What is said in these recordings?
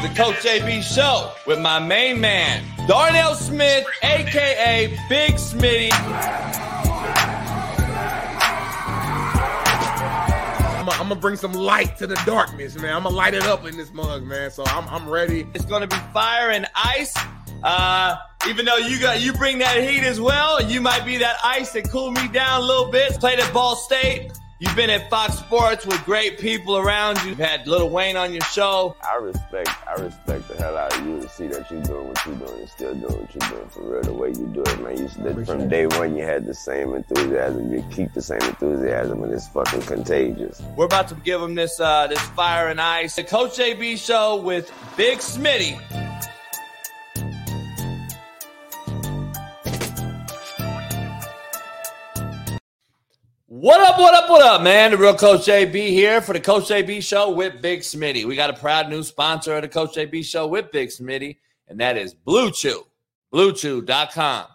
The Coach JB Show with my main man, Darnell Smith, aka Big Smitty. I'm gonna, I'm gonna bring some light to the darkness, man. I'm gonna light it up in this mug, man. So I'm, I'm ready. It's gonna be fire and ice. Uh, even though you got you bring that heat as well, you might be that ice that cool me down a little bit. Played at Ball State. You've been at Fox Sports with great people around you. You've had Lil Wayne on your show. I respect, I respect the hell out of you to see that you're doing what you're doing and still doing what you're doing for real. The way you do it, man. You said from day one you had the same enthusiasm. You keep the same enthusiasm, and it's fucking contagious. We're about to give them this uh, this fire and ice. The Coach JB Show with Big Smitty. What up, what up, what up, man? The real Coach JB here for the Coach JB Show with Big Smitty. We got a proud new sponsor of the Coach JB Show with Big Smitty, and that is Blue Chew. BlueChew.com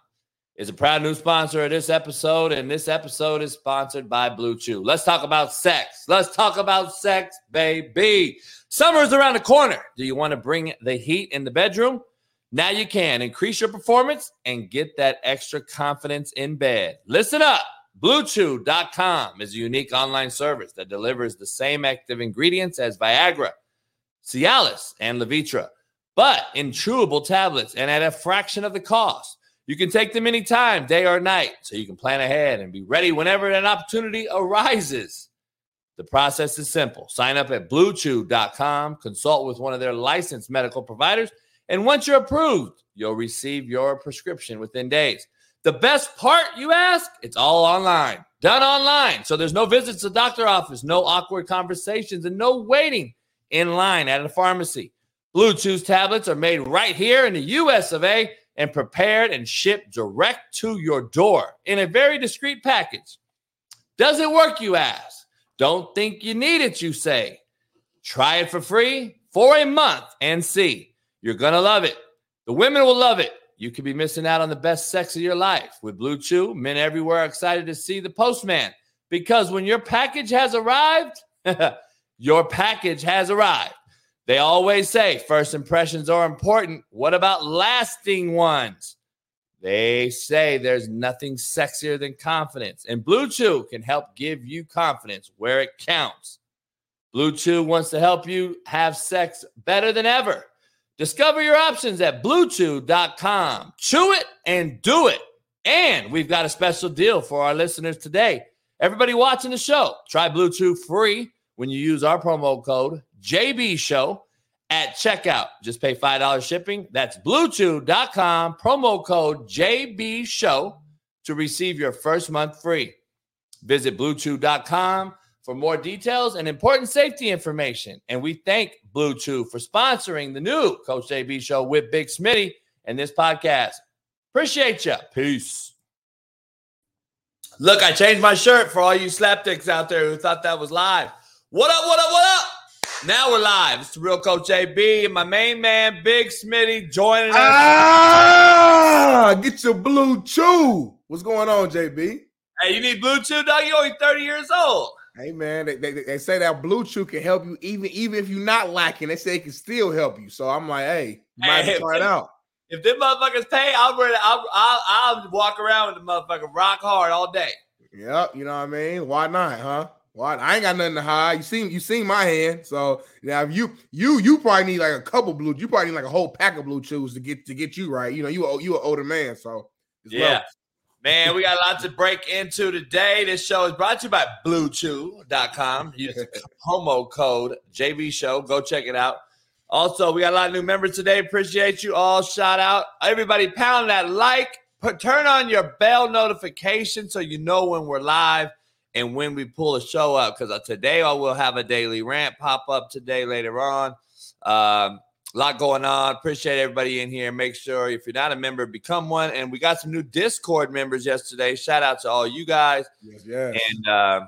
is a proud new sponsor of this episode, and this episode is sponsored by Blue Chew. Let's talk about sex. Let's talk about sex, baby. Summer is around the corner. Do you want to bring the heat in the bedroom? Now you can increase your performance and get that extra confidence in bed. Listen up. BlueChew.com is a unique online service that delivers the same active ingredients as Viagra, Cialis, and Levitra, but in chewable tablets and at a fraction of the cost. You can take them anytime, day or night, so you can plan ahead and be ready whenever an opportunity arises. The process is simple. Sign up at bluechew.com, consult with one of their licensed medical providers, and once you're approved, you'll receive your prescription within days. The best part, you ask? It's all online, done online. So there's no visits to doctor office, no awkward conversations, and no waiting in line at a pharmacy. Blue Chew's tablets are made right here in the US of A and prepared and shipped direct to your door in a very discreet package. Does it work, you ask? Don't think you need it, you say. Try it for free for a month and see. You're going to love it. The women will love it. You could be missing out on the best sex of your life. With Blue Chew, men everywhere are excited to see the postman because when your package has arrived, your package has arrived. They always say first impressions are important. What about lasting ones? They say there's nothing sexier than confidence, and Blue Chew can help give you confidence where it counts. Blue Chew wants to help you have sex better than ever. Discover your options at bluechew.com. Chew it and do it. And we've got a special deal for our listeners today. Everybody watching the show, try Blue free when you use our promo code JB Show at checkout. Just pay $5 shipping. That's bluechew.com, promo code JB Show to receive your first month free. Visit bluechew.com for more details and important safety information. And we thank Blue Chew for sponsoring the new Coach JB show with Big Smitty and this podcast. Appreciate you. Peace. Look, I changed my shirt for all you slapdicks out there who thought that was live. What up, what up, what up? Now we're live. It's the real Coach JB and my main man, Big Smitty, joining us. Ah, get your blue chew. What's going on, JB? Hey, you need Blue Chew, dog? You only 30 years old. Hey man, they, they, they say that blue chew can help you even even if you're not lacking. They say it can still help you. So I'm like, hey, might Hey, try it out. If them motherfuckers pay, I'll, ready, I'll, I'll, I'll walk around with the motherfucker rock hard all day. Yep, you know what I mean. Why not, huh? Why? I ain't got nothing to hide. You seen you seen my hand. So now if you you you probably need like a couple blue. You probably need like a whole pack of blue chews to get to get you right. You know you you an older man, so Yeah. levels. Man, we got lots to break into today. This show is brought to you by BlueChew.com. Use the promo code JB Show. Go check it out. Also, we got a lot of new members today. Appreciate you all. Shout out. Everybody pound that like. Put turn on your bell notification so you know when we're live and when we pull a show up. Because today I will have a daily rant pop up today later on. Um, a lot going on. Appreciate everybody in here. Make sure if you're not a member, become one. And we got some new Discord members yesterday. Shout out to all you guys Yes, yes. and uh,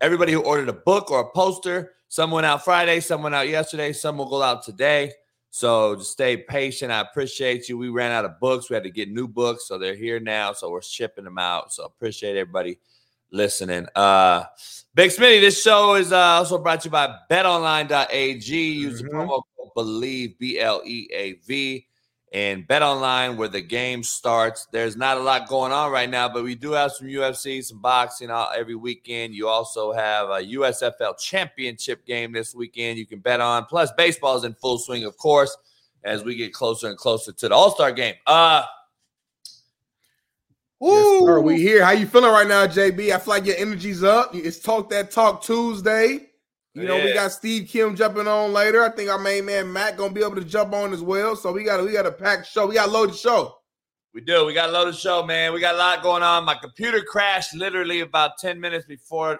everybody who ordered a book or a poster. Some went out Friday, some went out yesterday, some will go out today. So just stay patient. I appreciate you. We ran out of books. We had to get new books, so they're here now. So we're shipping them out. So appreciate everybody listening. Uh, Big Smitty, this show is uh, also brought to you by betonline.ag. Use Mhm. the promo code BLEAV, B L E A V, and betonline where the game starts. There's not a lot going on right now, but we do have some UFC, some boxing all, every weekend. You also have a USFL championship game this weekend you can bet on. Plus, baseball is in full swing, of course, as we get closer and closer to the All Star game. Uh, Yes, sir. We here. How you feeling right now, JB? I feel like your energy's up. It's Talk That Talk Tuesday. You know, we got Steve Kim jumping on later. I think our main man Matt gonna be able to jump on as well. So we got we got a packed show. We got a loaded show. We do. We got a loaded show, man. We got a lot going on. My computer crashed literally about 10 minutes before.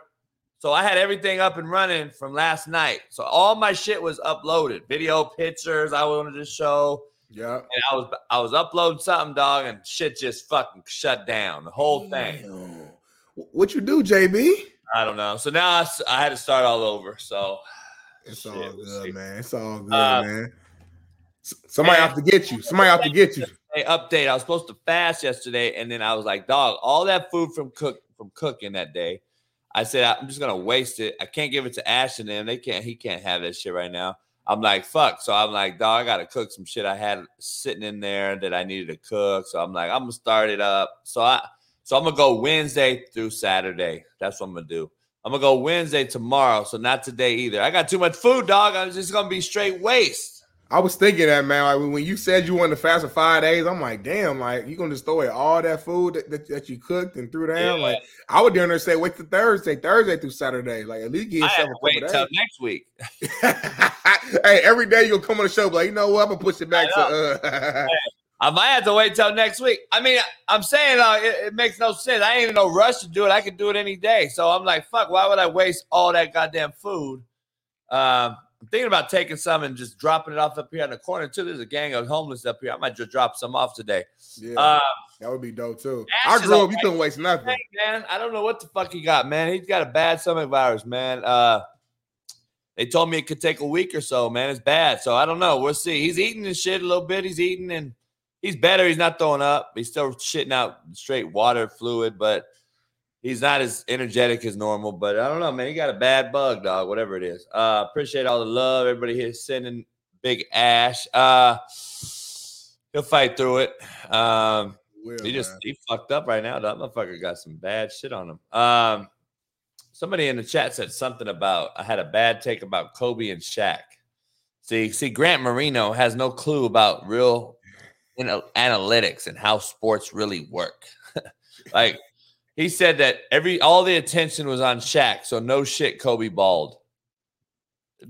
So I had everything up and running from last night. So all my shit was uploaded. Video, pictures I wanted to show. Yeah. And I was I was uploading something, dog, and shit just fucking shut down. The whole thing. What you do, JB? I don't know. So now I had to start all over. So It's shit, all good, man. It's all good, Uh, man. Somebody have to get you. Somebody have to get you. Hey, update. I was supposed to fast yesterday, and then I was like, dog, all that food from cook from cooking that day. I said, I'm just gonna waste it. I can't give it to Ashton and them. They can't, he can't have that shit right now. I'm like, fuck. So I'm like, dog, I gotta cook some shit I had sitting in there that I needed to cook. So I'm like, I'm gonna start it up. So I so I'm gonna go Wednesday through Saturday. That's what I'm gonna do. I'm gonna go Wednesday tomorrow. So not today either. I got too much food, dog. I'm just gonna be straight waste. I was thinking that, man. Like when you said you wanted to fast for five days, I'm like, damn, like you gonna just throw away all that food that, that, that you cooked and threw down. Yeah. Like I would down there say wait till Thursday, Thursday through Saturday. Like at least I yourself a wait till next week. hey, every day you'll come on the show, but like, you know what? I'm gonna push it back I to uh I might have to wait till next week. I mean, I'm saying uh, it, it makes no sense. I ain't in no rush to do it. I can do it any day. So I'm like, fuck, why would I waste all that goddamn food? Um, I'm thinking about taking some and just dropping it off up here in the corner too. There's a gang of homeless up here. I might just drop some off today. yeah, Uh, that would be dope too. Ash I grew up, you couldn't waste nothing. hey, man, I don't know what the fuck he got, man. He's got a bad stomach virus, man. Uh, they told me it could take a week or so, man. It's bad. So I don't know. We'll see. He's eating and shit a little bit. He's eating and he's better. He's not throwing up. He's still shitting out straight water fluid, but he's not as energetic as normal. But I don't know, man. He got a bad bug, dog, whatever it is. Uh, appreciate all the love. Everybody here sending big ash. Uh, he'll fight through it. Um, Will, he just man. he fucked up right now. That motherfucker got some bad shit on him. Um, somebody in the chat said something about I had a bad take about Kobe and Shaq. See, see, Grant Marino has no clue about real you know, analytics and how sports really work. like he said that every all the attention was on Shaq, so no shit, Kobe balled.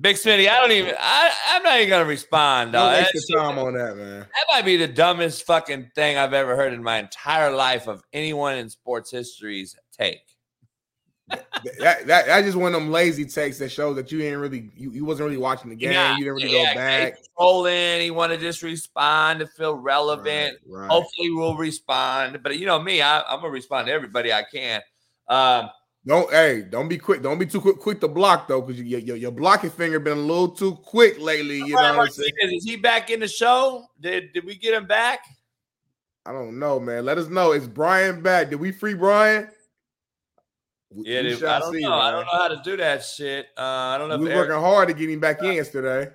Big Smitty, I don't even. I, I'm not even gonna respond. Don't Dog. Your time on that, man. that might be the dumbest fucking thing I've ever heard in my entire life of anyone in sports history's take. That, that that's just one of them lazy takes that shows that you ain't really you, you wasn't really watching the game. Yeah, you didn't really yeah, go back. He trolling. He want to just respond to feel relevant. Right, right. Hopefully, we'll respond. But you know me, I, I'm gonna respond to everybody I can. Um, Don't hey, don't be quick. Don't be too quick, quick to block though, because your, your your blocking finger been a little too quick lately. You know what I'm saying? Is he back in the show? Did did we get him back? I don't know, man. Let us know. Is Brian back? Did we free Brian? Yeah, dude, I don't see, know. I don't know how to do that shit. Uh, I don't know. We Eric, working hard to get him back in yesterday.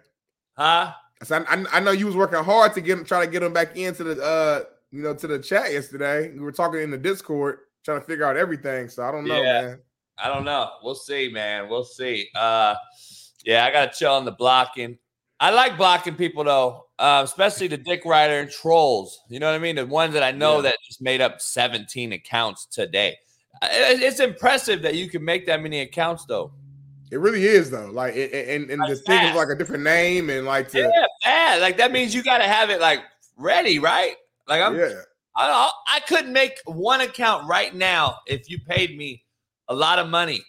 huh? So I, I, I know you was working hard to get him, try to get him back into the uh, you know, to the chat yesterday. We were talking in the Discord, trying to figure out everything. So I don't know, Yeah. man. I don't know. We'll see, man. We'll see. Uh yeah, I gotta chill on the blocking. I like blocking people though, uh, especially the dick rider and trolls. You know what I mean? The ones that I know Yeah. that just made up 17 accounts today. It's impressive that you can make that many accounts though. It really is though. Like, and and the That's thing is like a different name and like to Yeah, bad. Like that means you gotta have it like ready, right? Like I'm yeah. I, I couldn't make one account right now if you paid me a lot of money.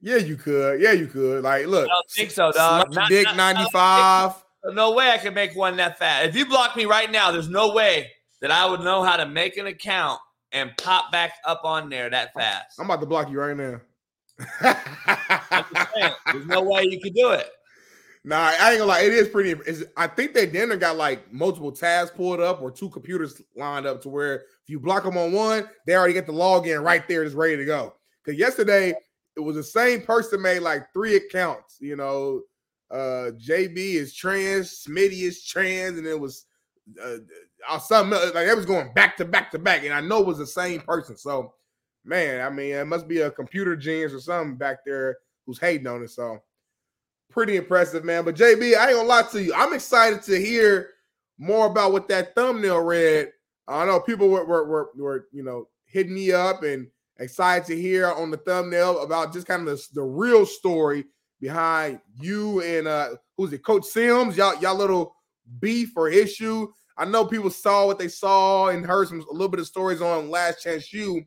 Yeah, you could. Yeah, you could. Like, look, I don't think so, dog. Not- Dick ninety five. No way I could make one that fast. If you block me right now, there's no way that I would know how to make an account and pop back up on there that fast. I'm about to block you right now. I'm just saying, there's no way you could do it. Nah, I ain't gonna lie. It is pretty. Is I think they then got like multiple tabs pulled up or two computers lined up to where if you block them on one, they already get the login right there, just ready to go. because yesterday it was the same person made like three accounts. You know, uh JB is trans, Smitty is trans, and it was uh, uh something like it was going back to back to back, and I know it was the same person. So, man, I mean, it must be a computer genius or something back there who's hating on it. So, pretty impressive, man. But JB, I ain't gonna lie to you, I'm excited to hear more about what that thumbnail read. I know people were were, were, were you know hitting me up and excited to hear on the thumbnail about just kind of the, the real story behind you and uh who's it, Coach Sims? Y'all, y'all little beef or issue. I know people saw what they saw and heard some a little bit of stories on Last Chance U,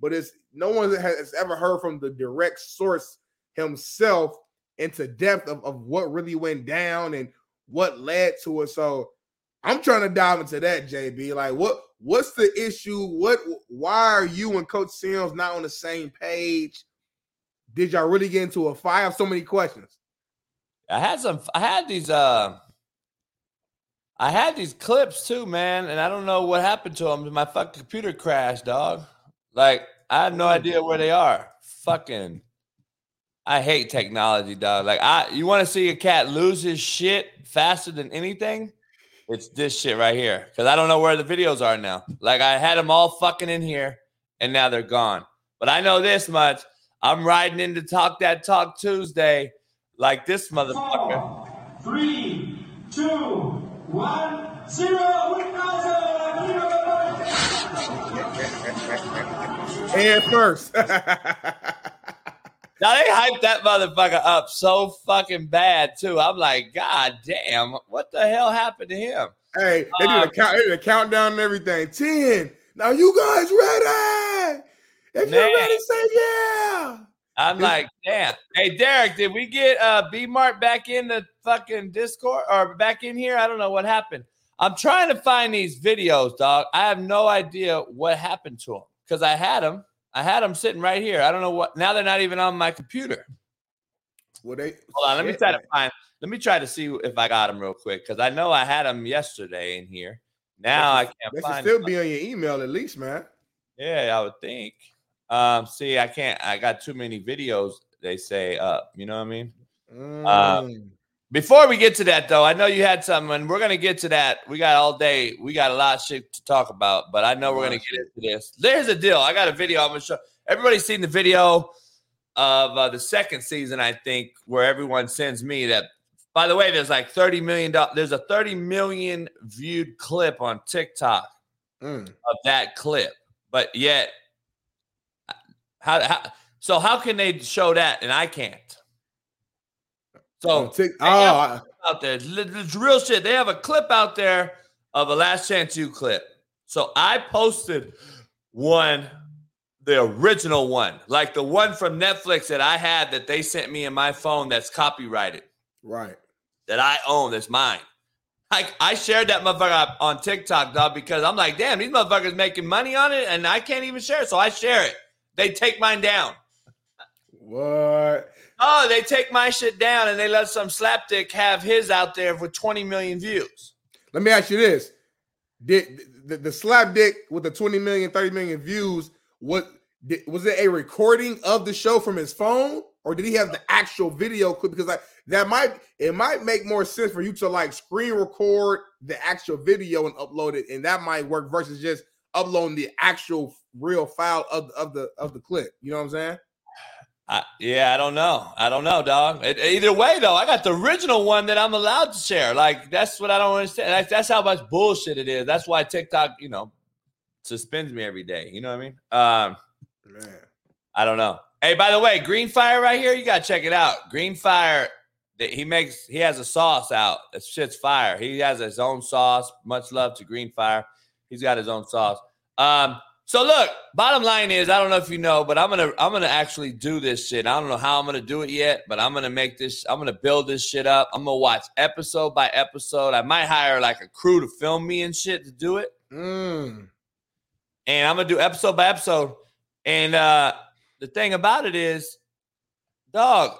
but it's no one has ever heard from the direct source himself into depth of, of what really went down and what led to it. So I'm trying to dive into that, JB. Like, what what's the issue? What why are you and Coach Sims not on the same page? Did y'all really get into a fight? I have so many questions. I had some I had these uh I had these clips too, man, and I don't know what happened to them. My fucking computer crashed, dog. Like, I have no idea where they are. Fucking I hate technology, dog. Like I you want to see a cat lose his shit faster than anything? It's this shit right here. Because I don't know where the videos are now. Like I had them all fucking in here and now they're gone. But I know this much. I'm riding into Talk That Talk Tuesday like this motherfucker. Four, three, two, one, zero. And first. Now they hyped that motherfucker up so fucking bad too. I'm like, God damn, what the hell happened to him? Hey, they did a, um, count, they did a countdown and everything. Ten. Now you guys ready? If man. you're ready, say yeah. I'm like, damn. Hey, Derek, did we get uh B Mart back in the fucking Discord or back in here? I don't know what happened. I'm trying to find these videos, dog. I have no idea what happened to them because I had them I had them sitting right here. I don't know what. Now they're not even on my computer. Well, they hold on. Let me try to find. Let me try to see if I got them real quick because I know I had them yesterday in here. Now I can't. They should still them. be on your email at least, man. Yeah, I would think. Um, see, I can't. I got too many videos. They say up. You know what I mean? Um, mm. Um, before we get to that, though, I know you had something, and we're gonna get to that. We got all day. We got a lot of shit to talk about, but I know we're gonna get into this. There's a deal. I got a video. I'm gonna show everybody's seen the video of uh, the second season, I think, where everyone sends me that. By the way, there's like 30 million. There's a 30 million viewed clip on TikTok mm. of that clip, but yet, how, how so? How can they show that and I can't? So oh, oh out there, it's real shit. They have a clip out there of a Last Chance U clip. So I posted one, the original one, like the one from Netflix that I had that they sent me in my phone that's copyrighted, right? That I own, that's mine. Like I shared that motherfucker on TikTok, dog, because I'm like, damn, these motherfuckers making money on it, and I can't even share it. So I share it. They take mine down. What? Oh, they take my shit down and they let some slapdick have his out there with 20 million views. Let me ask you this. Did the, the slapdick with the 20 million, 30 million views, what did, was it a recording of the show from his phone? Or did he have the actual video clip? Because like that might it might make more sense for you to like screen record the actual video and upload it, and that might work versus just uploading the actual real file of, of the of the clip. You know what I'm saying? I, yeah, I don't know. I don't know, dog. It, either way, though, I got the original one that I'm allowed to share. Like that's what I don't understand. That's, that's how much bullshit it is. That's why TikTok, you know, suspends me every day. You know what I mean? Um, Man, I don't know. Hey, by the way, Green Fire right here, you gotta check it out. Green Fire, he makes he has a sauce out. That shit's fire. He has his own sauce. Much love to Green Fire. He's got his own sauce. Um, so look, bottom line is, I don't know if you know, but I'm gonna I'm gonna actually do this shit. I don't know how I'm gonna do it yet, but I'm gonna make this. I'm gonna build this shit up. I'm gonna watch episode by episode. I might hire like a crew to film me and shit to do it. Mm. And I'm gonna do episode by episode. And uh the thing about it is, dog,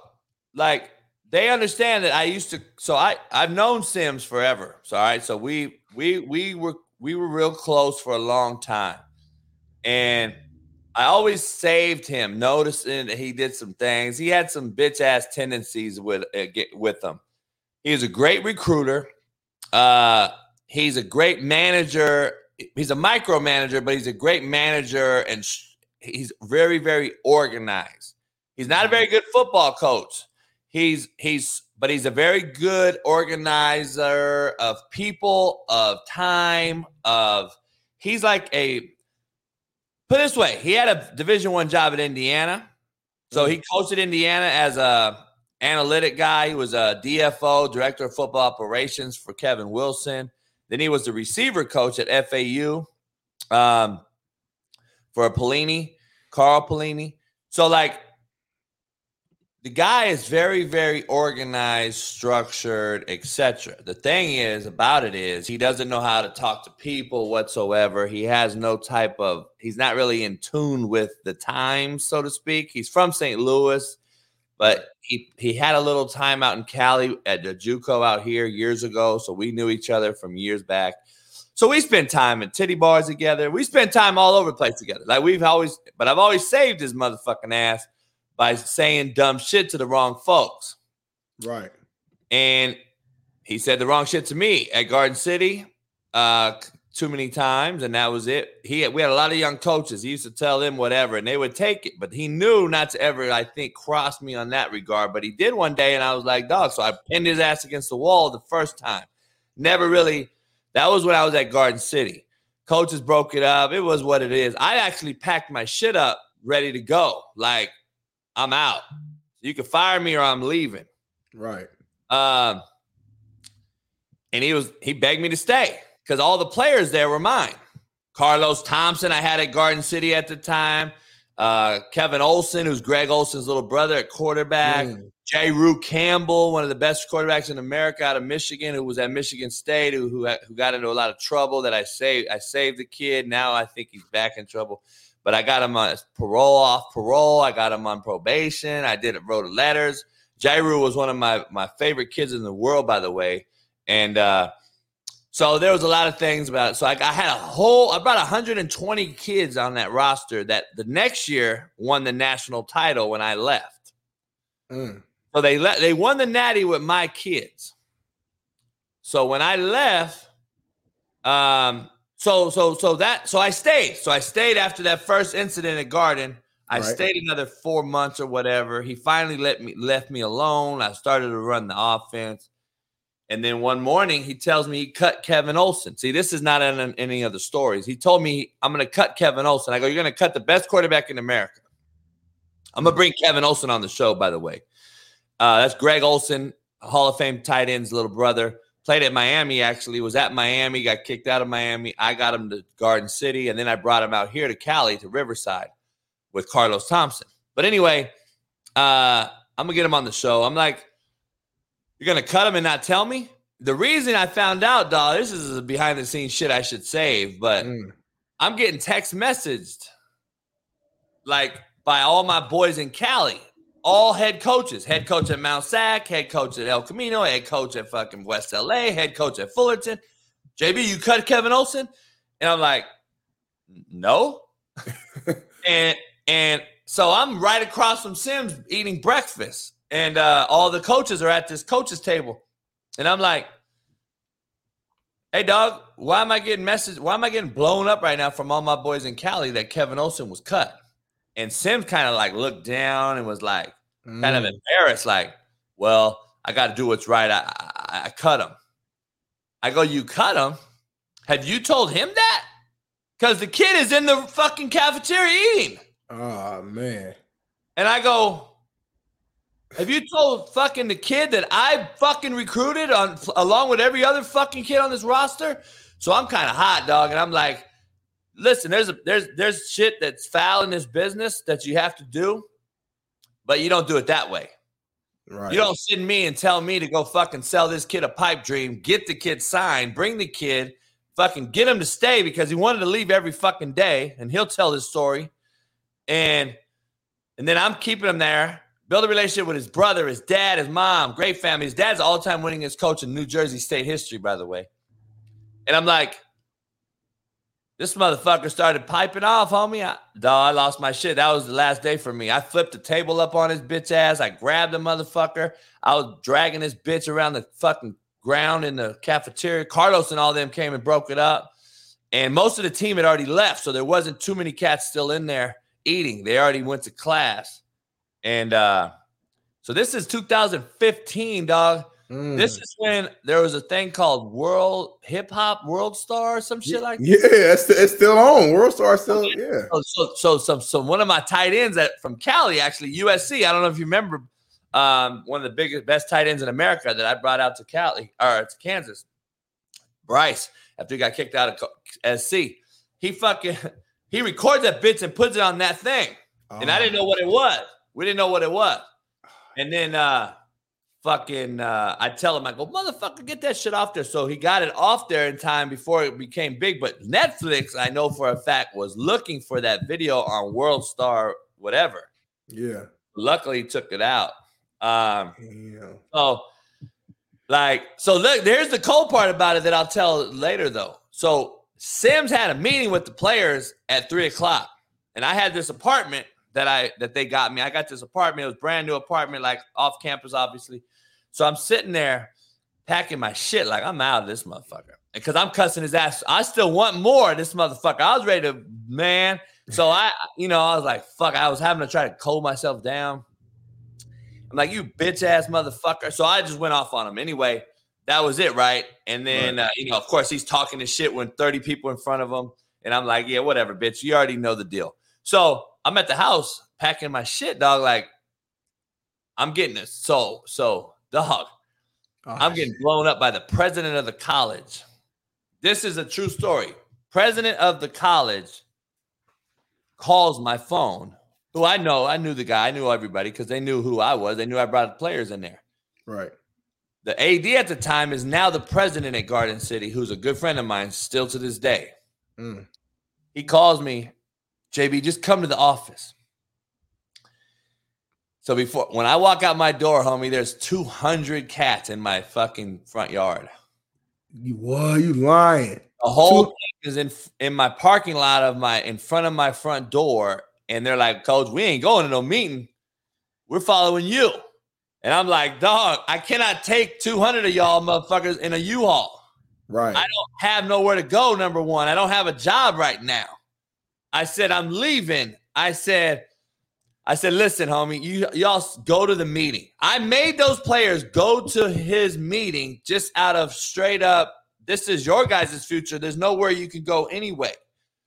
like they understand that I used to. So I I've known Sims forever. So all right, so we we we were we were real close for a long time. And I always saved him, noticing that he did some things. He had some bitch ass tendencies with uh, get, with him. He's a great recruiter. Uh, he's a great manager. He's a micromanager, but he's a great manager, and sh- he's very, very organized. He's not a very good football coach. He's he's but he's a very good organizer of people, of time, of he's like a put it this way, he had a division one job at Indiana. So he coached at Indiana as a analytic guy. He was a DFO, director of football operations for Kevin Wilson. Then he was the receiver coach at FAU um, for Pelini, Carl Pelini. So like the guy is very very organized structured etc the thing is about it is he doesn't know how to talk to people whatsoever. He has no type of he's not really in tune with the times so to speak. He's from st louis but he he had a little time out in cali at the juco out here years ago so we knew each other from years back. So we spent time in titty bars together. We spent time all over the place together. Like we've always but i've always saved his motherfucking ass by saying dumb shit to the wrong folks. Right. And he said the wrong shit to me at Garden City uh, too many times, and that was it. He had, we had a lot of young coaches. He used to tell them whatever, and they would take it. But he knew not to ever, I think, cross me on that regard. But he did one day, and I was like, dog. So I pinned his ass against the wall the first time. Never really. That was when I was at Garden City. Coaches broke it up. It was what it is. I actually packed my shit up, ready to go. Like I'm out. You can fire me or I'm leaving. Right. Um, and he was he begged me to stay because all the players there were mine. Carlos Thompson, I had at Garden City at the time. Uh, Kevin Olsen, who's Greg Olsen's little brother at quarterback. Mm. Jayru Campbell, one of the best quarterbacks in America out of Michigan, who was at Michigan State, who, who who got into a lot of trouble. That I saved. I saved the kid. Now I think he's back in trouble but I got him on parole off parole. I got him on probation. I did it, wrote letters. Jayru was one of my my favorite kids in the world, by the way, and uh, so there was a lot of things about it. So I, I had a whole about 120 kids on that roster that the next year won the national title when I left. Mm. So they let they won the natty with my kids. So when I left, um, so so so that so I stayed. So I stayed after that first incident at Garden. I Right. stayed another four months or whatever. He finally let me left me alone. I started to run the offense. And then one morning he tells me he cut Kevin Olsen. See, this is not in any of the stories. He told me I'm going to cut Kevin Olsen. I go, you're going to cut the best quarterback in America. I'm going to bring Kevin Olsen on the show, by the way. Uh, that's Greg Olsen, Hall of Fame tight end's little brother. Played at Miami, actually. Was at Miami, got kicked out of Miami. I got him to Garden City, and then I brought him out here to Cali, to Riverside with Carlos Thompson. But anyway, uh, I'm going to get him on the show. I'm like, you're going to cut him and not tell me? The reason I found out, dog, this is behind the scenes shit I should save, but Mm. I'm getting text messaged like by all my boys in Cali, all head coaches, head coach at Mount Sac, head coach at El Camino, head coach at fucking West LA, head coach at Fullerton. JB, you cut Kevin Olsen? And I'm like, no. and and so I'm right across from Sims eating breakfast. And uh, all the coaches are at this coaches table. And I'm like, hey dog, why am I getting message? Why am I getting blown up right now from all my boys in Cali that Kevin Olson was cut? And Sims kind of like looked down and was like kind of Mm. embarrassed, like, well, I got to do what's right. I, I I cut him. I go, you cut him? Have you told him that? Because the kid is in the fucking cafeteria eating. Oh man. And I go, have you told fucking the kid that I fucking recruited on along with every other fucking kid on this roster? So I'm kind of hot, dog, and I'm like, listen, there's a, there's there's shit that's foul in this business that you have to do, but you don't do it that way. Right. You don't send me and tell me to go fucking sell this kid a pipe dream, get the kid signed, bring the kid, fucking get him to stay because he wanted to leave every fucking day, and he'll tell his story. And and then I'm keeping him there, build a relationship with his brother, his dad, his mom, great family. His dad's all-time winningest coach in New Jersey State history, by the way. And I'm like, This motherfucker started piping off, homie. I, dawg, I lost my shit. That was the last day for me. I flipped the table up on his bitch ass. I grabbed the motherfucker. I was dragging this bitch around the fucking ground in the cafeteria. Carlos and all them came and broke it up. And most of the team had already left, so there wasn't too many cats still in there eating. They already went to class. And uh so this is 2015, dog. Mm. This is when there was a thing called World Hip Hop World Star, or some shit like that. yeah, it's, it's still on. World Star still, yeah. So, so, so, some, some, one of my tight ends at from Cali, actually USC. I don't know if you remember, um, one of the biggest, best tight ends in America that I brought out to Cali or to Kansas. Bryce, after he got kicked out of SC, he fucking he records that bitch and puts it on that thing, and I didn't know what it was. We didn't know what it was, and then uh, fucking, uh, I tell him, I go, motherfucker, get that shit off there. So he got it off there in time before it became big. But Netflix, I know for a fact, was looking for that video on World Star, whatever. Yeah. Luckily, he took it out. Um, Yeah. so, like, so look, there's the cold part about it that I'll tell later, though. So Sims had a meeting with the players at three o'clock, and I had this apartment that I that they got me. I got this apartment. It was brand new apartment, like off campus, obviously. So I'm sitting there packing my shit, like I'm out of this motherfucker, because I'm cussing his ass. I still want more of this motherfucker. I was ready to, man. So I, you know, I was like, fuck. I was having to try to cool myself down. I'm like, you bitch ass motherfucker. So I just went off on him. Anyway, that was it, right? And then, uh, you know, of course, he's talking this shit when 30 people in front of him. And I'm like, yeah, whatever, bitch. You already know the deal. So I'm at the house packing my shit, dog. Like, I'm getting this. So, so, dog, Oh, I'm getting blown up by the president of the college. This is a true story. President of the college calls my phone. Who I know, I knew the guy, I knew everybody because they knew who I was. They knew I brought players in there. right. The AD at the time is now the president at Garden City, who's a good friend of mine still to this day. Mm. He calls me, JB, just come to the office. So before when I walk out my door, homie, there's 200 cats in my fucking front yard. You what? You lying? The whole Two- thing is in in my parking lot of my in front of my front door, and they're like, "Coach, we ain't going to no meeting. We're following you." And I'm like, "Dog, I cannot take 200 of y'all motherfuckers in a U-Haul. Right. I don't have nowhere to go. Number one, I don't have a job right now. I said I'm leaving. I said, I said, listen, homie, you y'all go to the meeting. I made those players go to his meeting just out of straight up. This is your guys' future. There's nowhere you can go anyway.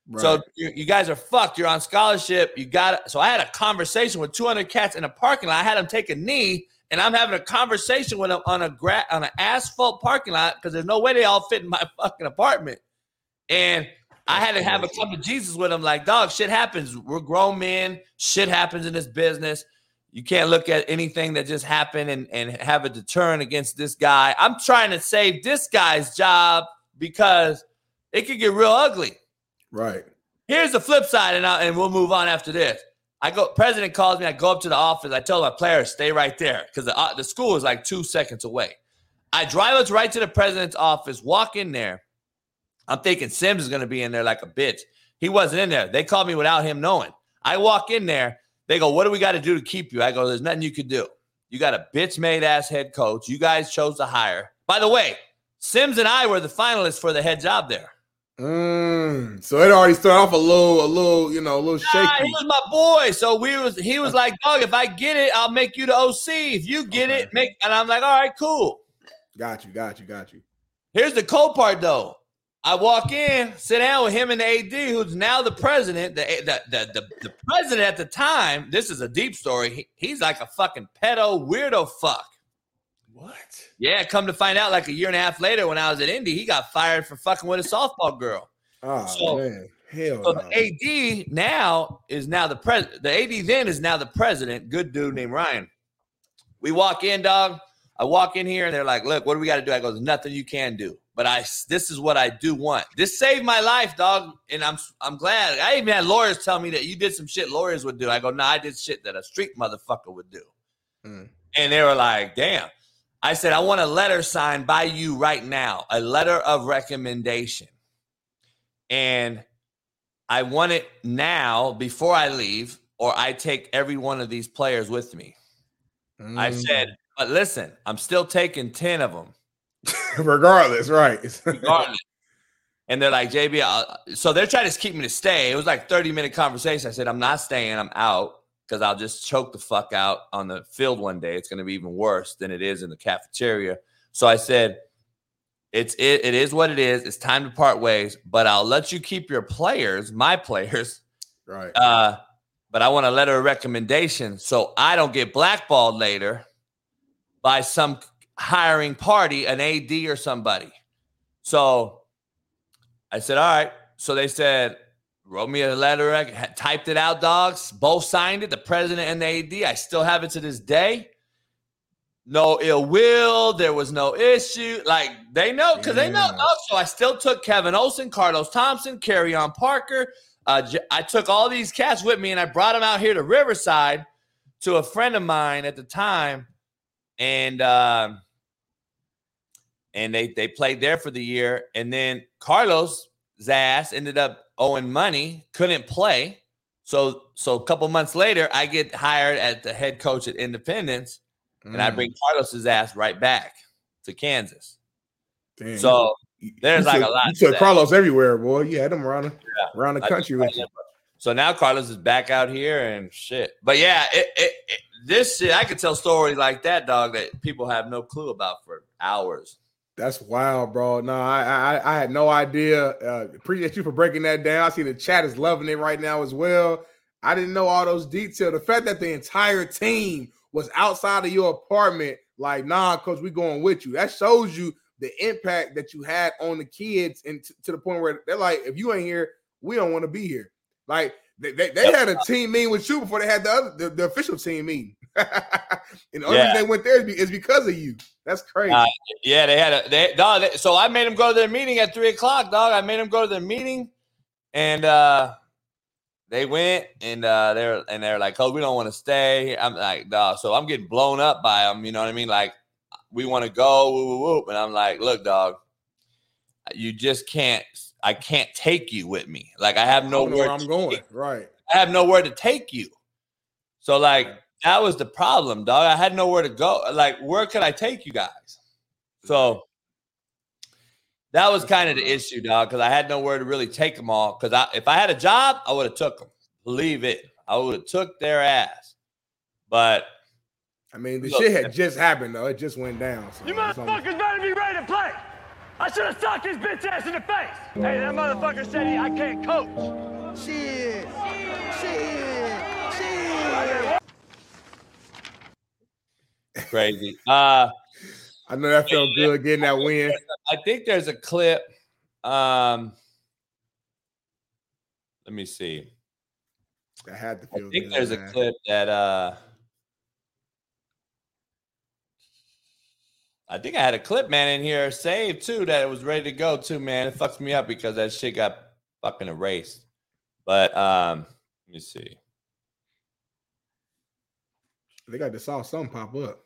right. So you, you guys are fucked. You're on scholarship. You got it. So I had a conversation with 200 cats in a parking lot. I had them take a knee, and I'm having a conversation with them on a gra- on an asphalt parking lot because there's no way they all fit in my fucking apartment. And I had to have a come of Jesus with them, like, dog, shit happens. We're grown men. Shit happens in this business. You can't look at anything that just happened and, and have a deterrent against this guy. I'm trying to save this guy's job because it could get real ugly. right. Here's the flip side, and, I, and we'll move on after this. I go. President calls me. I go up to the office. I tell my players stay right there because the uh, the school is like two seconds away. I drive us right to the president's office. Walk in there. I'm thinking Sims is going to be in there like a bitch. He wasn't in there. They called me without him knowing. I walk in there. They go, "What do we got to do to keep you?" I go, "There's nothing you could do. You got a bitch made ass head coach. You guys chose to hire. By the way, Sims and I were the finalists for the head job there. Mm. So it already started off a little, a little, you know, a little Nah, shaky. he was my boy. So we was he was like, dog, if I get it, I'll make you the OC. If you get Okay. it, make and I'm like, all right, cool. Got you, got you, got you. Here's the cold part though. I walk in, sit down with him and the AD, who's now the president. The the the, the, the president at the time, this is a deep story. He- he's like a fucking pedo weirdo fuck. What? Yeah, come to find out, like a year and a half later, when I was at Indy, he got fired for fucking with a softball girl. Oh So- man, hell So no. the AD now is now the president. The AD then is now the president. Good dude named Ryan. We walk in, dog. I walk in here and they're like, "Look, what do we got to do?" I go, "There's nothing you can do." But I, this is what I do want. This saved my life, dog, and I'm, I'm glad. I even had lawyers tell me that you did some shit lawyers would do. I go, "No, I did shit that a street motherfucker would do." Mm. And they were like, "Damn." I said, "I want a letter signed by you right now, a letter of recommendation." And I want it now before I leave, or I take every one of these players with me. I Mm. said, but listen, I'm still taking 10 of them. regardless, right? regardless. and they're like, JB, I'll, so they're trying to keep me to stay. It was like 30 minute conversation. I said, I'm not staying. I'm out because I'll just choke the fuck out on the field one day. It's going to be even worse than it is in the cafeteria. So I said, it's it, it is what it is. It's time to part ways, but I'll let you keep your players, my players. right. Uh, but I want a letter of recommendation so I don't get blackballed later by some hiring party, an AD or somebody. So I said, all right. So they said, wrote me a letter, ha- typed it out, dogs. Both signed it, the president and the AD. I still have it to this day. No ill will. There was no issue. Like they know because they know. Yeah. dog. So I still took Kevin Olsen, Carlos Thompson, Carry on Parker. Uh, I took all these cats with me and I brought them out here to Riverside to a friend of mine at the time, and um, and they they played there for the year. And then Carlos Zass ended up owing money, couldn't play. So so a couple months later, I get hired as the head coach at Independence, and I Mm. bring Carlos's ass right back to Kansas. Damn, So there's you like took- a lot You took that. Carlos everywhere, boy. You had him around the, around the I country with you. So now Carlos is back out here and shit. But yeah, it, it, it, this shit, I could tell stories like that, dog, that people have no clue about for hours. That's wild, bro. No, I, I I had no idea. Uh, appreciate you for breaking that down. I see the chat is loving it right now as well. I didn't know all those details. The fact that the entire team was outside of your apartment, like, nah, coach, we going with you. That shows you the impact that you had on the kids, and t- to the point where they're like, if you ain't here, we don't want to be here. Like they, they, they had a team meeting with you before they had the other the, the official team meeting. and the only Yeah. reason they went there is because of you. That's crazy. Uh, Yeah, they had a they dog. They, so I made them go to their meeting at three o'clock, dog. I made them go to their meeting, and uh they went and uh they're and they're like, "Oh, we don't want to stay." I'm like, "Dog." So I'm getting blown up by them. You know what I mean? Like, we want to go, whoop, whoop, whoop. and I'm like, "Look, dog, you just can't. I can't take you with me. Like, I have I don't know nowhere where I'm to going. take- Right. I have nowhere to take you. So like. That was the problem, dog. I had nowhere to go. Like, where could I take you guys? So that was kind of the issue, dog, because I had nowhere to really take them all. Because I, if I had a job, I would have took them. Believe it, I would have took their ass. But I mean, the Look, shit had just happened though. It just went down. So You motherfuckers better be ready to play. I should have socked his bitch ass in the face. Hey, that motherfucker said he, I can't coach. Shit. Shit. Shit. Crazy. uh, I know that felt good getting that win. I think there's a clip. Um, let me see. I had to I think good, there's a clip that uh I think I had a clip man in here saved too that it was ready to go too, man. It fucks me up because that shit got fucking erased. But um let me see. I think I just saw something pop up.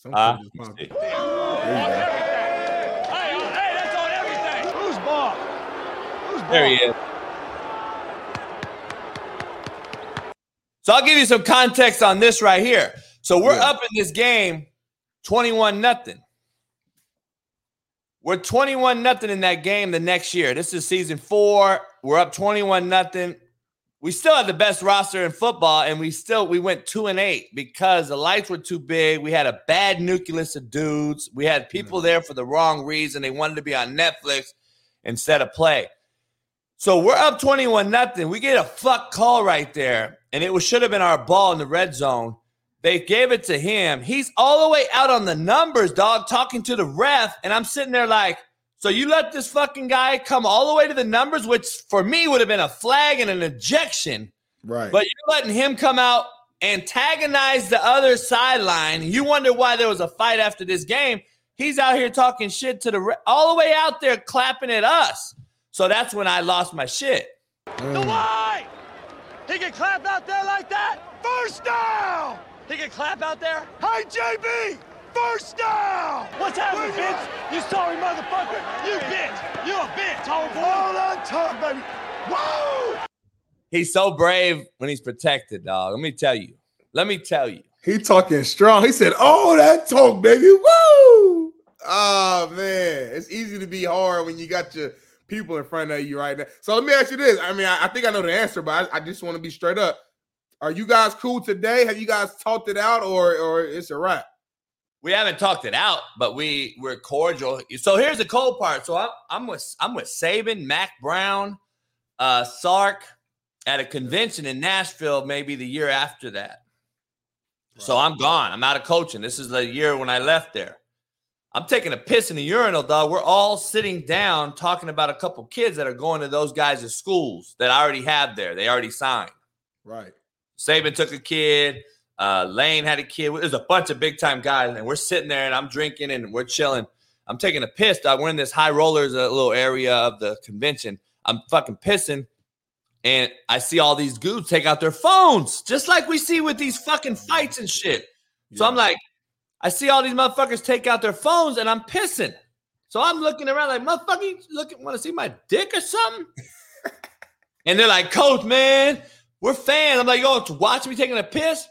Some Uh, just popped me see. up. There Hey, on, hey, that's on everything. Who's ball? Who's ball? There he is. So I'll give you some context on this right here. So we're Yeah. up in this game 21 nothing. We're 21 nothing in that game the next year. This is season 4. We're up 21 nothing. We still had the best roster in football and we still we went 2 and 8 because the lights were too big. We had a bad nucleus of dudes. We had people there for the wrong reason. They wanted to be on Netflix instead of play. So we're up 21 nothing. We get a fuck call right there, and it was, should have been our ball in the red zone. They gave it to him. He's all the way out on the numbers, dog, talking to the ref, and I'm sitting there like, so you let this fucking guy come all the way to the numbers, which for me would have been a flag and an ejection, Right. but you're letting him come out antagonize the other sideline. You wonder why there was a fight after this game. He's out here talking shit to the all the way out there clapping at us. So that's when I lost my shit. The Mm. why? He can clap out there like that? First down! He can clap out there? Hey, JB! First down! What's happening, bitch? You sorry motherfucker? You bitch! You a bitch, homeboy! Hold on, tough, baby! He's so brave when he's protected, dog. Let me tell you. Let me tell you. He talking strong. He said, "Oh, that talk, baby, woo!" Oh man, it's easy to be hard when you got your people in front of you right now. So let me ask you this. I mean, I, I think I know the answer, but I, I just want to be straight up. Are you guys cool today? Have you guys talked it out, or or it's a wrap? We haven't talked it out, but we we're cordial. So here's the cold part. So I'm I'm with I'm with Saban, Mack Brown, uh, Sark at a convention in Nashville, maybe the year after that. So I'm gone. I'm out of coaching. This is the year when I left there. I'm taking a piss in the urinal, dog. We're all sitting down talking about a couple kids that are going to those guys' schools that I already have there. They already signed. Right. Saban took a kid. Uh, Lane had a kid. There's a bunch of big time guys, and we're sitting there and I'm drinking and we're chilling. I'm taking a piss, dog. We're in this high rollers, a little area of the convention. I'm fucking pissing. And I see all these dudes take out their phones, just like we see with these fucking fights and shit. So I'm like, I see all these motherfuckers take out their phones and I'm pissing. So I'm looking around like, motherfucker, looking, want to see my dick or something? and they're like, Coach, man, we're fans. I'm like, yo, watch me taking a piss?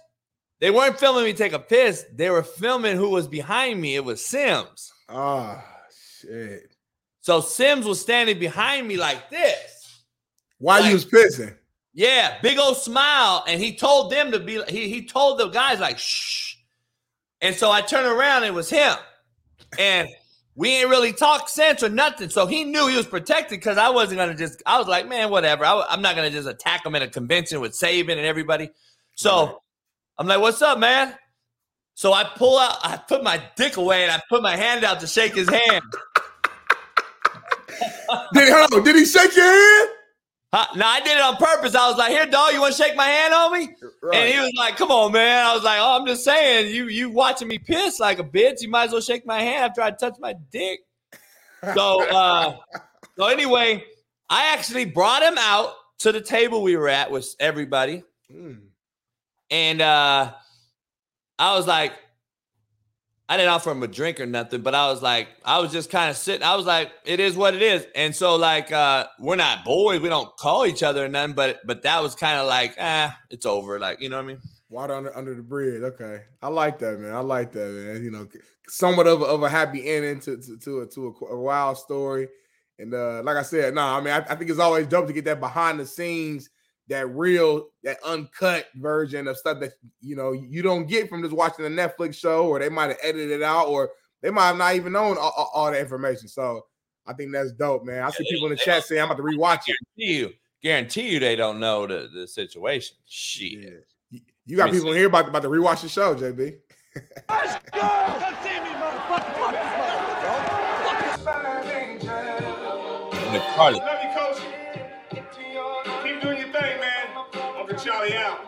They weren't filming me take a piss. They were filming who was behind me. It was Sims. Oh shit. So Sims was standing behind me like this. Why Like- you was pissing? Yeah, big old smile. And he told them to be, he, he told the guys, like, shh. And so I turned around, it was him. And we ain't really talked sense or nothing. So he knew he was protected because I wasn't going to just, I was like, man, whatever. I, am not going to just attack him in a convention with Saban and everybody. So. I'm like, what's up, man? So I pull out, I put my dick away and I put my hand out to shake his hand. Did, hold on, did he shake your hand? Huh? No, I did it on purpose. I was like, here, dog, you want to shake my hand on me? And he was like, "Come on, man." I was like, "Oh, I'm just saying, you you watching me piss like a bitch. You might as well shake my hand after I touch my dick." So, uh, so anyway, I actually brought him out to the table we were at with everybody, Mm. And uh, I was like, I didn't offer him a drink or nothing, but I was like, I was just kind of sitting. I was like, it is what it is. And so, like, uh, we're not boys. We don't call each other or nothing, but but that was kind of like, ah, it's over. Like, you know what I mean? Water under under the bridge. Okay, I like that, man. I like that, man. You know, somewhat of a, of a happy ending to to to a, to a, a wild story. And uh, like I said, no, I mean, I, I think it's always dope to get that behind the scenes, that real, that uncut version of stuff that you know you don't get from just watching a Netflix show, or they might have edited it out, or they might have not even known all, all, all the information. So I think that's dope, man. I see they- people in the chat saying I'm about to rewatch it. Guarantee you, guarantee you, they don't know the, the situation. Shit. Yeah. You- You got people in here about, about to rewatch the show, JB. Let's go! Come see me, motherfucker. Fuck this And the Carly- Love you, Uncle Charlie out.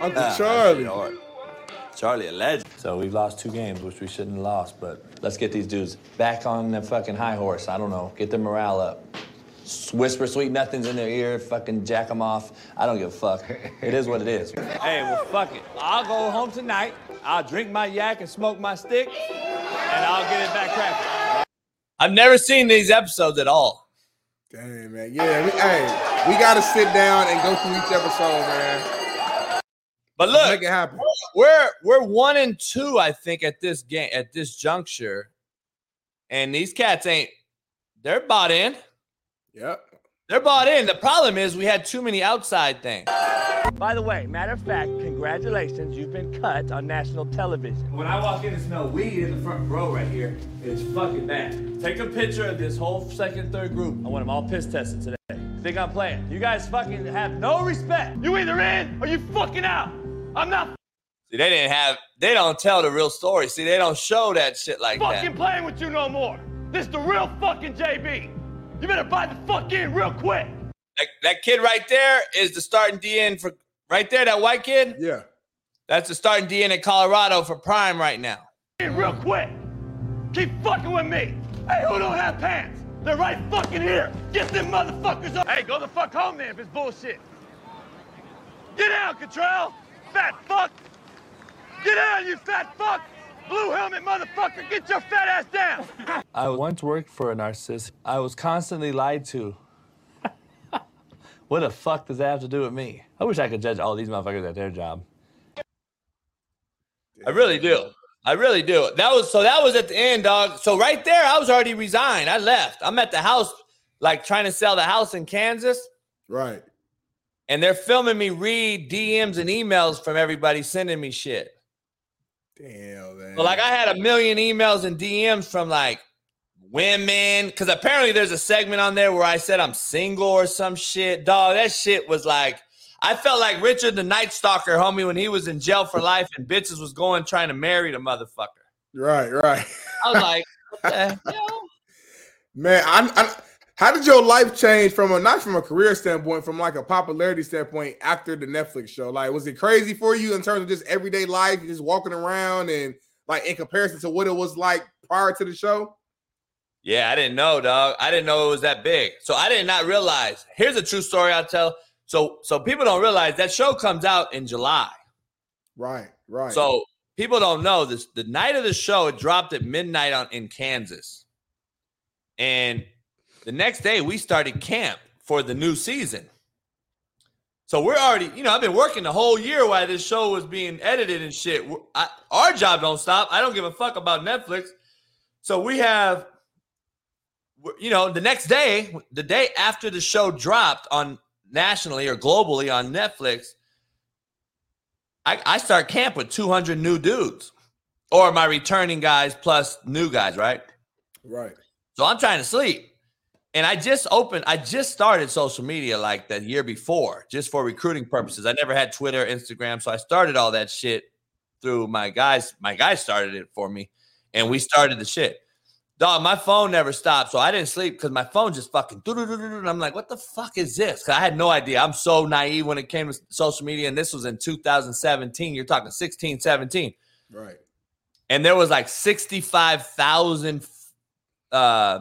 Uncle Ah, Charlie. that's hard. Charlie, a legend. So we've lost two games, which we shouldn't have lost, but let's get these dudes back on the fucking high horse. I don't know. Get their morale up. Whisper sweet nothings in their ear, fucking jack them off. I don't give a fuck. It is what it is. Hey, well, fuck it. I'll go home tonight. I'll drink my yak and smoke my stick, and I'll get it back cracking. I've never seen these episodes at all. Damn, man. Yeah, we, hey, we got to sit down and go through each episode, man. But look, make it happen. we're we're one and two, I think, at this game at this juncture, and these cats ain't. They're bought in. Yep. They're bought in. The problem is we had too many outside things. By the way, matter of fact, congratulations, you've been cut on national television. When I walk in and smell weed in the front row right here, it's fucking bad. Take a picture of this whole second, third group. I want them all piss tested today. Think I'm playing? You guys fucking have no respect. You either in or you fucking out. I'm not See, they didn't have. They don't tell the real story. See, they don't show that shit like fucking that. Fucking playing with you no more. This is the real fucking JB. You better buy the fuck in real quick. that. That kid right there is the starting DN for right there. That white kid. Yeah. That's the starting DN in Colorado for Prime right now. In real quick. Keep fucking with me. Hey, who don't have pants? They're right fucking here. Get them motherfuckers up. Hey, go the fuck home then if it's bullshit. Get out, Cottrell. Fat fuck. Get out, you fat fuck. Blue helmet motherfucker. Get your fat ass down. I once worked for a narcissist. I was constantly lied to. What the fuck does that have to do with me? I wish I could judge all these motherfuckers at their job. I really do. I really do. That was so that was at the end, dog. So right there, I was already resigned. I left. I'm at the house, like trying to sell the house in Kansas, Right. and they're filming me read DMs and emails from everybody sending me shit. Damn, man. But like I had a million emails and DMs from like women, because apparently there's a segment on there where I said I'm single or some shit. Dog, that shit was like I felt like Richard the Night Stalker, homie, when he was in jail for life and bitches was going trying to marry the motherfucker. right, right. I was like, what the hell? Man, I, I, how did your life change from a not from a career standpoint, from like a popularity standpoint after the Netflix show? Like, was it crazy for you in terms of just everyday life, just walking around and like in comparison to what it was like prior to the show? Yeah, I didn't know, dog. I didn't know it was that big. So I did not realize. Here's a true story I'll tell. So so people don't realize that show comes out in July. Right, right. So people don't know this. The night of the show, it dropped at midnight on in Kansas, and the next day we started camp for the new season. So we're already, you know, I've been working the whole year while this show was being edited and shit. I, our job don't stop. I don't give a fuck about Netflix. So we have, you know, the next day, the day after the show dropped on nationally or globally on Netflix, I, I start camp with 200 new dudes or my returning guys plus new guys, right? right. So I'm trying to sleep. And I just opened, I just started social media like the year before, just for recruiting purposes. I never had Twitter, Instagram. So I started all that shit through my guys. My guys started it for me. And we started the shit. Dog, my phone never stopped. So I didn't sleep because my phone just fucking and I'm like, what the fuck is this? Because I had no idea. I'm so naive when it came to social media. And this was in 2017. You're talking 16, 17 Right. and there was like 65,000 uh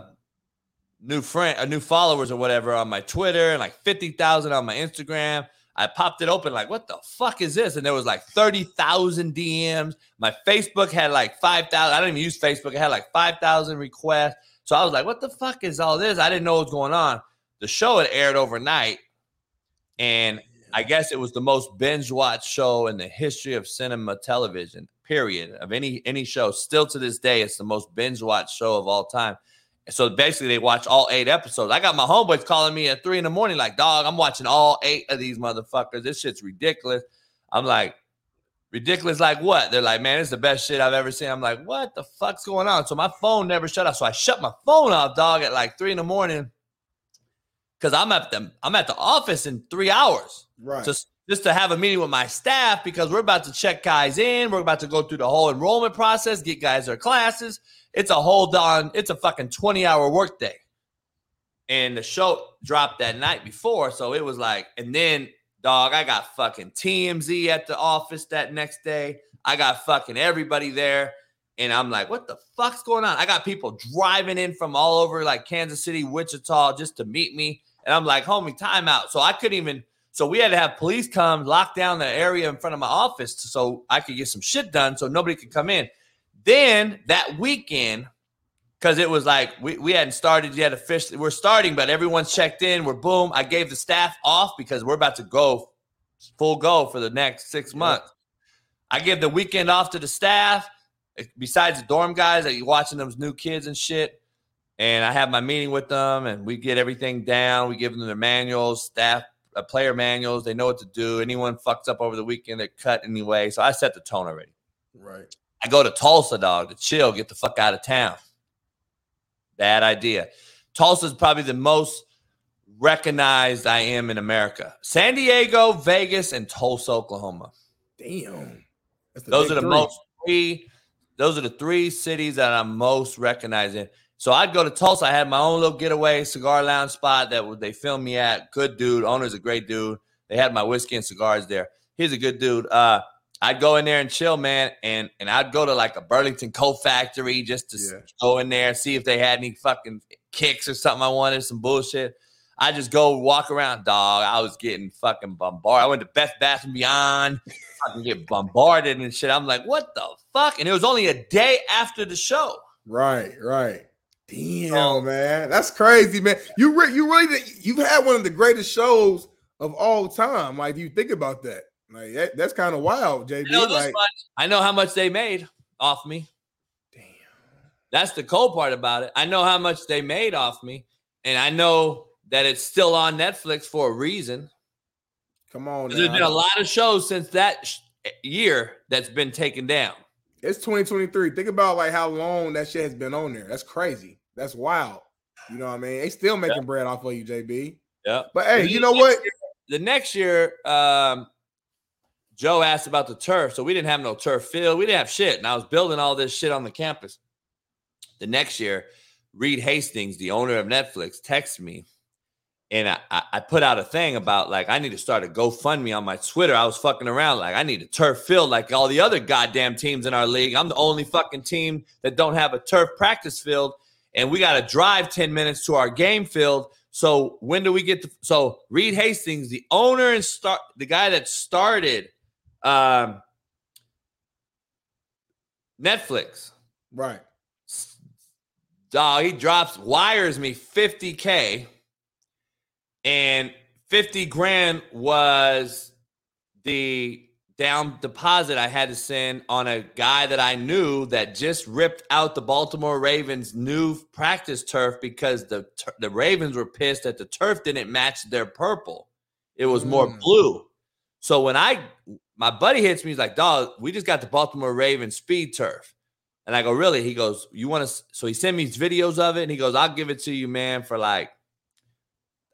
new friend uh, new followers or whatever on my Twitter and like 50,000 on my Instagram. I popped it open like what the fuck is this? And there was like 30,000 DMs. My Facebook had like 5,000. I don't even use Facebook. It had like 5,000 requests. So I was like what the fuck is all this? I didn't know what was going on. The show had aired overnight and I guess it was the most binge watched show in the history of cinema television, period, of any any show. Still to this day, it's the most binge watched show of all time. So basically, they watch all eight episodes. I got my homeboys calling me at three in the morning, like, dog, I'm watching all eight of these motherfuckers. This shit's ridiculous. I'm like, ridiculous, like what? They're like, man, it's the best shit I've ever seen. I'm like, what the fuck's going on? So my phone never shut off. So I shut my phone off, dog, at like three in the morning. Cause I'm at the I'm at the office in three hours Right. just just to have a meeting with my staff because we're about to check guys in. We're about to go through the whole enrollment process, get guys their classes. It's a whole darn, it's a fucking 20 hour workday. And the show dropped that night before. So it was like, and then dog, I got fucking TMZ at the office that next day. I got fucking everybody there. And I'm like, what the fuck's going on? I got people driving in from all over like Kansas City, Wichita just to meet me. And I'm like, homie, timeout. So I couldn't even so we had to have police come lock down the area in front of my office so I could get some shit done so nobody could come in. Then that weekend, because it was like we, we hadn't started yet officially. We're starting, but everyone's checked in. We're boom. I gave the staff off because we're about to go full go for the next six months. I give the weekend off to the staff, eh, besides the dorm guys that you're watching those new kids and shit. And I have my meeting with them and we get everything down. We give them their manuals, staff uh, player manuals. They know what to do. Anyone fucks up over the weekend, they're cut anyway. So I set the tone already. right. I go to Tulsa, dog, to chill, get the fuck out of town. Bad idea. Tulsa is probably the most recognized I am in America. San Diego, Vegas, and Tulsa, Oklahoma. Damn. Those are the three. most three. Those are the three cities that I'm most recognized in. So I'd go to Tulsa. I had my own little getaway cigar lounge spot that they filmed me at. Good dude. Owner's a great dude. They had my whiskey and cigars there. He's a good dude. Uh, I'd go in there and chill, man, and and I'd go to like a Burlington Coat Factory just to Yeah. go in there and see if they had any fucking kicks or something I wanted, some bullshit. I just go walk around, dog. I was getting fucking bombarded. I went to Bed Bath and Beyond, fucking get bombarded and shit. I'm like, what the fuck? And it was only a day after the show. Right, right. Damn, So- man, that's crazy, man. You re- you really you've had one of the greatest shows of all time. Like, you think about that. Like that, that's kind of wild, JB. I know, like, much. I know how much they made off me. damn. That's the cool part about it. I know how much they made off me, and I know that it's still on Netflix for a reason. Come on, There's been a lot of shows since that sh- eh, year that's been taken down. It's 2023. Think about like how long that shit has been on there. That's crazy. That's wild. You know what I mean? They still making bread off of you, JB. Yeah. But hey, And you know what? year- the next year, um, Joe asked about the turf. So we didn't have no turf field. We didn't have shit. And I was building all this shit on the campus. The next year, Reed Hastings, the owner of Netflix, texted me. And I, I put out a thing about like I need to start a GoFundMe on my Twitter. I was fucking around like I need a turf field like all the other goddamn teams in our league. I'm the only fucking team that don't have a turf practice field, and we got to drive ten minutes to our game field. So when do we get to? So Reed Hastings, the owner and start the guy that started um, Netflix, Right. dog, he drops wires me 50k and 50 grand was the down deposit I had to send on a guy that I knew that just ripped out the Baltimore Ravens new practice turf because the the Ravens were pissed that the turf didn't match their purple. It was more Mm. blue. So when I my buddy hits me, he's like, "Dog, we just got the Baltimore Ravens speed turf." And I go, "Really?" He goes, "You want to?" So he sent me videos of it, and he goes, "I'll give it to you, man, for like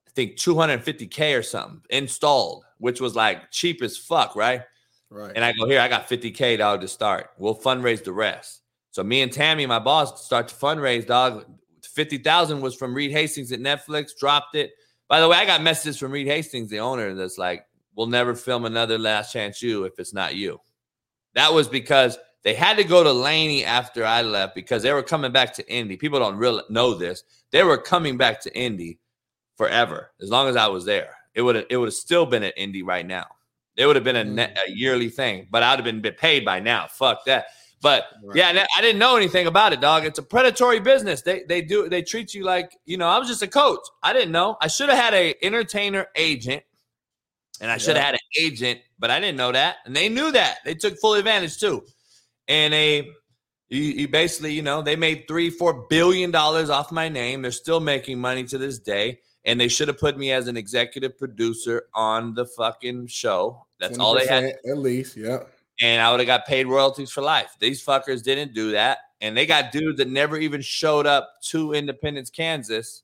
I think 250k or something installed, which was like cheap as fuck, right?" Right. And I go, "Here, I got 50k dog to start. We'll fundraise the rest." So me and Tammy, my boss, start to fundraise. Dog, 50,000 was from Reed Hastings at Netflix. Dropped it. By the way, I got messages from Reed Hastings, the owner, that's like, "We'll never film another Last Chance U if it's not you." That was because they had to go to Laney after I left because they were coming back to Indy. People don't really know this. They were coming back to Indy forever as long as I was there. It would it would have still been at Indy right now. It would have been a, net, a yearly thing, but I'd have been been paid by now. Fuck that. But Right. yeah, I didn't know anything about it, dog. It's a predatory business. They they do they treat you like you know. I was just a coach. I didn't know. I should have had a entertainer agent, and I should have Yeah. had an agent, but I didn't know that, and they knew that. They took full advantage too, and they. You, you basically, you know, they made three, four billion dollars off my name. They're still making money to this day, and they should have put me as an executive producer on the fucking show. That's all they had at least. Yeah. and I would have got paid royalties for life. These fuckers didn't do that, and they got dudes that never even showed up to Independence, Kansas,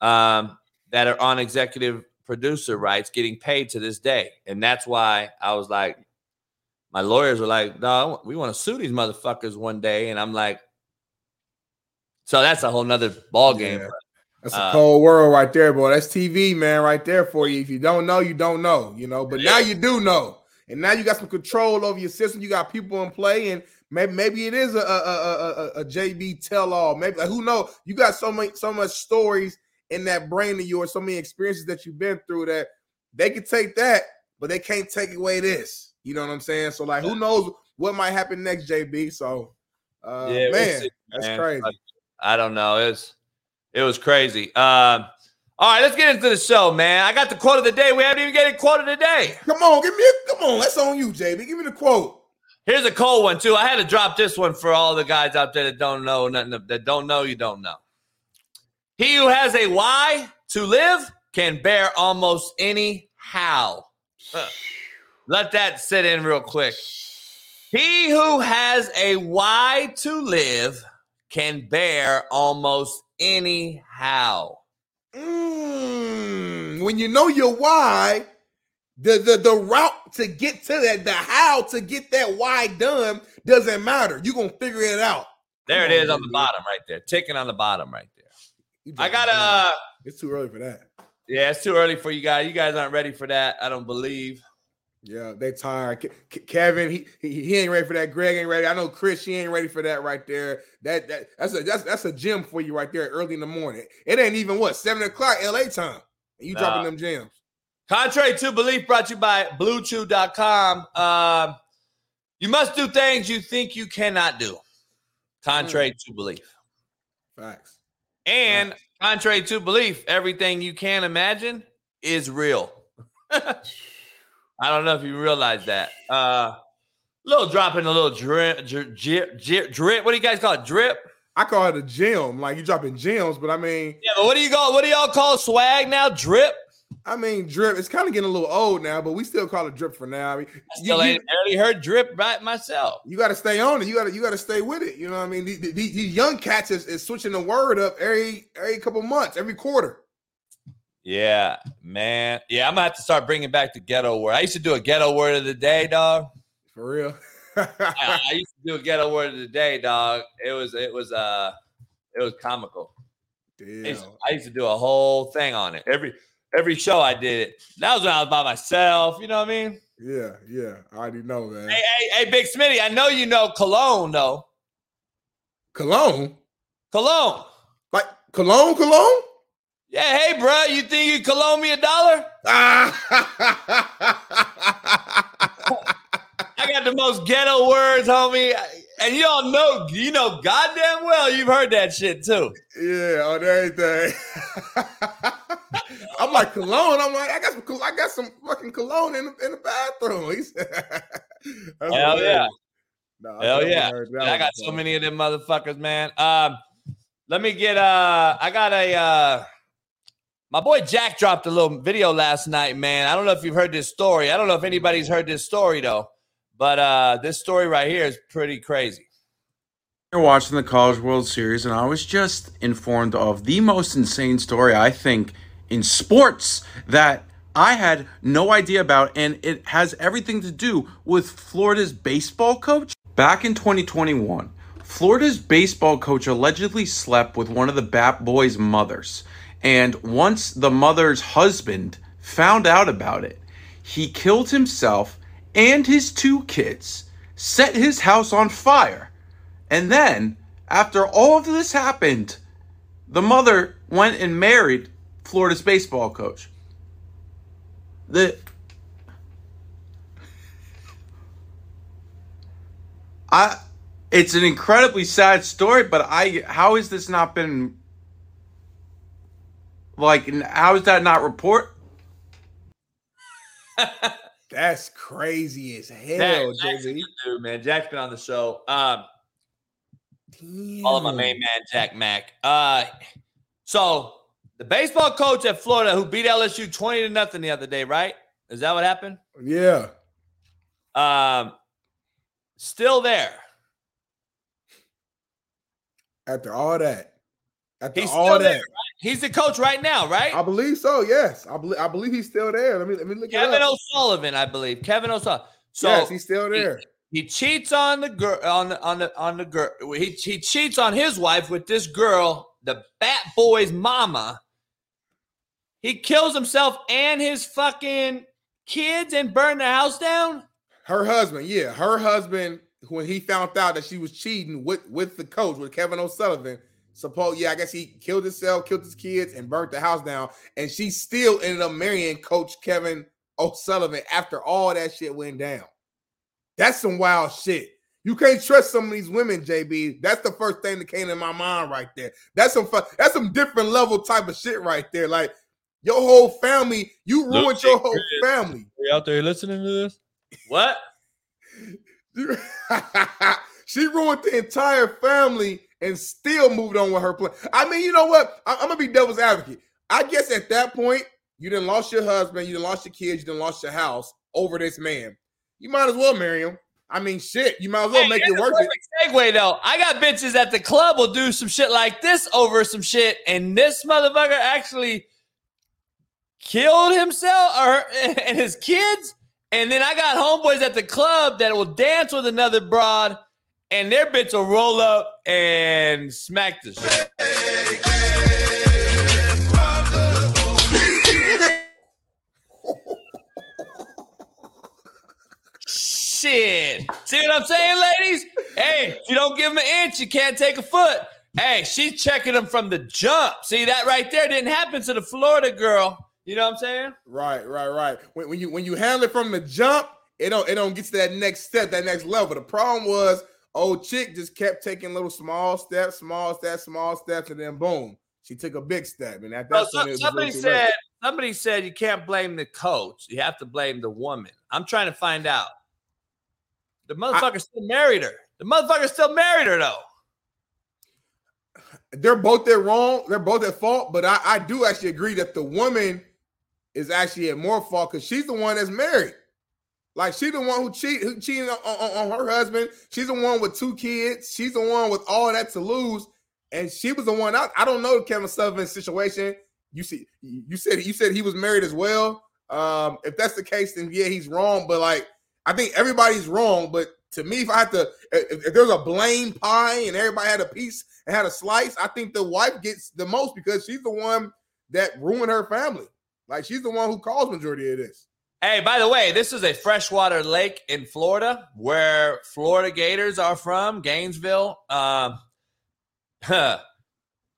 um, that are on executive producer rights, getting paid to this day, and that's why I was like, my lawyers were like, "No, we want to sue these motherfuckers one day," and I'm like, so that's a whole nother ball game. Yeah. That's a Uh, cold world right there, boy. That's TV, man, right there for you. If you don't know, you don't know, you know. But now you do know, and now you got some control over your system. You got people in play, and maybe maybe it is a a, a, a, a JB tell all. Maybe who know? You got so many so much stories in that brain of yours, so many experiences that you've been through that they can take that, but they can't take away this. You know what I'm saying? So like, who knows what might happen next, JB? So, uh, Yeah, we'll man, that's crazy. Like, I don't know. It was it was crazy. Um, all right, let's get into the show, man. I got the quote of the day. We haven't even get a quote of the day. Come on, give me a come on. That's on you, JB. Give me the quote. Here's a cold one too. I had to drop this one for all the guys out there that don't know nothing. That don't know, you don't know. He who has a why to live can bear almost any how. Huh. Let that sit in real quick. He who has a why to live can bear almost any how. Mm, when you know your why, the, the the route to get to that, the how to get that why done doesn't matter. You're gonna figure it out. There Come it on, is on the baby. bottom right there, ticking on the bottom right there. I just- got uh It's too early for that. yeah, it's too early for you guys. You guys aren't ready for that. I don't believe. Yeah, they tired. Ke- Ke- Kevin, he, he he ain't ready for that. Greg ain't ready. I know Chris, she ain't ready for that right there. That that that's a that's that's a gym for you right there early in the morning. It ain't even what seven o'clock LA time. And you Nah. dropping them gems. Contrary to belief, brought to you by BlueChew.com. Um, you must do things you think you cannot do. Contrary to belief. Facts. And contrary to belief, everything you can imagine is real. I don't know if you realize that. Uh, little drop in a little drip, drip, drip, drip. What do you guys call it? Drip. I call it a gem. Like you dropping gems, but I mean, Yeah, but what do you call? What do y'all call swag now? Drip. I mean drip. It's kind of getting a little old now, but we still call it drip for now. I mean, I still you- ain't barely heard drip right myself. you got to stay on it. You got to you got to stay with it. You know what I mean? These, these, these young cats is, is switching the word up every every couple months, every quarter. Yeah, man. Yeah, I'm gonna have to start bringing back the ghetto word. I used to do a ghetto word of the day, dog. For real. I, I used to do a ghetto word of the day, dog. It was it was uh it was comical. I used, to, I used to do a whole thing on it. Every every show I did it. That was when I was by myself. You know what I mean? Yeah, yeah. I already know, man. Hey, hey, hey, Big Smitty. I know you know cologne though. Cologne, Cologne. like cologne, cologne. Yeah, hey, bro. You think you cologne me a dollar? I got the most ghetto words, homie. And you all know, you know, goddamn well, you've heard that shit too. yeah, on everything. I'm like cologne. I'm like, I got some, I got some fucking cologne in the, in the bathroom. He said, Hell hilarious. yeah. No, Hell yeah. I got so many of them motherfuckers, man. Um, let me get uh I got a uh my boy Jack dropped a little video last night, man. I don't know if you've heard this story. I don't know if anybody's heard this story though, but uh this story right here is pretty crazy. You're watching the College World Series, and I was just informed of the most insane story I think in sports that I had no idea about, and it has everything to do with Florida's baseball coach. Back in 2021, Florida's baseball coach allegedly slept with one of the Bat Boys' mothers, and once the mother's husband found out about it, he killed himself and his two kids, set his house on fire. And then, after all of this happened, the mother went and married Florida's baseball coach. The I it's an incredibly sad story, but I how has this not been like how is that not report? That's crazy as hell, Jack's a JB. dude, man. Jack's been on the show. Um, follow my main man, Jack Mack. Uh, so the baseball coach at Florida who beat LSU 20 to nothing the other day, right? Is that what happened? Yeah. Um, still there. After all that, after He's all still that, there, right? He's the coach right now, right? I believe so. Yes, I believe. I believe he's still there. Let me let me look Kevin it up. O'Sullivan, I believe. Kevin O'Sullivan. So yes, he's still there. he cheats on the girl on the on the on the girl. He he cheats on his wife with this girl, the Bat Boy's mama. He kills himself and his fucking kids and burn the house down. Her husband, yeah, her husband. When he found out that she was cheating with with the coach, with Kevin O'Sullivan, suppose yeah, I guess he killed himself, killed his kids, and burnt the house down. And she still ended up marrying Coach Kevin O'Sullivan after all that shit went down. That's some wild shit. You can't trust some of these women, JB. That's the first thing that came in my mind right there. That's some fu- that's some different level type of shit right there. Like your whole family, you Look ruined your whole Chris. family. You out there listening to this? What? she ruined the entire family and still moved on with her plan. I mean, you know what? I- I'm gonna be devil's advocate. I guess at that point, you didn't lost your husband, you didn't lost your kids, you didn't lost your house over this man. You might as well marry him. I mean, shit, you might as well Hey, make it worth it. Segue though. I got bitches at the club will do some shit like this over some shit, and this motherfucker actually killed himself or and his kids. And then I got homeboys at the club that will dance with another broad, and their bitch will roll up and smack the shit. Shit. See what I'm saying, ladies? Hey, you don't give him an inch, you can't take a foot. Hey, she's checking him from the jump. See that right there didn't happen to the Florida girl. You know what I'm saying? Right, right, right. When, when you when you handle it from the jump, it don't it don't get to that next step, that next level. The problem was old chick just kept taking little small steps, small steps, small steps, and then boom, she took a big step. And at that point, somebody too late. said somebody said you can't blame the coach. You have to blame the woman. I'm trying to find out. The motherfucker still married her. The motherfucker still married her though. they're both they're wrong. They're both at fault. But I, I do actually agree that the woman is actually at more fault because she's the one that's married. Like she's the one who cheat who cheated on, on, on her husband. She's the one with two kids. She's the one with all that to lose. And she was the one out. I don't know Kevin Sullivan's situation. You see, you said you said he was married as well. Um, if that's the case, then yeah, he's wrong. But like, I think everybody's wrong. But to me, if I had to, if, if there's a blame pie and everybody had a piece and had a slice, I think the wife gets the most because she's the one that ruined her family. Like she's the one who caused majority of this. Hey, by the way, this is a freshwater lake in Florida where Florida Gators are from, Gainesville. Um,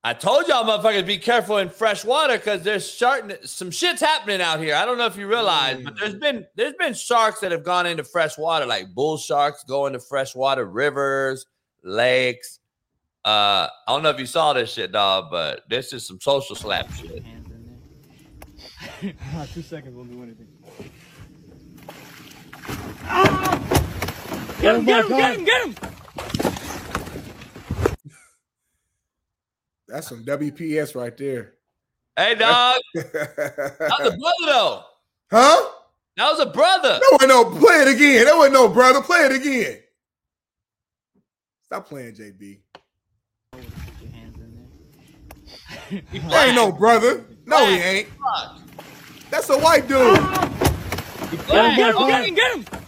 I told y'all motherfuckers be careful in fresh water because there's starting some shit's happening out here. I don't know if you realize, but there's been there's been sharks that have gone into fresh water, like bull sharks go into freshwater rivers, lakes. Uh, I don't know if you saw this shit, dog, but this is some social slap shit. Two seconds won't do anything. Get him, get him, get him, get him! That's some WPS right there. Hey, dog. that was a brother, though. Huh? That was a brother. That wasn't no play it again. That wasn't no brother. Play it again. Stop playing, JB. That ain't no brother. No, he ain't. That's a white dude. Get him, get him, oh, get him, get him!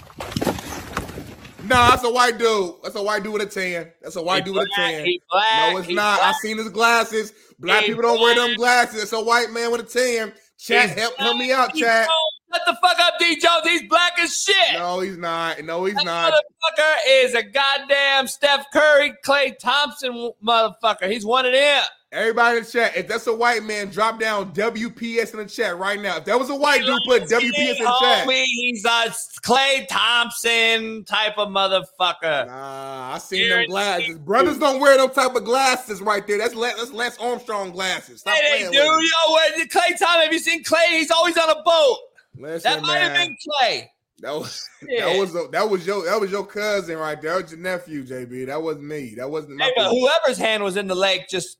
Nah, that's a white dude. That's a white dude with a tan. That's a white He dude with a black, tan. black, no, it's not. I black. seen his glasses. Black He people don't wear them glasses. It's a white man with a tan. Chat, He's help, help me out, chat. Shut the fuck up, D Jones. He's black as shit. No, he's not. No, he's that not. motherfucker is a goddamn Steph Curry, Klay Thompson motherfucker. He's one of them. Everybody in the chat, if that's a white man, drop down WPS in the chat right now. If that was a white dude, put WPS in the chat. He's a Klay Thompson type of motherfucker. Nah, I seen them glasses. Brothers don't wear them type of glasses right there. That's Les, that's Les Armstrong glasses. Stop Hey, playing dude, yo, where Klay Thompson? Have you seen Klay? He's always on a boat. Listen, That might have been Klay. That was Yeah. that was that was your that was your cousin right there. That was your nephew, JB. That wasn't me. That wasn't my Hey, but whoever's hand was in the lake, just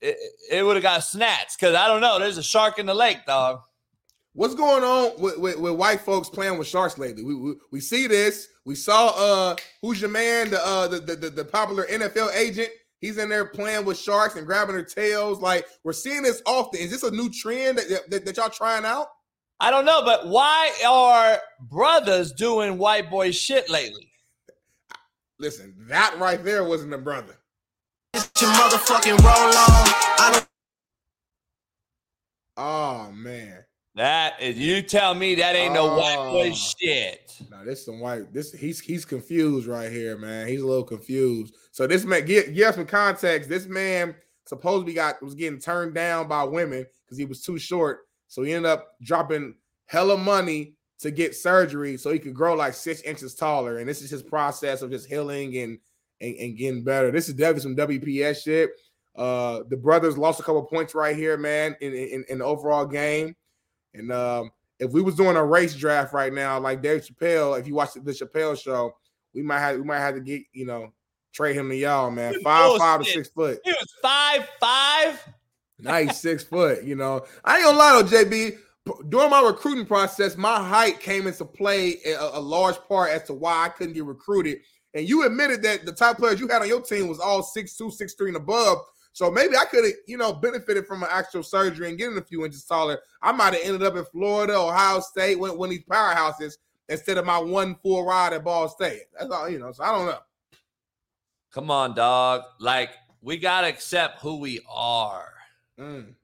it, it would have got snatched. Cause I don't know. There's a shark in the lake, dog. What's going on with, with, with white folks playing with sharks lately? We, we we see this. We saw uh who's your man, the uh the, the, the, the popular NFL agent. He's in there playing with sharks and grabbing their tails. Like we're seeing this often. Is this a new trend that, that, that y'all trying out? I don't know, but why are brothers doing white boy shit lately? Listen, that right there wasn't a brother. Your motherfucking roll on. I don't Oh man. That is, you tell me that ain't no white boy Oh. shit. No, this some white. This he's he's confused right here, man. He's a little confused. So this man, give, give some context. This man supposedly got was getting turned down by women because he was too short. So he ended up dropping hella money to get surgery so he could grow like six inches taller. And this is his process of just healing and and, and getting better. This is definitely some WPS shit. Uh, the brothers lost a couple points right here, man, in in, in the overall game. And um, if we was doing a race draft right now, like Dave Chappelle, if you watch the Chappelle show, we might have we might have to get you know trade him to y'all, man. Five five to six foot. He was five five. nice six foot. You know, I ain't gonna lie though, JB. During my recruiting process, my height came into play a, a large part as to why I couldn't get recruited. And you admitted that the top players you had on your team was all six two, six three, and above. So maybe I could have, you know, benefited from an actual surgery and getting a few inches taller. I might have ended up in Florida, Ohio State, one, one of these powerhouses instead of my one full ride at Ball State. That's all, you know. So I don't know. Come on, dog. Like we gotta accept who we are. Mm.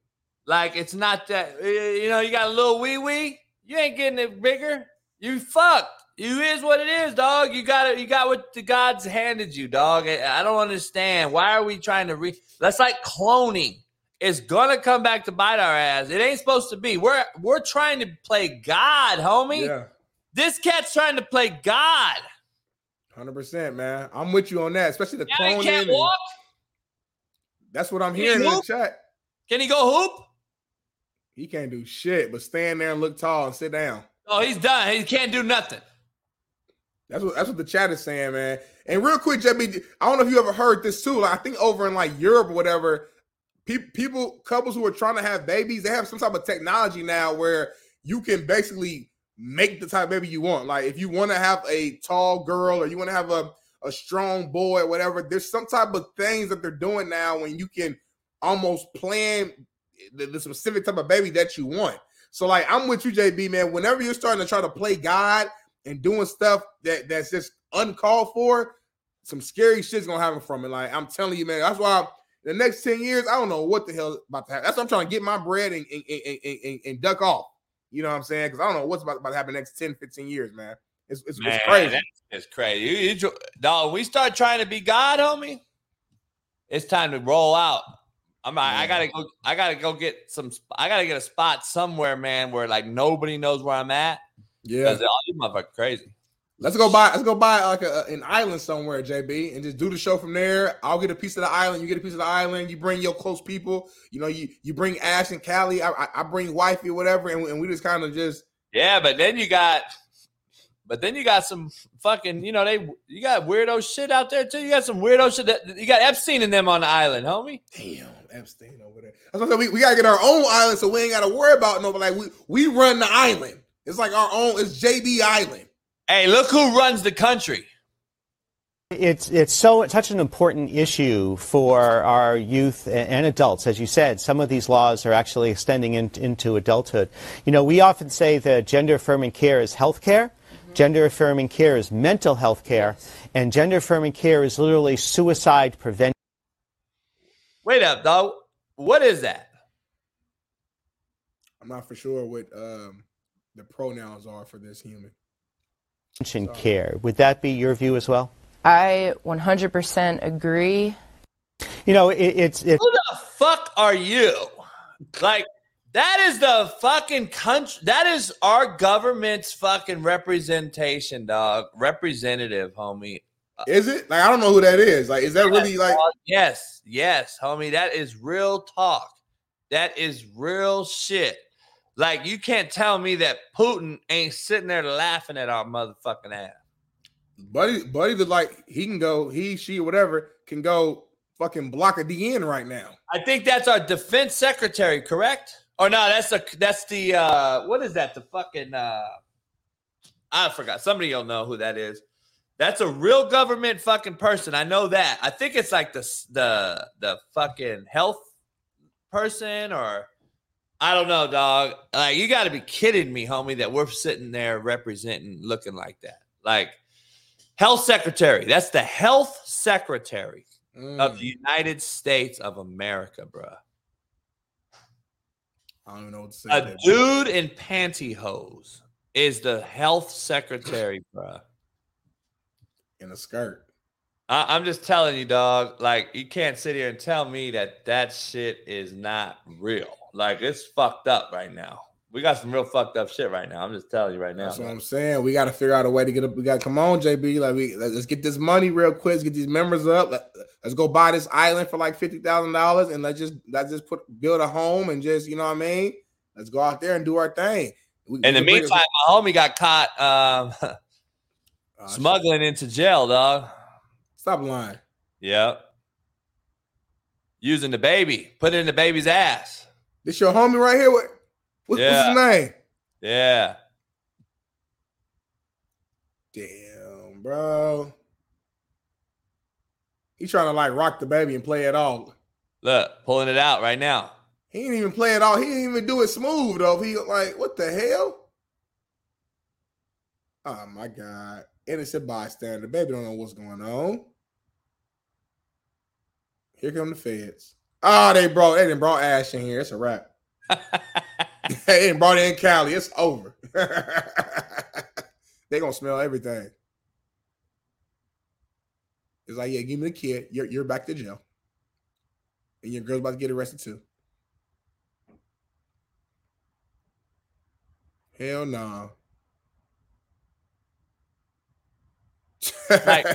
Like it's not that eh, you know you got a little wee wee. You ain't getting it bigger. You fucked. You is what it is, dog. You got it. You got what the gods handed you, dog. I I don't understand. Why are we trying to re? That's like cloning. It's gonna come back to bite our ass. It ain't supposed to be. We're we're trying to play God, homie. Yeah. This cat's trying to play God. Hundred percent, man. I'm with you on that, especially the he cloning. can't walk. That's what I'm Can he hearing in the chat. Can he go hoop? He can't do shit but stand there and look tall and sit down. Oh, he's done. He can't do nothing. That's what that's what the chat is saying, man. And real quick, JB, I don't know if you ever heard this too. Like, I think over in like Europe or whatever, people, people, couples who are trying to have babies, they have some type of technology now where you can basically make the type of baby you want. Like, if you want to have a tall girl or you want to have a a strong boy or whatever, there's some type of things that they're doing now when you can almost plan the, the specific type of baby that you want. So, like, I'm with you, JB, man. Whenever you're starting to try to play God and doing stuff that that's just uncalled for, some scary shit's gonna happen from it. Like I'm telling you, man. That's why the next 10 years, I don't know what the hell about to happen. That's why I'm trying to get my bread and, and, and, and, and duck off. You know what I'm saying? Because I don't know what's about, about to happen next 10, 15 years, man. It's, it's, Man, it's crazy. It's crazy. You, you, dog, we start trying to be God, homie. It's time to roll out. I'm. I, I gotta go. I gotta go get some. I gotta get a spot somewhere, man, where like nobody knows where I'm at. Yeah. All these motherfuckers crazy. Let's go buy. Let's go buy like a, an island somewhere, JB, and just do the show from there. I'll get a piece of the island. You get a piece of the island. You bring your close people. You know, you you bring Ash and Callie. I I, I bring wifey whatever, and, we- and we just kind of just Yeah, but then you got, but then you got some fucking, you know, they you got weirdo shit out there too. You got some weirdo shit. That, you got Epstein and them on the island, homie. damn Epstein over there. That's what I'm saying. We, we gotta get our own island, so we ain't gotta worry about nobody. Like we we run the island. It's like our own. It's JB Island. Hey, look who runs the country. It's it's so such an important issue for our youth and adults, as you said. Some of these laws are actually extending in, into adulthood. You know, we often say that gender affirming care is health care. Gender affirming care is mental health care, and gender affirming care is literally suicide prevention. Wait up, though. What is that? I'm not for sure what um the pronouns are for this human. care. Would that be your view as well? I 100% agree. You know, it, it's it's Who the fuck are you? Like, that is the fucking country. That is our government's fucking representation, dog. Representative, homie. Uh, is it? Like I don't know who that is. Like, is that really like? dog. Yes, yes, homie. That is real talk. That is real shit. Like, you can't tell me that Putin ain't sitting there laughing at our motherfucking ass. Buddy, buddy, that like he can go, he, she, whatever, can go fucking block a DN right now. I think that's our defense secretary, correct? Or no, that's the that's the uh what is that? The fucking uh I forgot. Somebody will know who that is. That's a real government fucking person. I know that. I think it's like the the the fucking health person or I don't know, dog. Like you got to be kidding me, homie, that we're sitting there representing looking like that. Like health secretary. That's the health secretary of the mm. United States of America, bruh. I don't even know what to say. A dude in pantyhose is the health secretary, bruh. in a skirt. I, I'm just telling you, dog. Like, you can't sit here and tell me that that shit is not real. Like, it's fucked up right now. We got some real fucked up shit right now. I'm just telling you right now. That's what I'm saying. We got to figure out a way to get up. We got to come on, JB. Like we let's get this money real quick. Let's get these members up. Let, us go buy this island for like fifty thousand dollars, and let's just let's just put build a home and just you know what I mean. Let's go out there and do our thing. We- In the we can bring us- meantime, my homie got caught um, Oh, smuggling into jail, dog. Stop lying. Yep. Using the baby, put it in the baby's ass. This your homie right here. What, what- Yeah. What's his name? Yeah. Damn, bro. He trying to like rock the baby and play it all. Look, pulling it out right now. He didn't even play it all. He didn't even do it smooth though. He like, what the hell? Oh my god. Innocent bystander. Baby don't know what's going on. Here come the feds. Oh, they brought they didn't brought Ash in here. It's a wrap. they didn't brought in Cali. It's over. they gonna smell everything. It's like, yeah, give me the kid. You're you're back to jail. And your girl's about to get arrested too. Hell no. Right.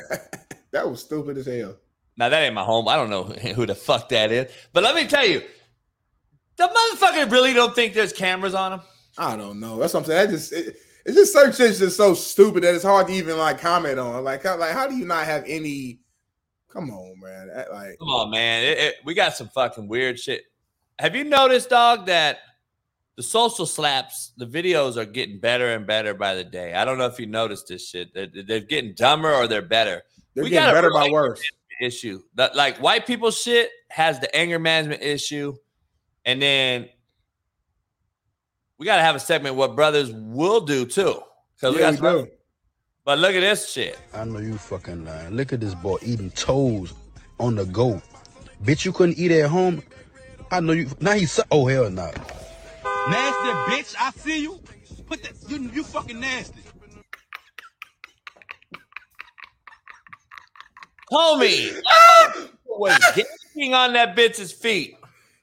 that was stupid as hell. Now that ain't my home. I don't know who the fuck that is. But let me tell you, The motherfucker really don't think there's cameras on him. I don't know. That's what I'm saying. I just it, it's just certain shit's just so stupid that it's hard to even like comment on. Like, how, like how do you not have any? Come on, man. That, like, Come on, man. It- it- we got some fucking weird shit. Have you noticed, dog, that the social slaps, the videos are getting better and better by the day? I don't know if you noticed this shit. They're, they're getting dumber or they're better. they're We getting better by worse. Issue. That like white people shit has the anger management issue, and then we got to have a segment what brothers will do too. Because we Yeah, got we do. But look at this shit. I know you fucking lying. Look at this boy eating toes on the go. Bitch, you couldn't eat at home. I know you. Now he's su- oh hell no. Nasty bitch, I see you. Put that you you fucking nasty. Homie was gaping on that bitch's feet.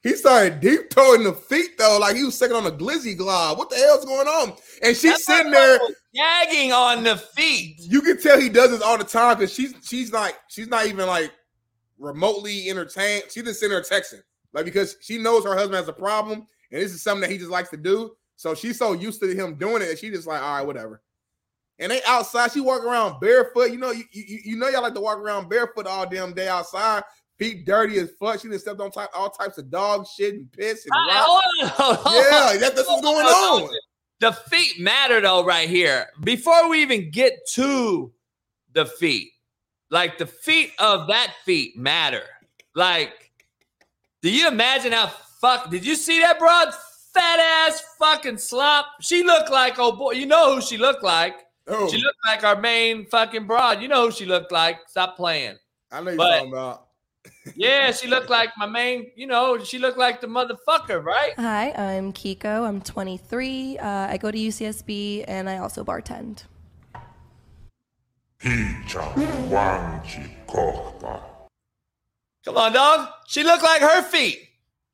He started deep toeing the feet though, like he was sucking on a glizzy glob. What the hell's going on? And she's That sitting there. gagging on the feet. You can tell he does this all the time because she's she's like she's not even like remotely entertained. She just sitting there texting like because she knows her husband has a problem and this is something that he just likes to do. So she's so used to him doing it, and she just like all right, whatever. And they outside. She walk around barefoot. You know, you, you you know y'all like to walk around barefoot all damn day outside. Feet dirty as fuck. She just stepped on type, all types of dog shit and piss and hold on, hold on. Yeah, that, that's what's going oh, on. The feet matter though, right here. Before we even get to the feet, like the feet of that feet matter. Like, do you imagine how fuck? Did you see that broad fat ass fucking slop? She looked like oh boy, you know who she looked like. Oh, She looked like our main fucking broad. You know who she looked like. Stop playing. I know you're but- talking about. Yeah, she looked like my main. You know, she looked like the motherfucker, right? Hi, I'm Kiko. I'm 23. Uh, I go to UCSB and I also bartend. Come on, dog. She looked like her feet,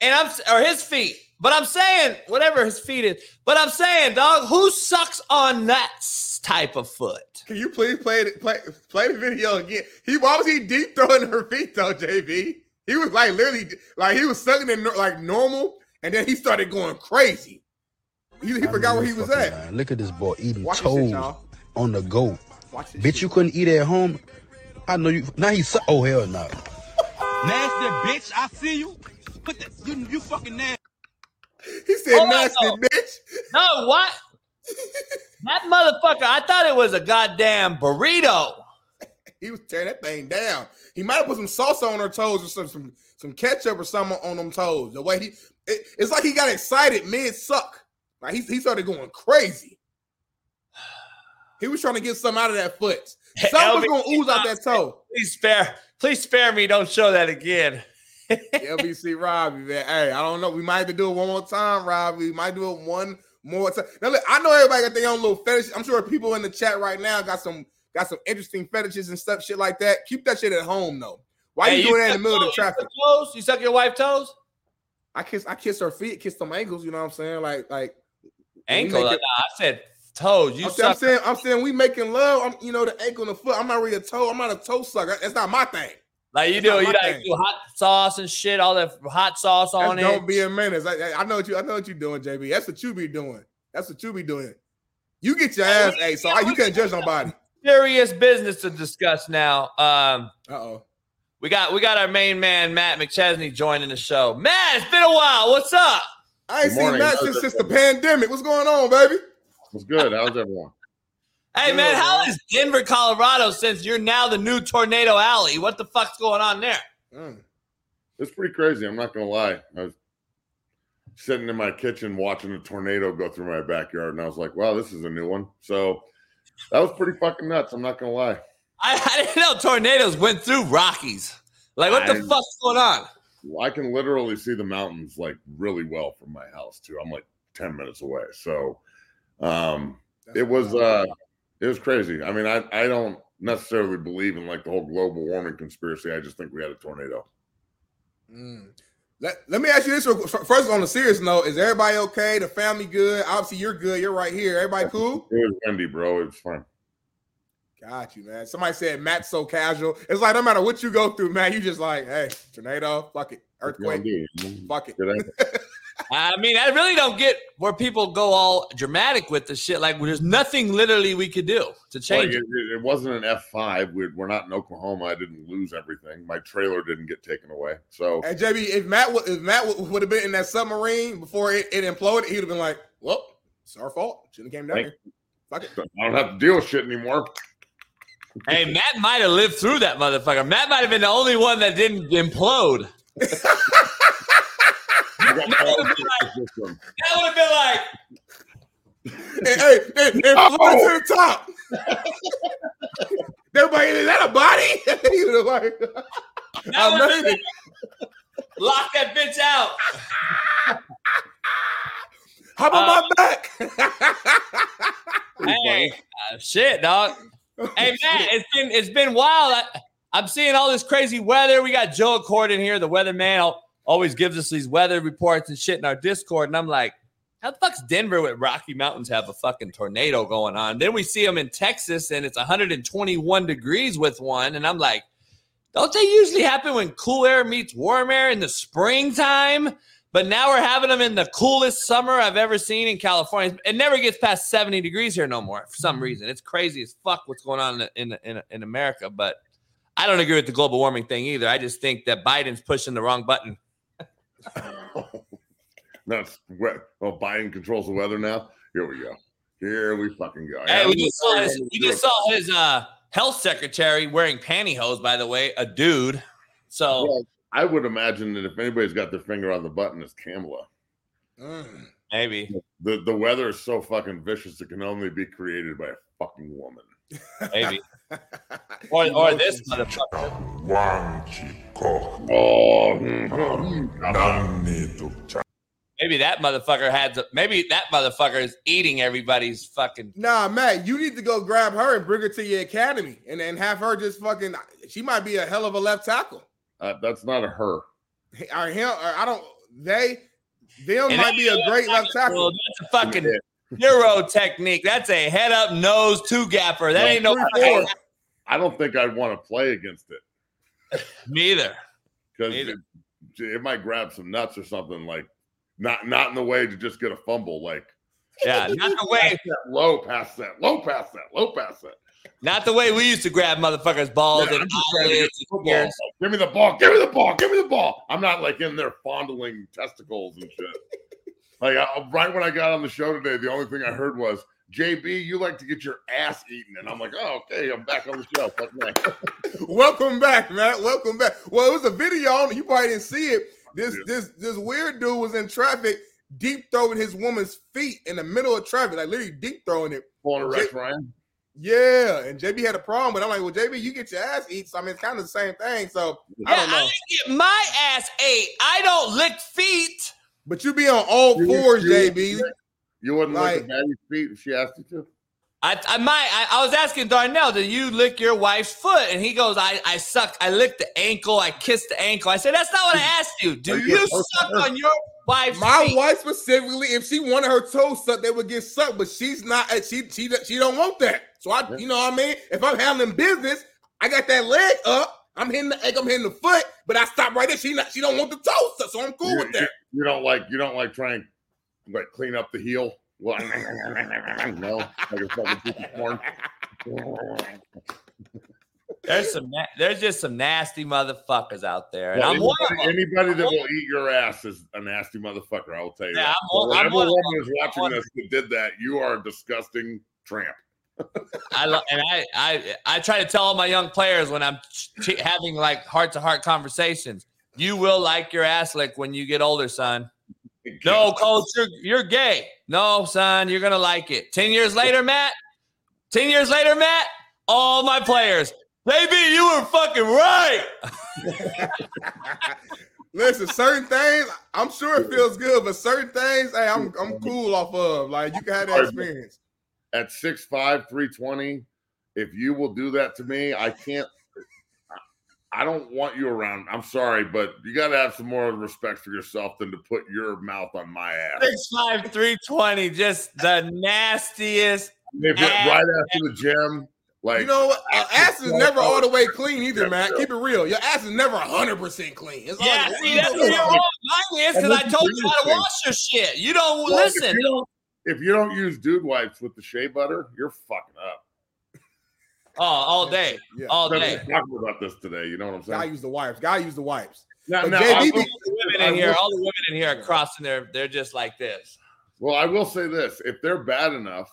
and I'm or his feet. But I'm saying whatever his feet is. But I'm saying, dog, who sucks on that s- type of foot? Can you please play it? Play play the video again. He why was he deep throwing her feet though, JB? He was like literally like he was sucking it like normal, and then he started going crazy. He, he forgot where he was at. lying. Look at this boy eating Watch this shit, toes on the go. Watch Bitch, shit. you couldn't eat at home. I know you. Now he's su- oh hell no. Nasty bitch, I see you. Put that you you fucking nasty. He said oh, Hold on, nasty though. bitch. No, what? That motherfucker. I thought it was a goddamn burrito. He was tearing that thing down. He might have put some salsa on her toes or some some, some ketchup or something on them toes. The way he, it- it's like he got excited mid suck. Like he, he started going crazy. He was trying to get something out of that foot. Something was gonna ooze out that toe. Please spare, please spare me. Don't show that again. LBC Robbie, man. Hey, I don't know. We might have to do it one more time, Robbie. We might do it one more time. Now, look, I know everybody got their own little fetish. I'm sure people in the chat right now got some got some interesting fetishes and stuff, shit like that. Keep that shit at home though. Why Hey, you doing that in the suck middle of the traffic? You toes? You suck your wife toes? I kiss I kiss her feet, kiss them ankles, you know what I'm saying? Like like Ankle. Uh, nah, it- I said toes. You I'm, saying, I'm saying I'm saying we making love. I'm you know the ankle and the foot. I'm not really a toe. I'm not a toe sucker. That's not my thing. Like you That's do, you like do hot sauce and shit, all that hot sauce on That's it. don't be a menace. I, I- I know what you I know what you're doing, JB. That's what you be doing. That's what you be doing. You get your ass, hey, so I, you can't judge nobody. Serious business to discuss now. Um, Uh oh. we got we got our main man Matt McChesney joining the show. Matt, it's been a while. What's up? I ain't Good seen morning. Matt since, since the pandemic. What's going on, baby? What's good? How's everyone? Hey Good, man, how man. is Denver, Colorado? Since you're now the new Tornado Alley, what the fuck's going on there? Mm. It's pretty crazy. I'm not gonna lie. I was sitting in my kitchen watching a tornado go through my backyard, and I was like, "Wow, this is a new one." So that was pretty fucking nuts. I'm not gonna lie. I, I didn't know tornadoes went through Rockies. Like, what the fuck's going on? I can literally see the mountains like really well from my house too. I'm like 10 minutes away. So um That's it was uh it was crazy. I mean, I I don't necessarily believe in like the whole global warming conspiracy. I just think we had a tornado. Mm. Let, let me ask you this real. First, on a serious note, is everybody okay? The family good? Obviously, you're good. You're right here. Everybody cool? It was windy, bro. It was fun. Got you, man. Somebody said Matt's so casual. It's like no matter what you go through, man, you just like, hey, tornado, fuck it, What you gonna earthquake, fuck it. Good answer. I mean, I really don't get where people go all dramatic with the shit. Like, there's nothing literally we could do to Well, change it, it. it wasn't an F five. We're, we're not in Oklahoma. I didn't lose everything. My trailer didn't get taken away. So And JB, if Matt would if Matt would, would have been in that submarine before it, it imploded, he'd have been like, "Well, it's our fault. Shouldn't have came down Thank here." Fuck it. I don't have to deal with shit anymore. Hey, Matt might have lived through that motherfucker. Matt might have been the only one that didn't implode. I got That all would the have system. been like, And, hey, and, and fly to the top. Everybody, is that a body? He was like, that I would've been made it. lock that bitch out. How about Uh, my back? Hey, uh, shit, dog. Hey, man, it's been it's been wild. I, I'm seeing all this crazy weather. We got Joe Accord in here, the weatherman. al- Always gives us these weather reports and shit in our Discord, and I'm like, how the fuck's Denver with Rocky Mountains have a fucking tornado going on? Then we see them in Texas, and it's 121 degrees with one, and I'm like, don't they usually happen when cool air meets warm air in the springtime? But now we're having them in the coolest summer I've ever seen in California. It never gets past 70 degrees here no more for some mm-hmm. reason. It's crazy as fuck what's going on in in, in, in America. But I don't agree with the global warming thing either. I just think that Biden's pushing the wrong button. That's wet. Oh, Biden controls the weather now. Here we go. Here we fucking go. Hey, we just saw his, we just saw his uh, health secretary wearing pantyhose, by the way, a dude. So Well, I would imagine that if anybody's got their finger on the button, it's Kamala. Mm. maybe. The the weather is so fucking vicious it can only be created by a fucking woman. Maybe. or, or this motherfucker. Maybe that motherfucker had to, maybe that motherfucker is eating everybody's fucking Nah, Matt, you need to go grab her and bring her to your academy and then have her just fucking. She might be a hell of a left tackle. uh, that's not a her. Or him, or I don't. They, them It might be a great left tackle. That's a fucking Euro technique. That's a head up nose two gapper. That ain't no four. I don't think I'd want to play against it neither. because it, it might grab some nuts or something. Like not not in the way to just get a fumble. Like Yeah, not the way, low pass that, low pass that, low pass that. not the way we used to grab motherfuckers' balls Yeah, and I'm just to get the and Give me the ball. Give me the ball. Give me the ball. I'm not like in there fondling testicles and shit. Like I, right when I got on the show today, the only thing I heard was JB, you like to get your ass eaten, and I'm like, oh, okay, I'm back on the show. Welcome back, Matt. Welcome back. Well, it was a video on it. You probably didn't see it. This this this weird dude was in traffic, deep throwing his woman's feet in the middle of traffic, like literally deep throwing it. Pulling a J- Rex Ryan. Yeah, and JB had a problem, but I'm like, well, JB, you get your ass eat. So I mean, it's kind of the same thing. So I don't know. I get my ass ate. I don't lick feet. But you be on all You- fours, you- JB. You wouldn't Like- like Maddie's feet if she asked you to. I, I might. I, I was asking Darnell, do you lick your wife's foot? And he goes, I, I suck. I lick the ankle. I kiss the ankle. I said, that's not what I asked you. Do you you suck to- on your wife's My feet? wife specifically, if she wanted her toes sucked, they would get sucked. But she's not. uh, She she she don't want that. So I, you know what I mean. If I'm handling business, I got that leg up. I'm hitting the egg. I'm hitting the foot. But I stop right there. She not. She don't want the toes, sucked. So I'm cool You, with that. You- don't like you don't like trying like clean up the heel. Well, no, like it's fucking piece of corn. There's some. na- There's just some nasty motherfuckers out there, and Well, I'm anybody, anybody that will eat your ass is a nasty motherfucker. I will tell you. Yeah, that. I'm I'm woman is watching this that did that, you are a disgusting tramp. I lo- and I, I I try to tell all my young players when I'm ch- having like heart to heart conversations. You will like your ass lick when you get older, son. No, coach, you're you're gay. No, son, you're gonna like it. Ten years later, Matt. Ten years later, Matt. All my players, baby, you were fucking right. Listen, certain things, I'm sure it feels good, but certain things, hey, I'm I'm cool off of. Like you can have that experience. At 6'5", 320, if you will do that to me, I can't. I don't want you around. I'm sorry, but you got to have some more respect for yourself than to put your mouth on my ass. Six five three twenty, just the nastiest. If it- ass- right after the gym, Like You know? Uh, ass is never all the way clean either, man. Keep it real. Your ass is never 100% clean. It's Yeah, always- see, that's where you're wrong. Mine is because I told you how to wash your shit. You don't Well, listen. If you don't, if you don't use dude wipes with the shea butter, you're fucking up. Oh, all day, Yeah. all day. talking about this today. You know what I'm saying? Gotta use the wipes. Gotta use the wipes. Now, now, JB will- All the women in here, will- all the women in here are crossing their. They're just like this. Well, I will say this: if they're bad enough,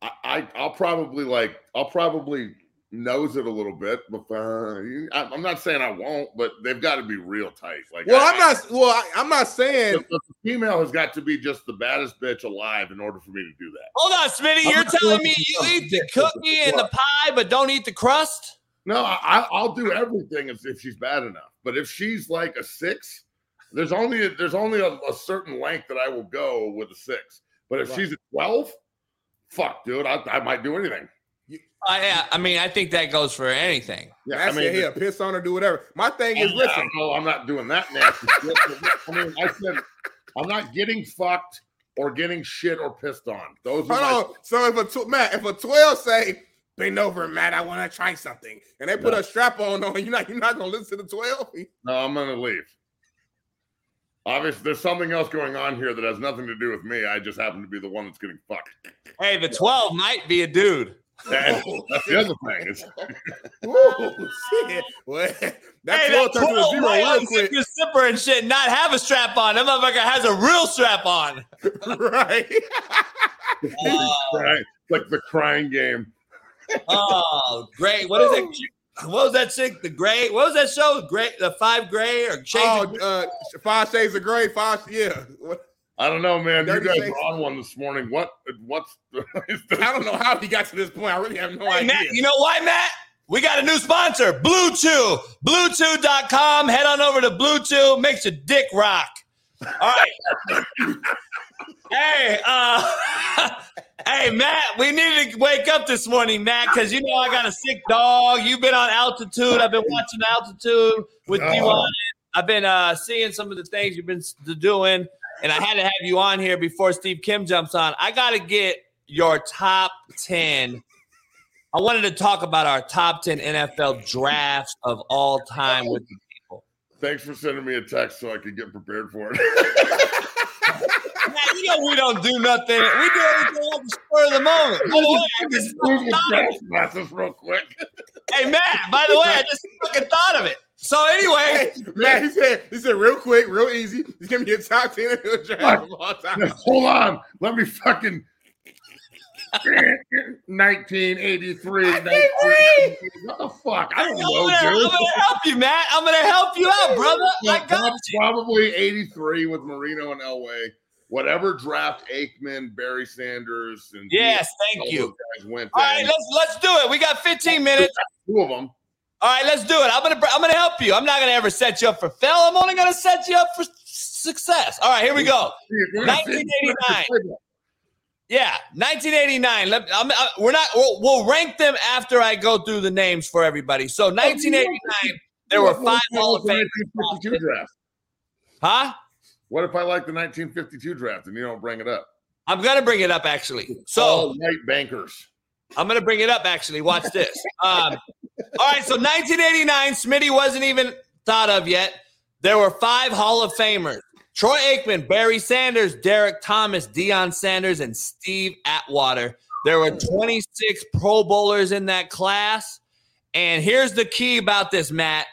I, I I'll probably like I'll probably nose it a little bit. But uh, I, I'm not saying I won't, but they've got to be real tight. Like, Well, I- I'm not. Well, I, I'm not saying. The, the female has got to be just the baddest bitch alive in order for me to do that. Hold on, Smitty. I'm You're telling me you eat the cookie and the pie, but don't eat the crust? No, I, I'll do everything if, if she's bad enough. But if she's like a six, there's only there's only a, a certain length that I will go with a six. But if Right. she's a twelve, fuck, dude, I, I might do anything. I, uh, I mean, I think that goes for anything. Yeah, That's I mean, it. Here, piss on or do whatever. My thing oh, is, listen. no, I'm not doing that nasty shit. I mean, I said I'm not getting fucked or getting shit or pissed on. Those are my, Hold on. So if a tw- Matt, if a twelve say, "Bend over, Matt, I want to try something," and they put No. a strap on on, you not you're not gonna listen to the twelve. no, I'm gonna leave. Obviously, there's something else going on here that has nothing to do with me. I just happen to be the one that's getting fucked. Hey, the 12 might be a dude. And that's the other thing. Is Ooh, shit. Well, that Hey, twelve that turned to a zero might real quick. your zipper and shit, and not have a strap on. That motherfucker has a real strap on. right. right, like the crying game. Oh, great. What is it? What was that shit? The gray? What was that show? Gray, the five gray or shades of Oh, uh, five shades of gray. Five, yeah. What- I don't know, man. You guys were on one this morning. What? What's? is the, I don't know how he got to this point. I really have no Hey, idea. Matt, you know why, Matt? We got a new sponsor, BlueChew. BlueChew.com. Head on over to BlueChew. Makes your dick rock. All right. hey, uh, hey, Matt, we needed to wake up this morning, Matt, because you know I got a sick dog. You've been on altitude. I've been watching altitude with you Oh. on it. I've been uh, seeing some of the things you've been doing, and I had to have you on here before Steve Kim jumps on. I got to get your top 10 I wanted to talk about our top 10 NFL drafts of all time with the people. Thanks for sending me a text so I could get prepared for it. Man, you know we don't do nothing. We do everything on the spur of the moment. By the way, I just fucking thought of it. real quick. Hey Matt, by the way, I just fucking thought of it. So anyway, Hey, man, he said, he said real quick, real easy. He's gonna be a top 10 draft of all time. Hold on. Let me fucking 1983. 1983. What the fuck? I don't I'm know, gonna, I'm gonna help you, Matt. I'm gonna help you out, brother. I Yeah, got prob- Probably 83 with Marino and Elway. Whatever draft Aikman, Barry Sanders, and Yes, all thank you. guys went All right, let's let's do it. We got 15 minutes. Two of them. All right, let's do it. I'm gonna I'm gonna help you. I'm not gonna ever set you up for fail. I'm only gonna set you up for success. All right, here we go. 1989. Yeah, 1989. Let, I'm, I, we're not. We'll, we'll rank them after I go through the names for everybody. So 1989, there were five Hall of Fame. 1952 draft. Huh? What if I like the 1952 draft and you don't bring it up? I'm gonna bring it up actually. So All white bankers. I'm gonna bring it up actually. Watch this. Um, all right, so 1989, Smitty wasn't even thought of yet. There were five Hall of Famers: Troy Aikman, Barry Sanders, Derrick Thomas, Deion Sanders, and Steve Atwater. There were 26 Pro Bowlers in that class. And here's the key about this, Matt.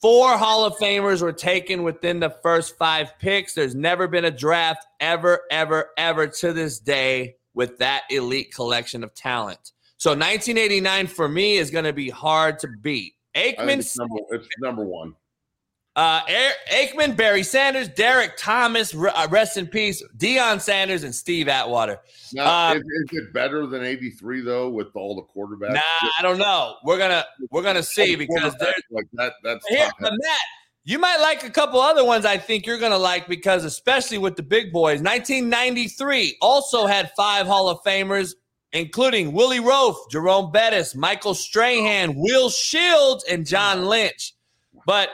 Four Hall of Famers were taken within the first five picks. There's never been a draft ever, ever, ever to this day with that elite collection of talent. So 1989 for me is going to be hard to beat. Aikman, it's number, it's number one. uh, Aikman, Barry Sanders, Derrick Thomas, uh, rest in peace, Deion Sanders, and Steve Atwater. Now, Um, is, is it better than 83 though with all the quarterbacks? Nah, I don't know. We're gonna we're gonna see because there's like that. That's Here, but. Matt, you might like a couple other ones I think you're going to like because, especially with the big boys, 1993 also had five Hall of Famers, including Willie Roaf, Jerome Bettis, Michael Strahan, Will Shields, and John Lynch. But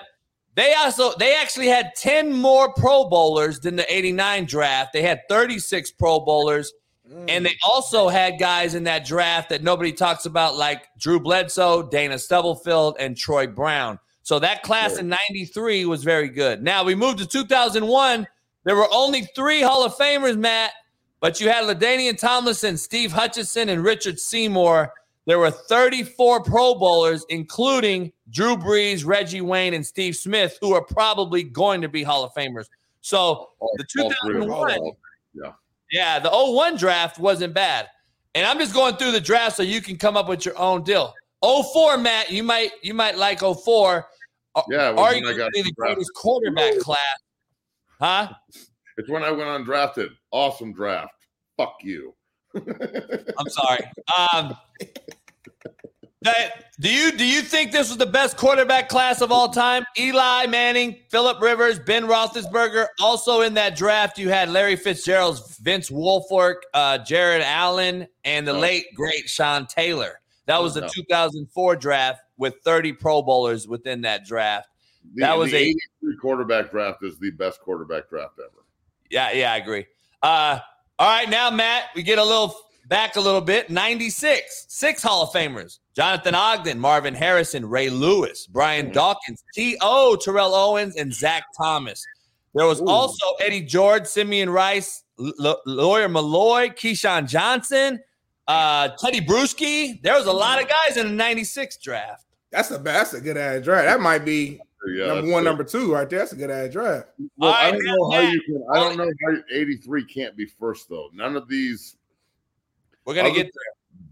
they also they actually had 10 more Pro Bowlers than the 89 draft. They had 36 Pro Bowlers. Mm. And they also had guys in that draft that nobody talks about, like Drew Bledsoe, Dana Stubblefield, and Troy Brown. So that class in 93 was very good. Now we moved to 2001. There were only three Hall of Famers, Matt, but you had LaDainian Tomlinson, Steve Hutchinson, and Richard Seymour. There were 34 Pro Bowlers, including Drew Brees, Reggie Wayne, and Steve Smith, who are probably going to be Hall of Famers. So the All three 2001, Yeah. yeah, the 01 draft wasn't bad. And I'm just going through the draft so you can come up with your own deal. 04, Matt, you might you might like 04. Yeah, arguably got the greatest quarterback class. Huh? It's when I went undrafted. Awesome draft. Fuck you. I'm sorry. Um, that- do you do you think this was the best quarterback class of all time? Eli Manning, Philip Rivers, Ben Roethlisberger. Also in that draft, you had Larry Fitzgerald's Vince Wilfork, uh, Jared Allen, and the No. late great Sean Taylor. That was the No. 2004 draft with 30 Pro Bowlers within that draft. The, That was a quarterback draft is the best quarterback draft ever. Yeah, yeah, I agree. Uh, all right, now Matt, we get a little back a little bit. 96, six Hall of Famers. Jonathan Ogden, Marvin Harrison, Ray Lewis, Brian Dawkins, T.O., Terrell Owens, and Zach Thomas. There was also Eddie George, Simeon Rice, L- L- Lawyer Milloy, Keyshawn Johnson, uh, Tedy Bruschi. There was a lot of guys in the 96 draft. That's a that's a good ass draft. That might be Yeah, number one, good. number two right there. That's a good ass draft. Well, I All don't right, know how you can. I don't know how 83 can't be first though. None of these. We're gonna get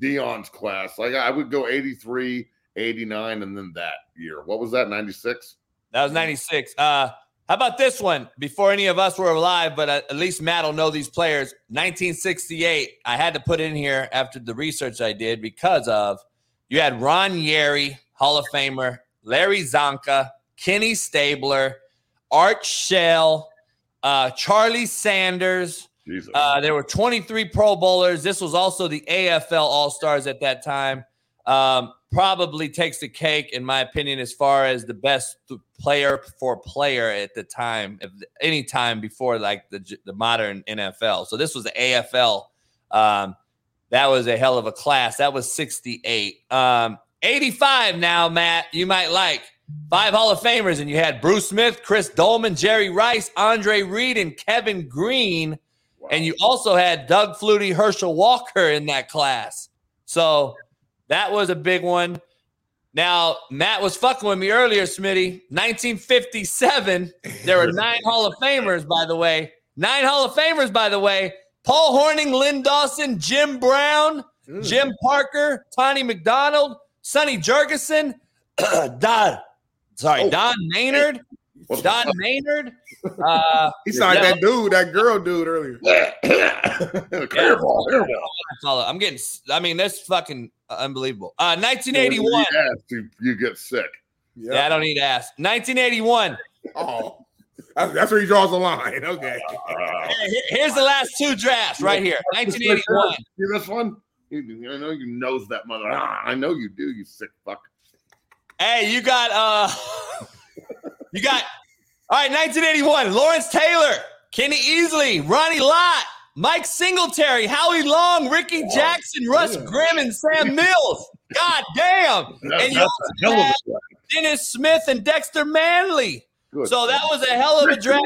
than Dion's class. Like I would go 83, 89, and then that year. What was that? 96. That was 96. Uh, how about this one? Before any of us were alive, but at at least Matt will know these players. 1968. I had to put in here after the research I did because of you had Ron Yary, Hall of Famer, Larry Csonka, Kenny Stabler, Art Shell, uh, Charlie Sanders. Uh, there were 23 Pro Bowlers. This was also the AFL All Stars at that time. Um, probably takes the cake, in my opinion, as far as the best player for player at the time, any time before like the the modern NFL. So this was the AFL. Um, that was a hell of a class. That was 68. Um, 85 now, Matt, you might like. Five Hall of Famers, and you had Bruce Smith, Chris Doleman, Jerry Rice, Andre Reed, and Kevin Greene. And you also had Doug Flutie, Herschel Walker in that class. So that was a big one. Now, Matt was fucking with me earlier, Smitty. 1957, there were nine Hall of Famers, by the way. Nine Hall of Famers, by the way. Paul Hornung, Len Dawson, Jim Brown, mm. Jim Parker, Tony McDonald, Sonny Jurgensen, Don, sorry, Don Maynard, Don Maynard. Uh, He sounded like that dude, that girl dude earlier. Airball, airball. I'm getting. I mean, that's fucking unbelievable. Uh, 1981. Yes, you, you get sick. Yeah, I don't need to ask. 1981. Oh, that's, that's where he draws the line. Okay. Here- Here's the last two drafts right here. 1981. See this one? You, I know you knows that mother. I know you do. You sick fuck. Hey, you got uh, you got. All right, 1981. Lawrence Taylor, Kenny Easley, Ronnie Lott, Mike Singletary, Howie Long, Rickey Jackson, Russ Grimm, and Sam Mills. God damn! That- and you also had. Dennis Smith and Dexter Manley. Good. So that was a hell of a draft.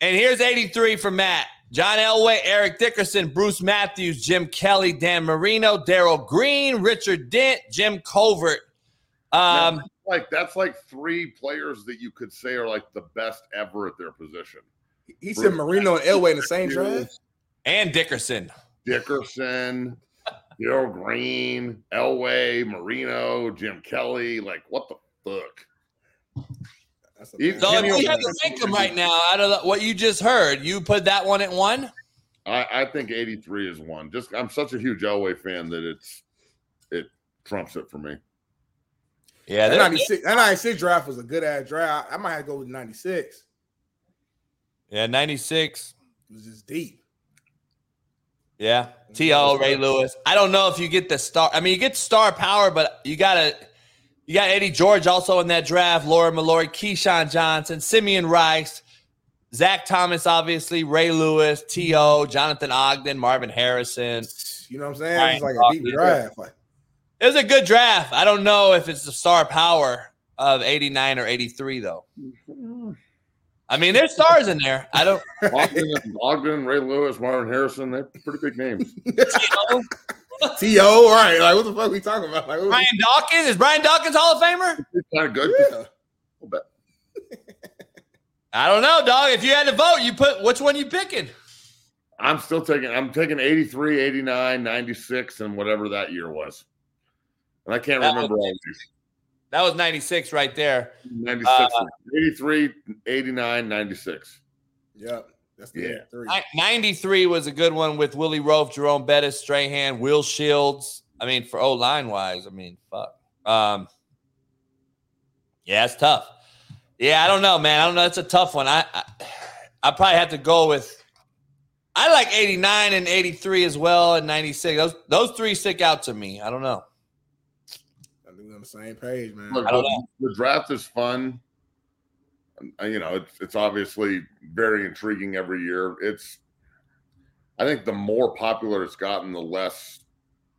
And here's 83 for Matt. John Elway, Eric Dickerson, Bruce Matthews, Jim Kelly, Dan Marino, Darrell Green, Richard Dent, Jim Covert. Um, That's like that's like three players that you could say are like the best ever at their position. He said Marino and Elway in the same draft. and Dickerson. Dickerson, Darrell Green, Elway, Marino, Jim Kelly. Like what the fuck? That's Even- So if you had O'Brien- to rank them right now, out of the, what you just heard, you put that one at one. I, I think 83 is one. Just I'm such a huge Elway fan that it's it trumps it for me. Yeah, that 96, that 96 draft was a good ass draft. I might have to go with 96. Yeah, 96. It was just deep. Yeah. T.O. Ray Lewis. I don't know if you get the star. I mean, you get star power, but you got to. You got Eddie George also in that draft, Lawyer Milloy, Keyshawn Johnson, Simeon Rice, Zach Thomas, obviously, Ray Lewis, T.O., Jonathan Ogden, Marvin Harrison. You know what I'm saying? Ryan it's like a deep draft. Like, It was a good draft. I don't know if it's the star power of 89 or 83, though. I mean, there's stars in there. I don't. Ogden, Ogden, Ray Lewis, Marvin Harrison, they're pretty big names. T.O. Right. Like, what the fuck we talking about? Like, what- Brian Dawkins is Brian Dawkins Hall of Famer? kind of good. Yeah. I don't know, dog. If you had to vote, you put which one you picking? I'm still taking I'm taking 83, 89, 96, and whatever that year was. And I can't That remember was- all these. That was 96 right there. 96, Uh, 83, 89, 96. Yeah. That's the Yeah. 83. Ni- 93 was a good one with Willie Roaf, Jerome Bettis, Strahan, Will Shields. I mean, for O line wise, I mean, fuck. Um, yeah, it's tough. Yeah, I don't know, man. I don't know. It's a tough one. I, I I probably have to go with. I like 89 and 83 as well, and 96. Those those three stick out to me. I don't know. I think we're on the same page, man. Look, I don't the, know. the draft is fun. Uh, You know, it's it's obviously very intriguing every year. It's I think the more popular it's gotten, the less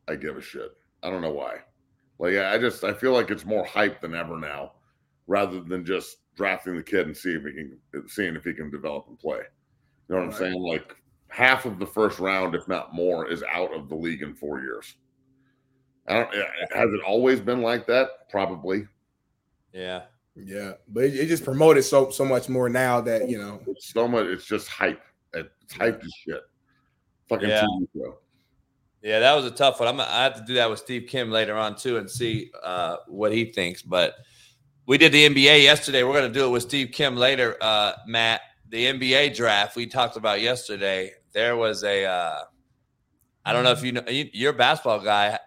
I give a shit. I don't know why. Like I just I feel like it's more hype than ever now, rather than just drafting the kid and see if he can seeing if he can develop and play. You know what I'm saying? Like half of the first round, if not more, is out of the league in four years. I don't, has it always been like that? Probably. Yeah. Yeah, but it, it just promoted so so much more now that you know. It's so much. It's just hype. It's hype as shit. Fucking Yeah. TV show. Yeah, that was a tough one. I'm gonna, I have to do that with Steve Kim later on too and see uh, what he thinks. But we did the NBA yesterday. We're gonna do it with Steve Kim later, uh, Matt. The NBA draft we talked about yesterday. There was a. Uh, I don't know if you know. you- You're a basketball guy.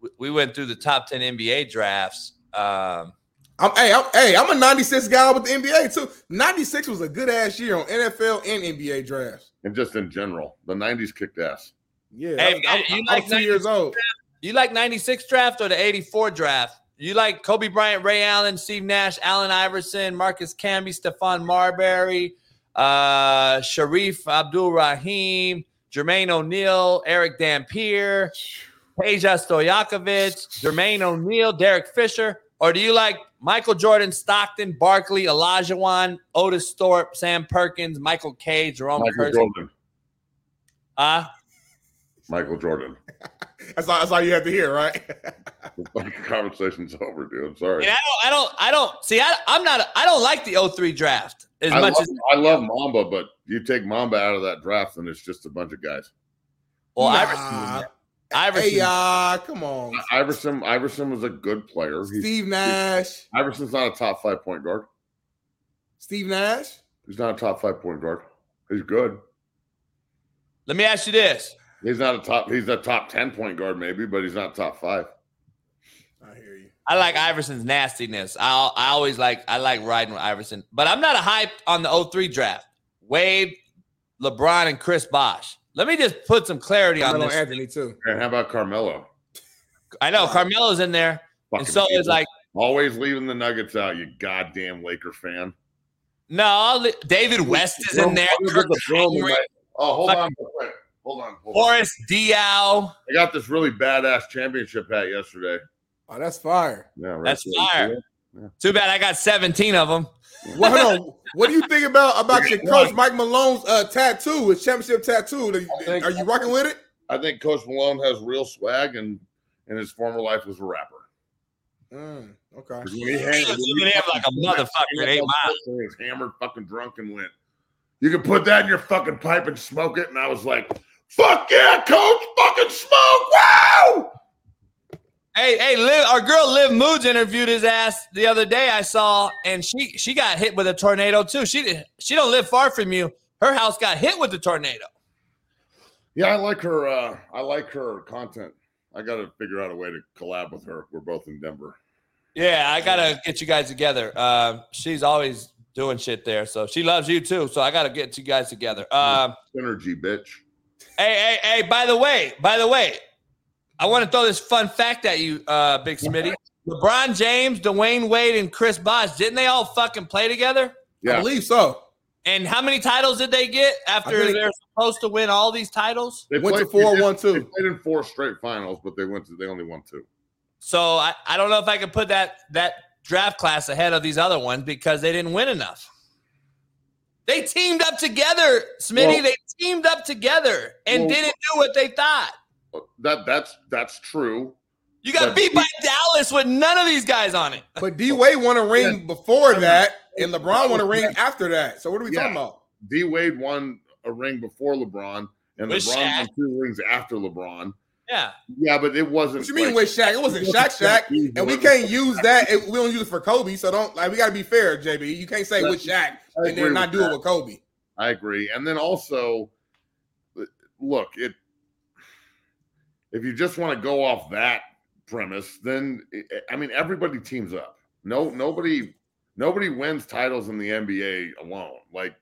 We- We went through the top ten NBA drafts. Um, I'm hey, I'm hey, I'm a 96 guy with the NBA too. 96 was a good ass year on NFL and NBA drafts. And just in general, the '90s kicked ass. Yeah, Hey, I'm, man, I'm- you I'm like two years 96 old. You like 96 draft or the 84 draft? You like Kobe Bryant, Ray Allen, Steve Nash, Allen Iverson, Marcus Camby, Stephon Marbury, uh, Sharif Abdul Rahim, Jermaine O'Neal, Erick Dampier, Peja Stojakovic, Jermaine O'Neal, Derek Fisher? Or do you like Michael Jordan, Stockton, Barkley, Olajuwon, Otis Thorpe, Sam Perkins, Michael K, Jerome Michael Kersey? Jordan. Uh, Michael Jordan. That's all, that's all you have to hear, right? The conversation's over, dude. I'm sorry. And I don't, I don't, I don't see. I, I'm not. I don't like the 03 draft as I much love, as. I love Mamba, but you take Mamba out of that draft, and it's just a bunch of guys. Well, Nah. Iverson. Iverson. Hey, uh, come on. Iverson, Iverson was a good player. He's, Steve Nash. Iverson's not a top five point guard. Steve Nash. He's not a top five point guard. He's good. Let me ask you this: He's not a top. He's a top ten point guard, maybe, but he's not top five. I hear you. I like Iverson's nastiness. I I always like I like riding with Iverson, but I'm not a hype on the 03 draft. Wade, LeBron, and Chris Bosh. Let me just put some clarity on Carmelo this. Anthony too. And how about Carmelo? I know Carmelo's in there, and Fucking so is like always leaving the Nuggets out. You goddamn Laker fan. no. David West is in there. Kirk the film Henry. Oh, hold Fuck- on, real hold on. Hold on. Boris Diaw. I got this really badass championship hat yesterday. Oh, that's fire. Yeah, right That's there. fire. Too bad I got 17 of them. Well, hold on. What do you think about about your coach Mike Malone's uh, tattoo, his championship tattoo? think- Are you rocking with it? I think Coach Malone has real swag, and in his former life was a rapper. Mm, okay. 'Cause When he hang- when Looking he at him like a fucking- motherfucker eight miles. He hammered, fucking drunk, and went. You can put that in your fucking pipe and smoke it, and I was like, "Fuck yeah, Coach! Fucking smoke! Wow!" Hey, hey, Liv, our girl Liv Moods interviewed his ass the other day. I saw, and she she got hit with a tornado too. She she don't live far from you. Her house got hit with the tornado. Yeah, I like her. uh I like her content. I got to figure out a way to collab with her. We're both in Denver. Yeah, I gotta get you guys together. Uh, she's always doing shit there, so she loves you too. So I gotta get you guys together. Um, Synergy, bitch. hey, hey, hey! By the way, by the way, I want to throw this fun fact at you, uh, Big Smitty. LeBron James, Dwyane Wade, and Chris Bosh didn't they all fucking play together? I Yeah, believe so. And how many titles did they get after they're supposed to win all these titles? They Went to played- four, they one, two. They played in four straight finals, but they went to they only won two. So I, I don't know if I could put that that draft class ahead of these other ones because they didn't win enough. They teamed up together, Smitty. Well- they teamed up together and Well- didn't do what they thought. That that's that's true. You got But- beat by Dallas with none of these guys on it. But D Wade won a ring before that, and LeBron won a ring after that. So what are we Yeah. talking about? D Wade won a ring before LeBron, and With LeBron Shaq. won two rings after LeBron. Yeah. Yeah, but it wasn't. What you mean like- with Shaq? It wasn't Shaq Shaq, and we can't use that. If we don't use it for Kobe, so don't like we got to be fair, JB. You can't say with Shaq and then not do it with Kobe. I agree. And then also, look, it. If you just want to go off that premise, then I mean everybody teams up. No, nobody, nobody wins titles in the NBA alone. Like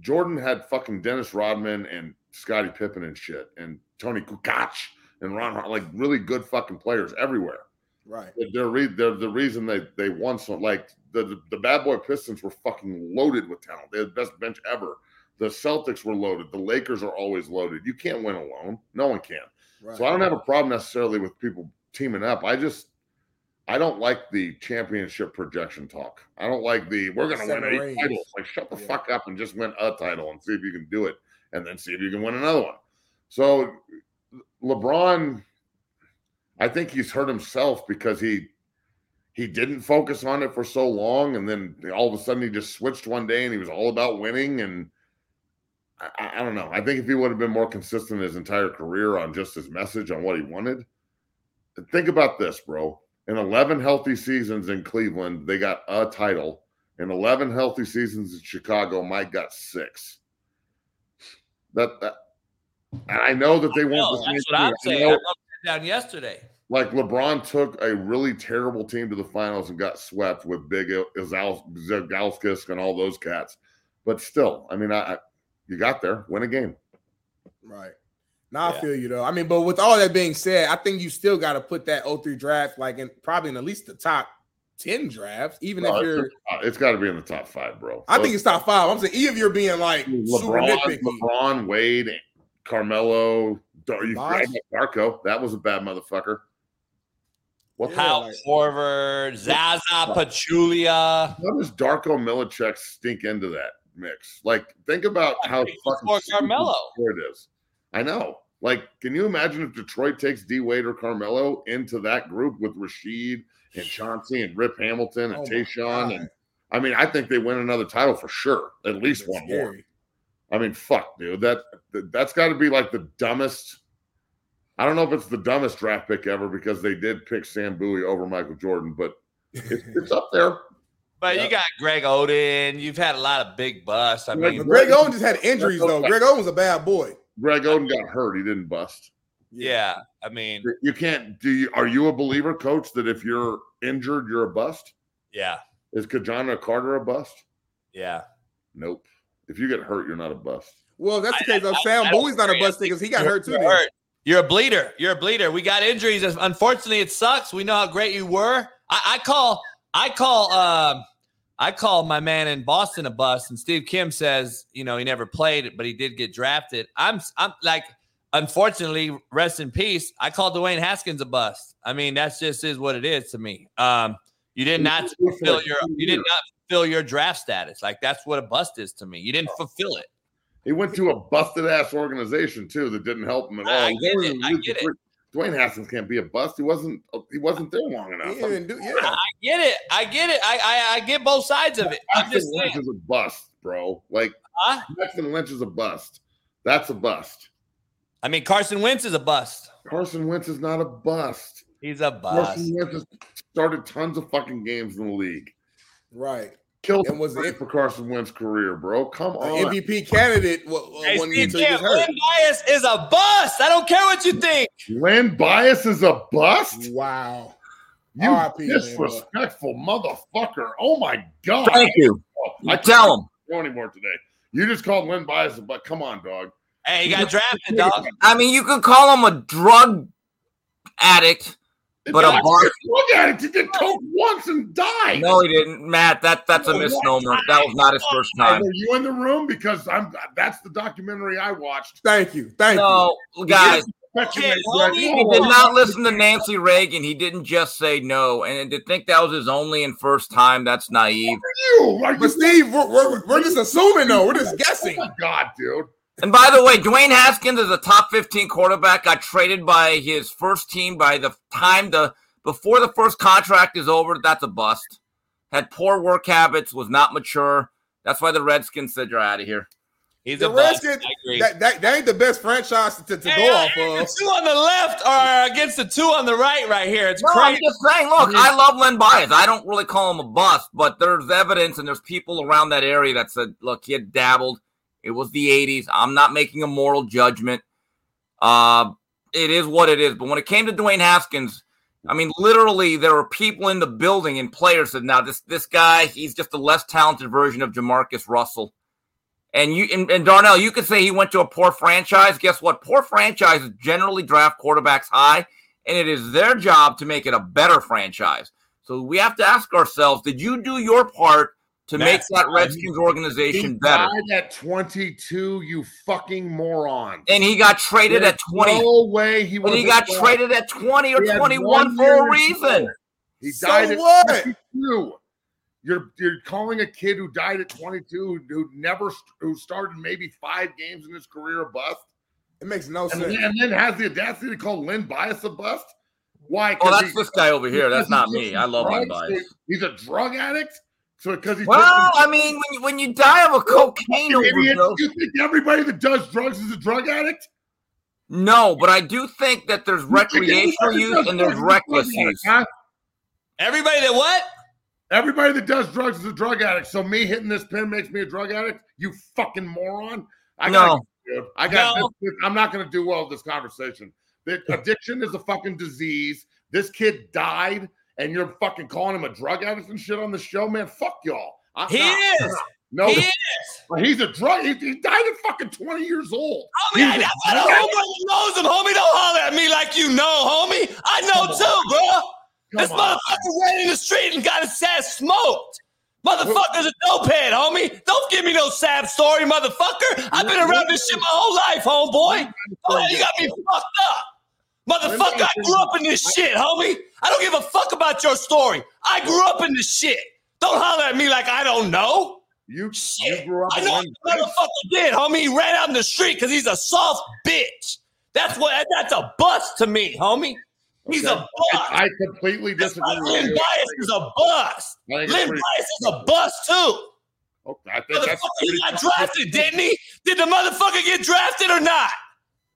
Jordan had fucking Dennis Rodman and Scottie Pippen and shit, and Toni Kukoc and Ron, Har- like really good fucking players everywhere. Right. They're, they're, re- they're the reason they they won so like the, the the bad boy Pistons were fucking loaded with talent. They had the best bench ever. The Celtics were loaded. The Lakers are always loaded. You can't win alone. No one can. Right. So I don't have a problem necessarily with people teaming up. I just I don't like the championship projection talk. I don't like the we're gonna win Seven eight rings. titles. Like shut the Yeah. fuck up and just win a title and see if you can do it, and then see if you can win another one. So LeBron, I think he's hurt himself because he he didn't focus on it for so long, and then all of a sudden he just switched one day and he was all about winning. And I, I- don't know. I think if he would have been more consistent his entire career on just his message on what he wanted, think about this, bro. In 11 healthy seasons in Cleveland, they got a title. In 11 healthy seasons in Chicago, Mike got six. That, that I know that they No, want the that's what I'm saying. I know- wrote that down yesterday. like LeBron took a really terrible team to the finals and got swept with Big Zagauskas and all those cats. But still, I mean, I, I you got there, win a game. Right. Now Yeah. I feel you though. I mean, but with all that being said, I think you still got to put that 03 draft like in probably in at least the top 10 drafts, even No, if you're uh, it's got to be in the top five, bro. I think it's top five. I'm saying even if you're being like super LeBron, nitpicky. LeBron, Wade, Carmelo, Dar- you Bosh? forgot Darko. That was a bad motherfucker. What Kyle like- Horford, Zaza Pachulia. How does Darko Milicic stink into that mix? Like, think about how Before fucking stupid Carmelo. Detroit is. I know. Like, can you imagine if Detroit takes D Wade or Carmelo into that group with Rasheed and Chauncey and Rip Hamilton and Oh my Tayshaun? And I mean, I think they win another title for sure. At least That's one more. I mean, fuck, dude. That that- that's got to be like the dumbest. I don't know if it's the dumbest draft pick ever because they did pick Sam Bowie over Michael Jordan, but it's, it's up there. But Yeah. you got Greg Oden. You've had a lot of big busts. I Greg- mean, Greg Oden just had injuries though. Greg Oden's a bad boy. Greg Oden got hurt; he didn't bust. yeah. I mean, You can't. Do you? Are you a believer, Coach, that if you're injured, you're a bust? yeah, Is Ki-Jana Carter a bust? yeah. Nope. If you get hurt, you're not a bust. Well, that's the case, though, I- Sam I don't Bowie's not a bust because he got hurt too. You're, hurt. You're a bleeder. You're a bleeder. We got injuries. Unfortunately, it sucks. We know how great you were. I, I call. I call. Um, I call my man in Boston a bust, and Steve Kim says, you know, he never played, but he did get drafted. I'm. I'm like, unfortunately, rest in peace. I call Dwayne Haskins a bust. I mean, that's just is what it is to me. Um, you did not fulfill your. You did not fulfill your draft status. Like that's what a bust is to me. You didn't fulfill it. He went to a busted ass organization too that didn't help him at all. I get it, I get it. Three- Dwayne Haskins can't be a bust. He wasn't. He wasn't there long enough. He didn't do, yeah. I get it. I get it. I I, I get both sides of it. I'm Paxton just Lynch saying. is a bust, bro. Like Huh? Paxton Lynch is a bust. That's a bust. I mean, Carson Wentz is a bust. Carson Wentz is not a bust. He's a bust. Carson Wentz has started tons of fucking games in the league. Right. Killed And was was it- for Carson Wentz's career, bro. Come The on. MVP candidate wa- wa- Hey, when Steve until he Kim, hurt. Len Bias is a bust. I don't care what you think. Len Bias is a bust. Wow. You R.I.P., man, disrespectful motherfucker. Oh my god. Thank you. I Tell him. can't go anymore today. You just called Len Bias a but come on, dog. Hey, you got drafted, dog. I mean, you could call him a drug addict, But a That's bar- Look at it. He did coke once and died. No, he didn't, Matt. That that's a Oh, misnomer. That was not his first time. Were you in the room? Because I'm. That's the documentary I watched. Thank you. Thank No, you. guys. Okay, He did not listen to Nancy Reagan. He didn't just say no, and to think that was his only and first time, that's naive. You, are But Steve, we're, we're, we're just assuming though. We're just oh, guessing. Oh God, dude. And by the way, Dwayne Haskins is a top 15 quarterback. Got traded by his first team by the time the before the first contract is over. That's a bust. Had poor work habits, was not mature. That's why the Redskins said you're out of here. He's The a bust. Redskins, I agree. that, that, that ain't the best franchise to, to Hey, go off of. The two on the left are against the two on the right, right here. It's No, I'm just saying. Look, I love Len Bias. I don't really call him a bust, but there's evidence and there's people around that area that said, "Look, he had dabbled. It was the '80s. I'm not making a moral judgment. Uh, it is what it is." But when it came to Dwayne Haskins, I mean, literally, there were people in the building and players said, "Now this this guy, he's just a less talented version of Jamarcus Russell." And you and, and Darnell, you could say he went to a poor franchise. Guess what? Poor franchises generally draft quarterbacks high, and it is their job to make it a better franchise. So we have to ask ourselves: Did you do your part to make that right. Redskins organization He better? died at 22. You fucking moron. And he got traded There's at 20. No way he And was. he got traded at 20 or 21 for a reason. go. He So died at what? 22. You're you're calling a kid who died at 22 who never who started maybe five games in his career a bust. It makes no And, sense. then- and then has the audacity to call Len Bias a bust. Why? Oh, 'Cause that's he- this guy over here. That's not me. I love Len drugs? Bias. He's a drug addict. So because he Well, some- I mean, when you, when you die of a cocaine You idiot. overdose, You think everybody that does drugs is a drug addict? no, but I do think that there's You recreational use and there's drugs is a reckless use. huh? Everybody that what? Everybody that does drugs is a drug addict. So me hitting this pin makes me a drug addict. You fucking moron. I got. No. Dude, I got. No. this- I'm not going to do well with this conversation. The addiction is a fucking disease. This kid died, and you're fucking calling him a drug addict and shit on the show, man. Fuck y'all. I'm He not- is. No, He is. He's a drug. He, he died at fucking 20 years old. Homie, I, I, drug know nobody knows him, homie. Don't holler at me like you know, homie. I know Come too, bro. This Come on. motherfucker ran in the street and got his ass smoked. Motherfucker's a dope head, homie. Don't give me no sad story, motherfucker. I've been around this shit my whole life, homeboy. Oh, you got me fucked up. Motherfucker, I grew up in this shit, homie. I don't give a fuck about your story. I grew up in this shit. Don't holler at me like I don't know. You, Shit. you grew up I know what the motherfucker did, homie. He ran out in the street because he's a soft bitch. That's what. That's a bust to me, homie. He's a bust. I, I completely disagree with Len. Bias is a bust. I think it's Len Bias is a bust too. Okay, I think that's he got drafted, didn't he? Did the motherfucker get drafted or not?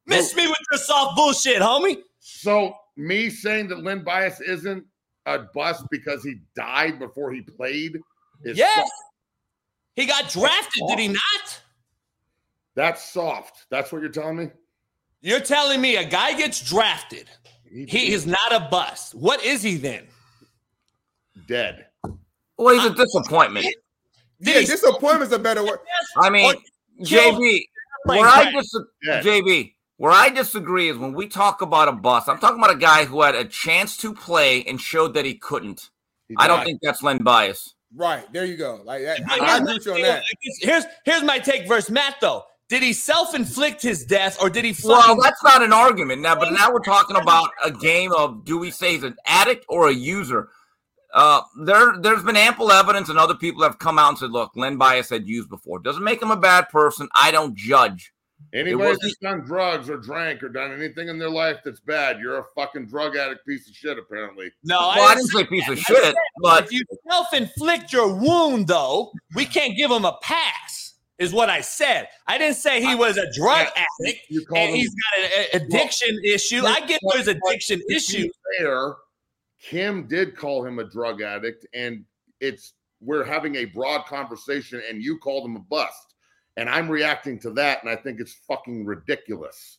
Miss me with your soft bullshit, homie. So me saying that Len Bias isn't a bust because he died before he played is Yes. soft. He got drafted, did he not? that's soft. That's what you're telling me. You're telling me a guy gets drafted. He is not a bust. What is he then? Dead. Well, he's a disappointment. Yeah, disappointment's a better word. I mean, kill- JB, playing where I crack. dis- JB, where I disagree is when we talk about a bust. I'm talking about a guy who had a chance to play and showed that he couldn't. He I don't think that's Len Bias. Right there, you go. Like that, I, I agree with you on that. Here's here's my take versus Matt though. Did he self-inflict his death or did he Well, that's not an argument now, but now we're talking about a game of do we say he's an addict or a user? Uh, there, there's been ample evidence, and other people have come out and said, "Look, Len Bias had used before. Doesn't make him a bad person. I don't judge." Anybody was- that's done drugs or drank or done anything in their life that's bad, you're a fucking drug addict piece of shit, apparently. No, Well, I didn't say piece of shit, said but if you self-inflict your wound, though, we can't give him a pass. Is what I said. I didn't say he was a drug addict You called and him he's got an a- addiction issue. I get there's addiction To be issue. Fair, Kim did call him a drug addict, and it's we're having a broad conversation, and you called him a bust, and I'm reacting to that, and I think it's fucking ridiculous.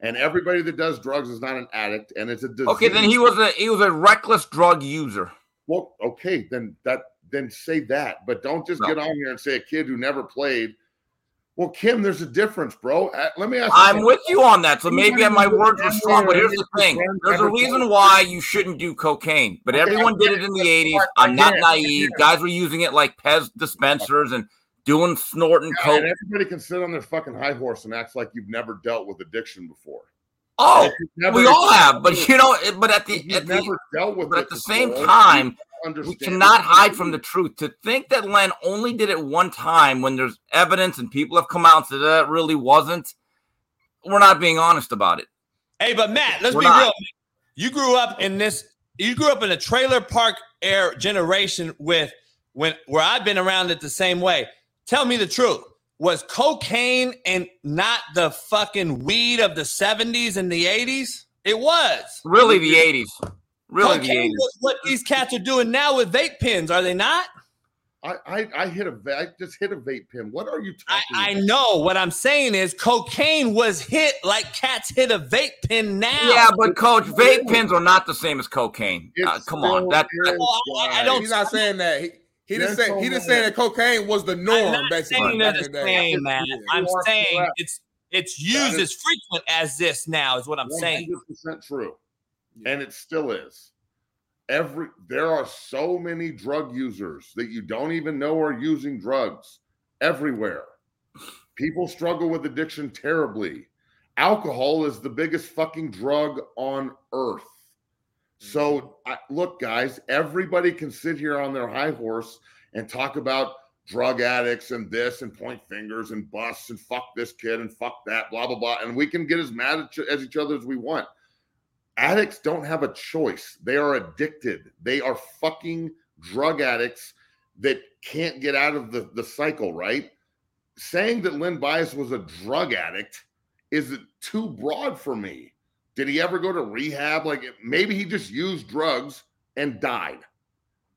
And everybody that does drugs is not an addict, and it's a disease. okay, then he was a he was a reckless drug user. Well, okay, then that then say that, but don't just No. get on here and say a kid who never played. Well, Kim, there's a difference, bro. Uh, Let me ask. you I'm with you on that. So maybe my words were strong, but here's the thing: there's a reason why you shouldn't do cocaine. But Okay, everyone did it in the '80s. I I'm not get it. I naive. Guys were using it like Pez dispensers and doing snorting Yeah, coke. and everybody can sit on their fucking high horse and act like you've never dealt with addiction before. Oh, If never- we all have, but you know, but at the at the never dealt with but at the same before, time, we cannot hide from the truth. To think that Len only did it one time when there's evidence and people have come out and said that really wasn't, we're not being honest about it. Hey, but Matt, let's We're be not. real. You grew up in this. You grew up in a trailer park air generation with when where I've been around it the same way. Tell me the truth. Was cocaine and not the fucking weed of the 70s and the 80s? It was. Really, the '80s. Really, the cocaine 80s. was what these cats are doing now with vape pens, are they not? I, I I hit a I just hit a vape pen. What are you talking? I about? know. What I'm saying is cocaine was hit like cats hit a vape pen now. Yeah, but coach, vape pens are not the same as cocaine. Uh, come on, still that, is, I- I don't- He's not saying that. He, he didn't say he didn't say that cocaine was the norm. I'm not basically, saying back they're in the the day. same, man. You I'm saying correct. it's it's used as frequent as this now is what I'm saying. 100% true. And it still is. Every there are so many drug users that you don't even know are using drugs everywhere. People struggle with addiction terribly. Alcohol is the biggest fucking drug on earth. So, I, look, guys, everybody can sit here on their high horse and talk about drug addicts and this and point fingers and busts and fuck this kid and fuck that, blah, blah, blah. And we can get as mad at, as each other as we want. Addicts don't have a choice. They are addicted. They are fucking drug addicts that can't get out of the, the cycle, right? Saying that Len Bias was a drug addict is too broad for me. Did he ever go to rehab? Like maybe he just used drugs and died.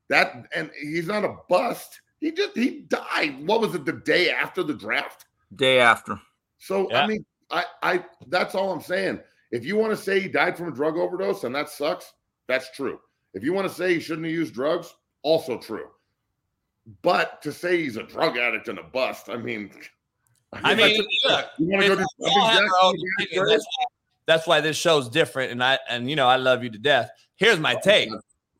That and he's not a bust. He just he died. What was it? The day after the draft. day after. So Yeah. I mean, I I that's all I'm saying. If you want to say he died from a drug overdose and that sucks, that's true. If you want to say he shouldn't have used drugs, also true. But to say he's a drug addict and a bust, I mean, I mean, look, you want to go it's- do we all jumping have jacks our own on the back opinions. road? That's why, this show's different, and I and you know I love you to death. Here's my take.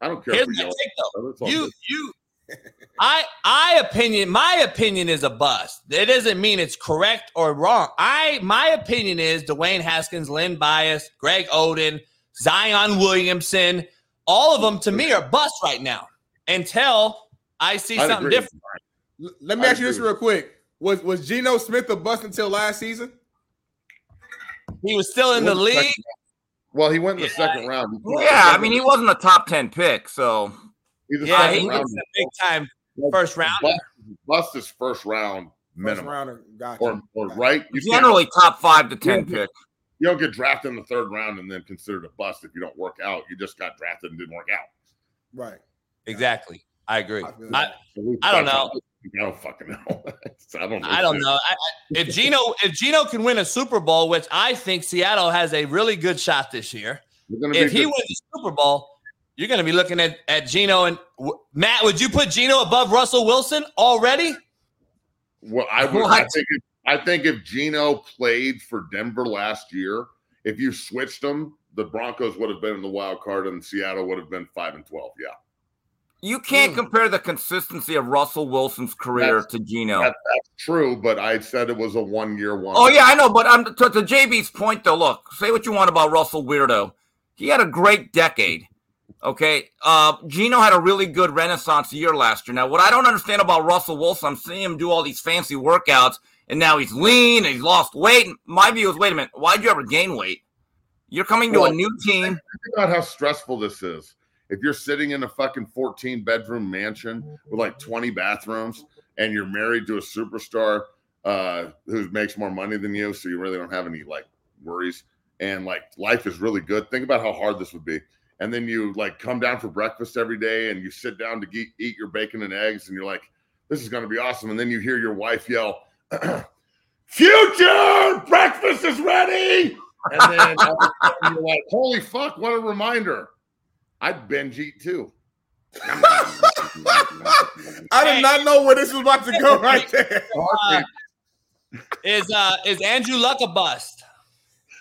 I don't care. Here's my take though. You you I I opinion my opinion is a bust. It doesn't mean it's correct or wrong. I my opinion is Dwayne Haskins, Len Bias, Greg Oden, Zion Williamson, all of them to me are bust right now until I see I'd something agree. different. Let me I ask you this real quick. Was was Geno Smith a bust until last season? He was still in the Went league. second- Well, he went in the second round. Yeah, I mean, he wasn't a top 10 pick, so. He's a Yeah, he was a big time first round. Bust, bust is first round First minimum, rounder, gotcha. or, or right? You Generally, top five to 10 You pick. You don't get drafted in the third round and then considered a bust if you don't work out. You just got drafted and didn't work out. right. Exactly. I agree. feel I, that. At least I don't that's know. I don't fucking know. I don't know. I don't know. I, if Geno if Geno can win a Super Bowl, which I think Seattle has a really good shot this year, if he good. wins the Super Bowl, you're going to be looking at at Geno and w- Matt. Would you put Geno above Russell Wilson already? Well, I would. I think. If, I think if Geno played for Denver last year, if you switched them, the Broncos would have been in the wild card, and Seattle would have been five and twelve. Yeah, You can't compare the consistency of Russell Wilson's career That's- to Geno. that, that's true. But I said it was a one-year one. Oh yeah, I know, but I'm to, to JB's point though. Look, say what you want about Russell Weirdo. He had a great decade. Okay, uh, Geno had a really good Renaissance year last year. Now, what I don't understand about Russell Wilson, I'm seeing him do all these fancy workouts, and now he's lean and he's lost weight. And my view is, wait a minute, why'd you ever gain weight? You're coming to Well, a new team. Think about how stressful this is. If you're sitting in a fucking 14 bedroom mansion with like 20 bathrooms and you're married to a superstar uh, who makes more money than you, so you really don't have any like worries, and like life is really good. Think about how hard this would be. And then you like come down for breakfast every day and you sit down to eat, eat your bacon and eggs, and you're like, this is going to be awesome. And then you hear your wife yell, Future, breakfast is ready. And then all of a sudden you're like, holy fuck, what a reminder. I'd binge eat too. I did not know where this was about to go right there. Uh, Is uh is Andrew Luck a bust?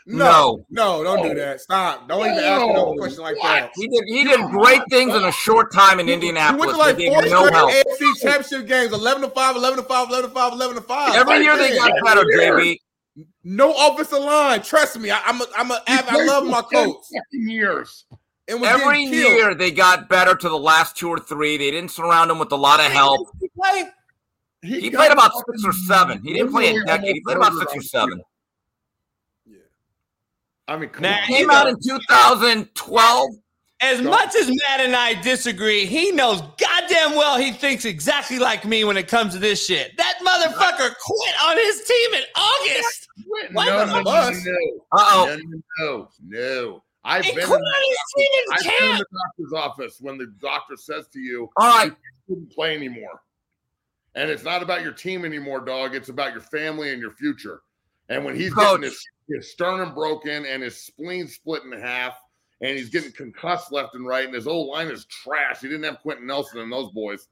No, no, don't do that. Stop. Don't even ask me no question like that. He did he did great things in a short time in He Indianapolis. went to like They gave four him no help. AFC championship games 11 to 5, 11 to 5, 11 to 5, 11 to 5. Every year they there. got better, JB. No offensive line. Trust me. I, I'm a, I'm a, I love my coach. Years. And was Every year they got better to the last two or three. They didn't surround him with a lot of help. He play? He, got played about six or seven. He didn't play a literally decade. He played about six or murdered seven. I mean, come Man, he Came out in 2012. As much as Matt and I disagree, he knows goddamn well he thinks exactly like me when it comes to this shit. That motherfucker quit on his team in August. What no, the no, no, fuck? no, Uh-oh. no, no, no. I've been, in, on his team in I've been in the doctor's office when the doctor says to you, All right. you shouldn't play anymore. And it's not about your team anymore, dog. It's about your family and your future. And when he's Coach. getting his, his sternum broken and his spleen split in half, and he's getting concussed left and right, and his old line is trash. He didn't have Quenton Nelson and those boys.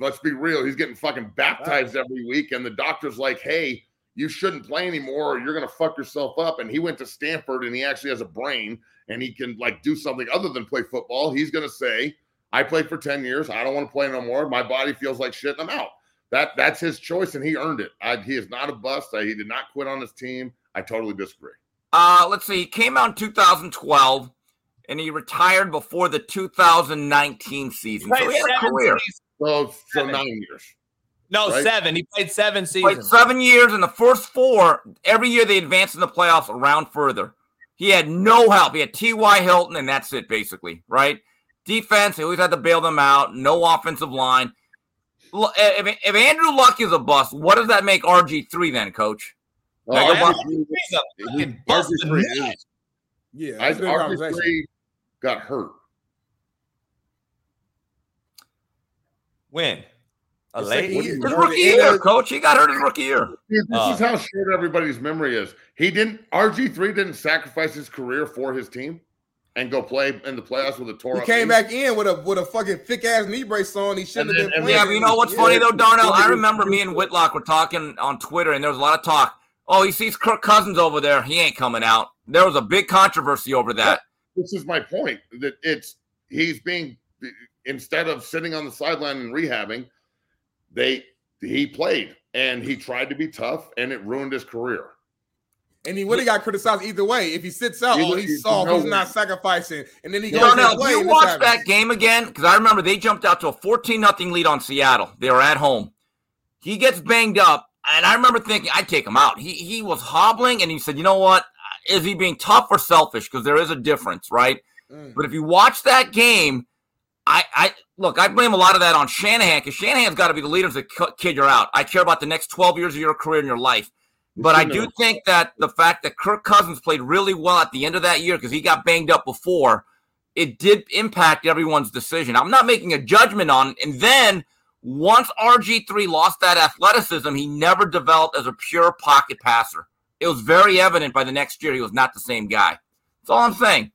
Let's be real. He's getting fucking baptized every week, and the doctor's like, "Hey, you shouldn't play anymore, or you're gonna fuck yourself up." And he went to Stanford, and he actually has a brain, and he can like do something other than play football. He's gonna say, "I played for ten years. I don't want to play no more. My body feels like shit. and I'm out." That that's his choice, and he earned it. I, he is not a bust. I, he did not quit on his team. I totally disagree. Uh, let's see. He came out in 2012 and he retired before the 2019 season. So Played he had a career. seasons. So so nine years. No, Right? seven. He played seven Played seasons. seven years in the first four. Every year they advanced in the playoffs a round further. He had no help. He had T.Y. Hilton, and that's it, basically, right? Defense, he always had to bail them out. No offensive line. If, if Andrew Luck is a bust, what does that make RG3 then, coach? Oh, Mega RG3 bust? A he- fucking busted RG3 nut. is- Yeah, I, that's a good conversation. RG3 got hurt. When? A It's late? like he- His rookie end year, coach. He got hurt his rookie year. Dude, this Uh. is how short everybody's memory is. He didn't. RG3 didn't sacrifice his career for his team and go play in the playoffs with a tore He came knee. back in with a with a fucking thick ass knee brace on. He shouldn't And have been playing. Yeah, you know what's funny though, Darnell? I remember me and Whitlock were talking on Twitter, and there was a lot of talk. Oh, he sees Kirk Cousins over there. He ain't coming out. There was a big controversy over that. This is my point. That it's he's being instead of sitting on the sideline and rehabbing, they he played and he tried to be tough and it ruined his career. And he would have got criticized either way. If he sits out, Either- oh, he's either- soft, no he's not sacrificing. And then he goes Darnell, to play. if you watch that game again, because I remember they jumped out to a 14 nothing lead on Seattle. They were at home. He gets banged up, and I remember thinking, I'd take him out. He he was hobbling, and he said, you know what? Is he being tough or selfish? Because there is a difference, right? Mm. But if you watch that game, I, I look, I blame a lot of that on Shanahan because Shanahan's got to be the leader to kid, you're out. I care about the next 12 years of your career and your life. But I do think that the fact that Kirk Cousins played really well at the end of that year because he got banged up before, it did impact everyone's decision. I'm not making a judgment on it. And then once RG3 lost that athleticism, he never developed as a pure pocket passer. It was very evident by the next year he was not the same guy. That's all I'm saying.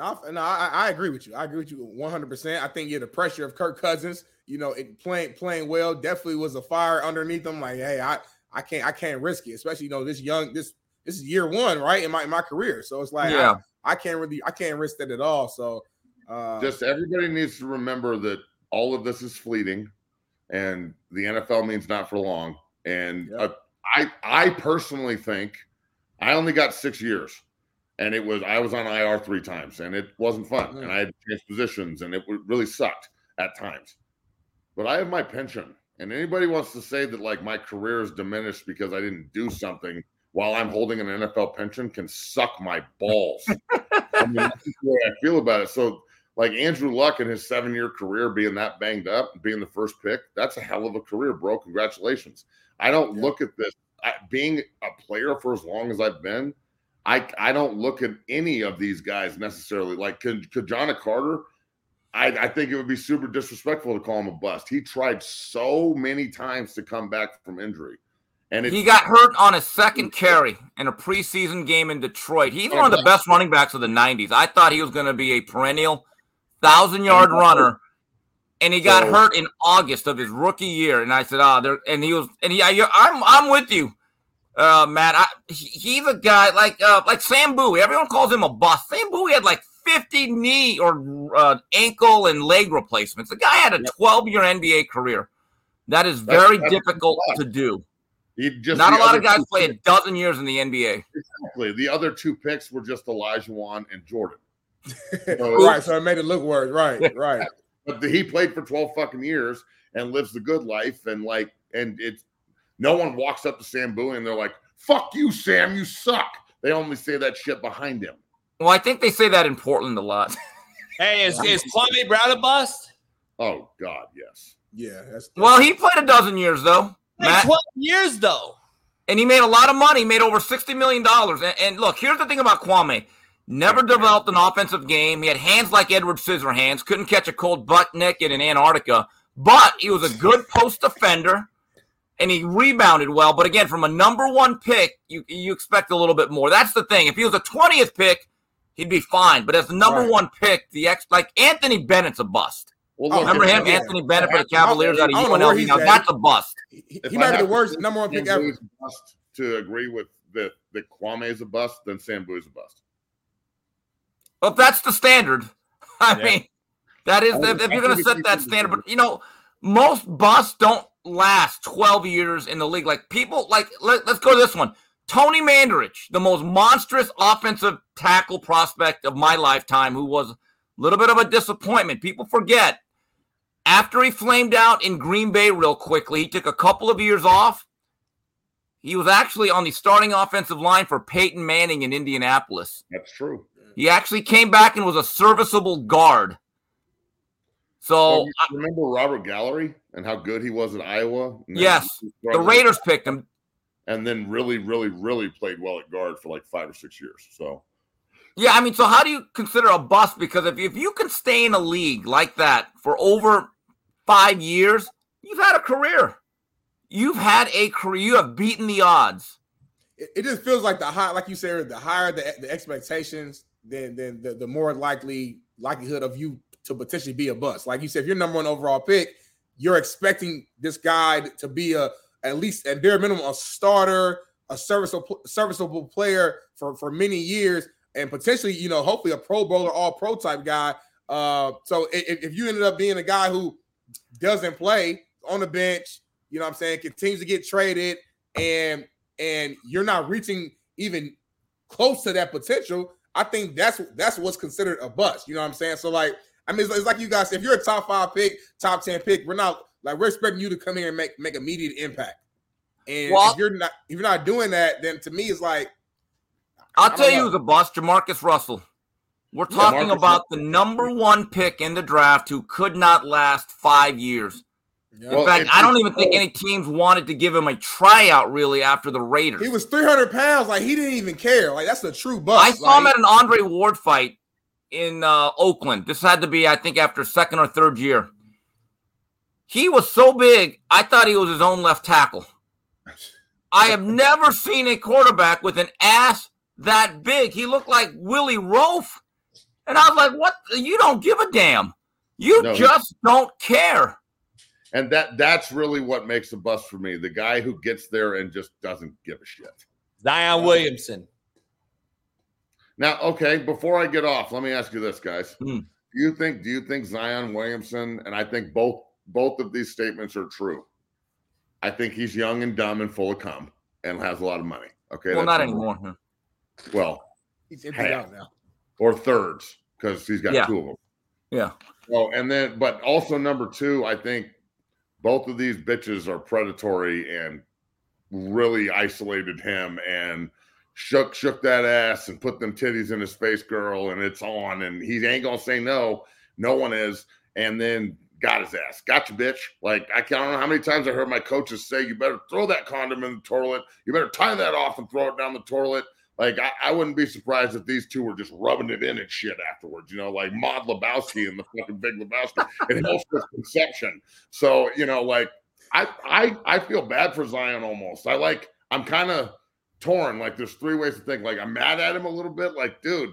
Right. No, I- no I, I agree with you. I agree with you 100%. I think yeah, the pressure of Kirk Cousins, you know, it playing playing well definitely was a fire underneath him. Like, hey, I I can't I can't risk it, especially you know this young this this is year one, right in my in my career. So it's like Yeah. I, I can't really I can't risk that at all. So uh, Just everybody needs to remember that all of this is fleeting, and the NFL means not for long. And uh, I, I personally think I only got six years, and it was I was on IR three times, and it wasn't fun, and mm. I had to change positions, and it really sucked at times. But I have my pension, and anybody wants to say that like my career is diminished because I didn't do something while I'm holding an NFL pension can suck my balls. I mean, that's the way I feel about it. So, like Andrew Luck in his seven year career being that banged up, being the first pick, that's a hell of a career, bro. Congratulations. I don't look at this I, being a player for as long as I've been. I I don't look at any of these guys necessarily. Like could, could Carter, I, I think it would be super disrespectful to call him a bust. He tried so many times to come back from injury. And He got hurt on his second carry in a preseason game in Detroit. He's one of the best running backs of the 90s. I thought he was going to be a perennial thousand yard runner. and he got So- hurt in August of his rookie year. And I said, "Ah, there." And he was, and he, I, I'm, I'm with you, uh, Matt. I, he, he's a guy like, uh, like Sam Bowie. Everyone calls him a bust. Sam Bowie had like 50 knee or uh, ankle and leg replacements. The guy had a 12 year NBA career. That is very that's difficult a to do. Just Not a lot of guys two play a dozen years in the NBA. Exactly. The other two picks were just Olajuwon and Jordan. right, so it made it look worse. Right, right. But the, he played for 12 fucking years and lives the good life. And like, and it's no one walks up to Sam Bowie and they're like, fuck you, Sam, you suck. They only say that shit behind him. Well, I think they say that in Portland a lot. Hey, is, is Kwame Brown a bust? Oh, God, yes. Yeah, that's Well, he played a dozen years though. Matt. 12 years though. and he made a lot of money. He made over sixty million dollars. And, and look, here's the thing about Kwame: never developed an offensive game. He had hands like Edward Scissorhands. Couldn't catch a cold butt naked in Antarctica. But he was a good post defender, and he rebounded well. But again, from a number one pick, you you expect a little bit more. That's the thing. If he was a twentieth pick, he'd be fine. But as the number Right. one pick, the ex like Anthony Bennett's a bust. Well, Oh, Remember him, yeah. Anthony Bennett for the Cavaliers out of I don't know UNLV. he's Now at. that's a bust. He, If he might be the worst say number one pick Sam ever. Bust to agree with that that Kwame is a bust, then Sam Bowie's a bust. Well, that's the standard. I Yeah. mean, that is I if, if you're going to set that standard. But you know, most busts don't last 12 years in the league. Like people, like let, us go to this one. Tony Mandarich, the most monstrous offensive tackle prospect of my lifetime, who was a little bit of a disappointment. People forget. After he flamed out in Green Bay real quickly, he took a couple of years off. He was actually on the starting offensive line for Peyton Manning in Indianapolis. That's true. He actually came back and was a serviceable guard. So Well, you remember Robert Gallery and how good he was at Iowa? Yes, the struggled, Raiders picked him. and then really, really, really played well at guard for like five or six years. So Yeah, I mean, so how do you consider a bust? Because if, if you can stay in a league like that for over five years, you've had a career. You've had a career. You have beaten the odds. It, it just feels like the high, like you said, the higher the, the expectations, then then the, the more likely likelihood of you to potentially be a bust. Like you said, if you're number one overall pick, you're expecting this guy to be a at least at bare minimum a starter, a serviceable serviceable player for for many years, and potentially you know hopefully a Pro Bowler, All Pro type guy. Uh, so if, if you ended up being a guy who doesn't play on the bench, you know what I'm saying, continues to get traded, and and you're not reaching even close to that potential, I think that's that's what's considered a bust. You know what I'm saying? So like, I mean, it's, it's like you guys, if you're a top five pick, top ten pick, we're not like we're expecting you to come here and make make immediate impact. And Well- if you're not if you're not doing that, then to me it's like I'll I don't tell you know. who's a bust, Jamarcus Russell. We're talking Marcus about the number one pick in the draft who could not last five years. In Well, fact, I don't even think any teams wanted to give him a tryout really after the Raiders. he was 300 pounds, like he didn't even care. Like that's a true bust. I saw him at an Andre Ward fight in uh, Oakland. This had to be, I think, after second or third year. He was so big, I thought he was his own left tackle. I have never seen a quarterback with an ass that big. He looked like Willie Roaf. And I was like, what? You don't give a damn. You No, he- just don't care. and that that's really what makes a bust for me. The guy who gets there and just doesn't give a shit. Zion Williamson. Now, okay, before I get off, let me ask you this, guys. Hmm. Do you think do you think Zion Williamson and I think both both of these statements are true? I think he's young and dumb and full of cum and has a lot of money. Okay. well, not anymore. one. Well, he's emptied half. out now. or thirds because he's got Yeah. two of them. Yeah. Oh, and then, but also number two, I think both of these bitches are predatory and really isolated him and shook shook that ass and put them titties in his face, girl, and it's on, and he ain't gonna say no. No one is, and then got his ass. Gotcha, bitch. Like I don't know how many times I heard my coaches say, "You better throw that condom in the toilet. You better tie that off and throw it down the toilet." Like I, I wouldn't be surprised if these two were just rubbing it in and shit afterwards. You know, like Maude Lebowski and the fucking Big Lebowski and Hillsford Conception. So you know, like I I I feel bad for Zion almost. I like I'm kind of torn. Like there's three ways to think. Like I'm mad at him a little bit. Like dude,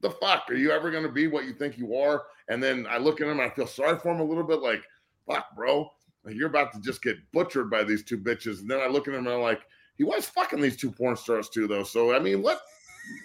the fuck? Are you ever going to be what you think you are? And then I look at him and I feel sorry for him a little bit like, fuck, bro. Like, you're about to just get butchered by these two bitches. And then I look at him and I'm like, he was fucking these two porn stars too, though. So, I mean, what?